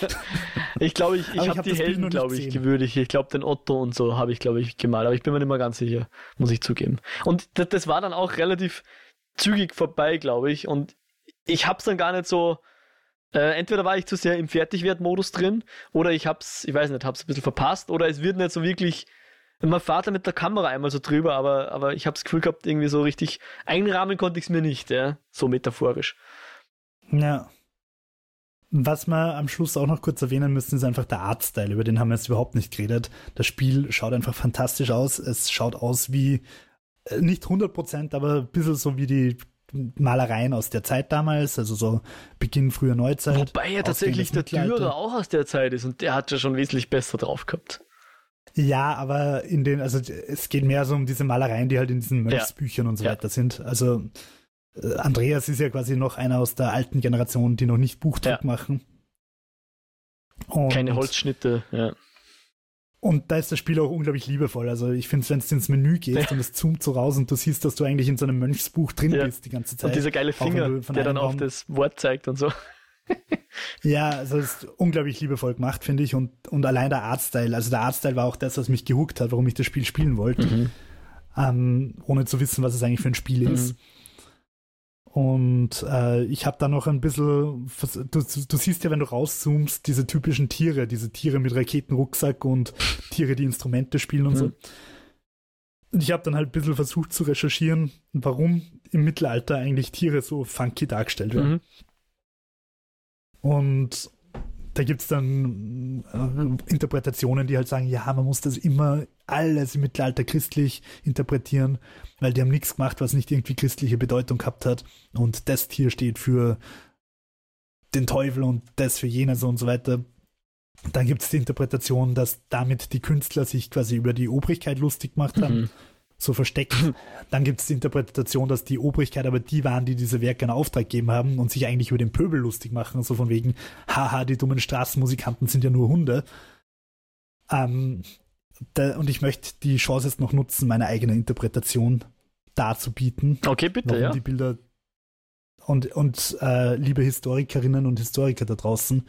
ich glaube, ich, ich habe hab die Helden, glaube ich, gewürdigt. Ich glaube, den Otto und so habe ich, glaube ich, gemalt. Aber ich bin mir nicht mehr ganz sicher, muss ich zugeben. Und das, das war dann auch relativ zügig vorbei, glaube ich. Und ich habe es dann gar nicht so... Äh, entweder war ich zu sehr im Fertigwert-Modus drin oder ich hab's, ich weiß nicht, hab's ein bisschen verpasst oder es wird nicht so wirklich mein Vater mit der Kamera einmal so drüber, aber, aber ich habe das Gefühl gehabt, irgendwie so richtig einrahmen konnte ich es mir nicht, ja, so metaphorisch. Ja. Was wir am Schluss auch noch kurz erwähnen müssen, ist einfach der Artstyle. Über den haben wir jetzt überhaupt nicht geredet. Das Spiel schaut einfach fantastisch aus. Es schaut aus wie, äh, nicht 100%, aber ein bisschen so wie die Malereien aus der Zeit damals, also so Beginn früher Neuzeit. Wobei ja tatsächlich der Dürer auch aus der Zeit ist und der hat ja schon wesentlich besser drauf gehabt. Ja, aber in den, also es geht mehr so um diese Malereien, die halt in diesen Mönchsbüchern ja. und so weiter sind. Also äh, Andreas ist ja quasi noch einer aus der alten Generation, die noch nicht Buchdruck ja. machen. Und, Keine Holzschnitte, ja. Und da ist das Spiel auch unglaublich liebevoll. Also ich finde, wenn du ins Menü gehst ja. und es zoomt so raus und du siehst, dass du eigentlich in so einem Mönchsbuch drin ja. bist die ganze Zeit. Und dieser geile Finger, der dann auf das Wort zeigt und so. Ja, also es ist unglaublich liebevoll gemacht, finde ich. Und, und allein der Artstyle, also der Artstyle war auch das, was mich gehuckt hat, warum ich das Spiel spielen wollte. Mhm. Ähm, ohne zu wissen, was es eigentlich für ein Spiel mhm. ist. Und äh, ich habe da noch ein bisschen, du, du, siehst ja, wenn du rauszoomst, diese typischen Tiere, diese Tiere mit Raketenrucksack und Tiere, die Instrumente spielen und mhm. so. Und ich habe dann halt ein bisschen versucht zu recherchieren, warum im Mittelalter eigentlich Tiere so funky dargestellt werden. Mhm. Und da gibt es dann äh, Interpretationen, die halt sagen, ja, man muss das immer alles im Mittelalter christlich interpretieren, weil die haben nichts gemacht, was nicht irgendwie christliche Bedeutung gehabt hat. Und das Tier steht für den Teufel und das für jenes und so weiter. Dann gibt es die Interpretation, dass damit die Künstler sich quasi über die Obrigkeit lustig gemacht haben. Mhm so versteckt. Dann gibt es die Interpretation, dass die Obrigkeit aber die waren, die diese Werke in Auftrag gegeben haben und sich eigentlich über den Pöbel lustig machen. So von wegen, haha, die dummen Straßenmusikanten sind ja nur Hunde. Ähm, da, und ich möchte die Chance jetzt noch nutzen, meine eigene Interpretation darzubieten. Okay, bitte, ja. Die Bilder und, und äh, liebe Historikerinnen und Historiker da draußen,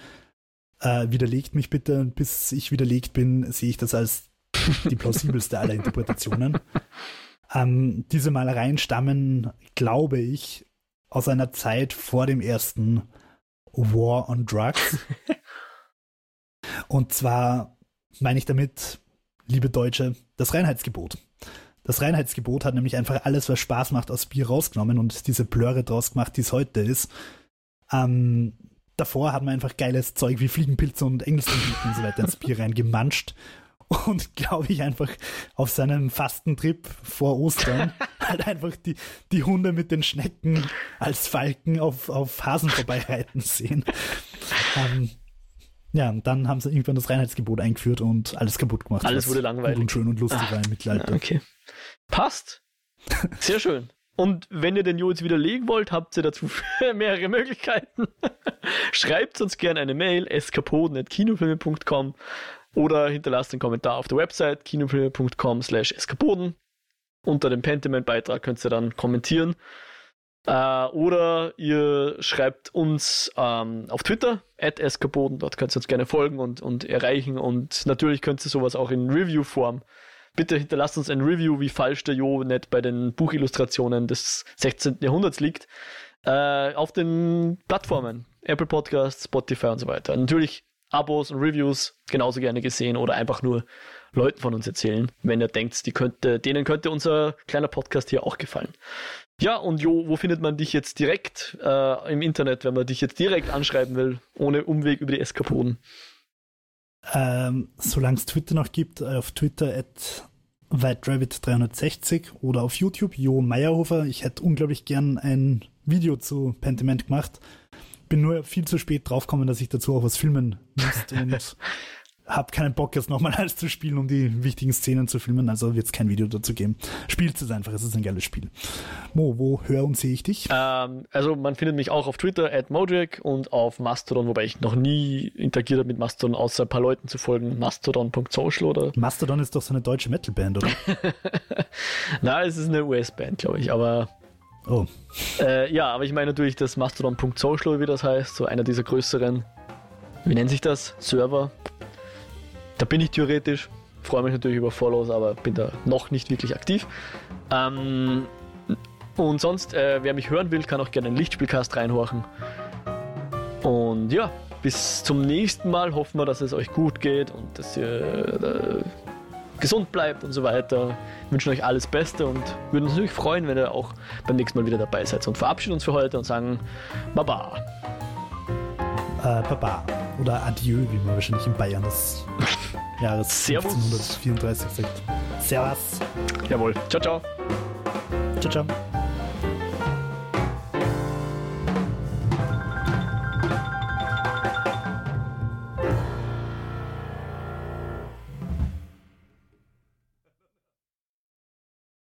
äh, widerlegt mich bitte. Bis ich widerlegt bin, sehe ich das als die plausibelste aller Interpretationen. Ähm, diese Malereien stammen, glaube ich, aus einer Zeit vor dem ersten War on Drugs. Und zwar meine ich damit, liebe Deutsche, das Reinheitsgebot. Das Reinheitsgebot hat nämlich einfach alles, was Spaß macht, aus Bier rausgenommen und diese Blöre draus gemacht, die es heute ist. Ähm, davor hat man einfach geiles Zeug wie Fliegenpilze und Engelsfliegenpilze und so weiter ins Bier reingemanscht und glaube ich einfach auf seinem Fastentrip vor Ostern halt einfach die, die Hunde mit den Schnecken als Falken auf, auf Hasen vorbeireiten sehen. Ähm, ja, und dann haben sie irgendwann das Reinheitsgebot eingeführt und alles kaputt gemacht. Alles wurde langweilig. Und schön und lustig ah, war im Mittelalter. okay. Passt. Sehr schön. Und wenn ihr den Jo jetzt widerlegen wollt, habt ihr dazu mehrere Möglichkeiten. Schreibt uns gerne eine Mail, eskapoden.kinofilme.com oder hinterlasst einen Kommentar auf der Website kinofilme.com slash eskapoden. Unter dem Pentiment-Beitrag könnt ihr dann kommentieren. Äh, oder ihr schreibt uns ähm, auf Twitter, at eskapoden, dort könnt ihr uns gerne folgen und, und erreichen. Und natürlich könnt ihr sowas auch in Review-Form. Bitte hinterlasst uns ein Review, wie falsch der Jo nicht bei den Buchillustrationen des 16. Jahrhunderts liegt. Äh, auf den Plattformen, Apple Podcasts, Spotify und so weiter. Natürlich Abos und Reviews genauso gerne gesehen oder einfach nur Leuten von uns erzählen, wenn ihr denkt, die könnte, denen könnte unser kleiner Podcast hier auch gefallen. Ja, und Jo, wo findet man dich jetzt direkt äh, im Internet, wenn man dich jetzt direkt anschreiben will, ohne Umweg über die Eskapoden? Ähm, Solange es Twitter noch gibt, äh, auf Twitter at WhiteRabbit360 oder auf YouTube Jo Meyerhofer. Ich hätte unglaublich gern ein Video zu Pentiment gemacht. Bin nur viel zu spät draufgekommen, dass ich dazu auch was filmen müsste und habe keinen Bock, jetzt nochmal alles zu spielen, um die wichtigen Szenen zu filmen. Also wird es kein Video dazu geben. Spielt es einfach, es ist ein geiles Spiel. Mo, wo höre und sehe ich dich? Ähm, also man findet mich auch auf Twitter, at Modric und auf Mastodon, wobei ich noch nie interagiert habe mit Mastodon, außer ein paar Leuten zu folgen. Mastodon.social oder. Mastodon ist doch so eine deutsche Metalband, oder? Na, es ist eine US-Band, glaube ich, aber. Oh. Äh, ja, aber ich meine natürlich das Mastodon.social, wie das heißt, so einer dieser größeren, wie nennt sich das? Server, da bin ich theoretisch. Freue mich natürlich über Follows, aber bin da noch nicht wirklich aktiv. Ähm, und sonst, äh, wer mich hören will, kann auch gerne einen Lichtspielcast reinhorchen. Und ja, bis zum nächsten Mal hoffen wir, dass es euch gut geht und dass ihr äh, gesund bleibt und so weiter. Wir wünschen euch alles Beste und würden uns natürlich freuen, wenn ihr auch beim nächsten Mal wieder dabei seid. Und verabschieden uns für heute und sagen Baba. Äh, Baba. Oder Adieu, wie man wahrscheinlich in Bayern des Jahres Servus. 1534 sagt. Servus. Jawohl. Ciao, ciao. Ciao, ciao.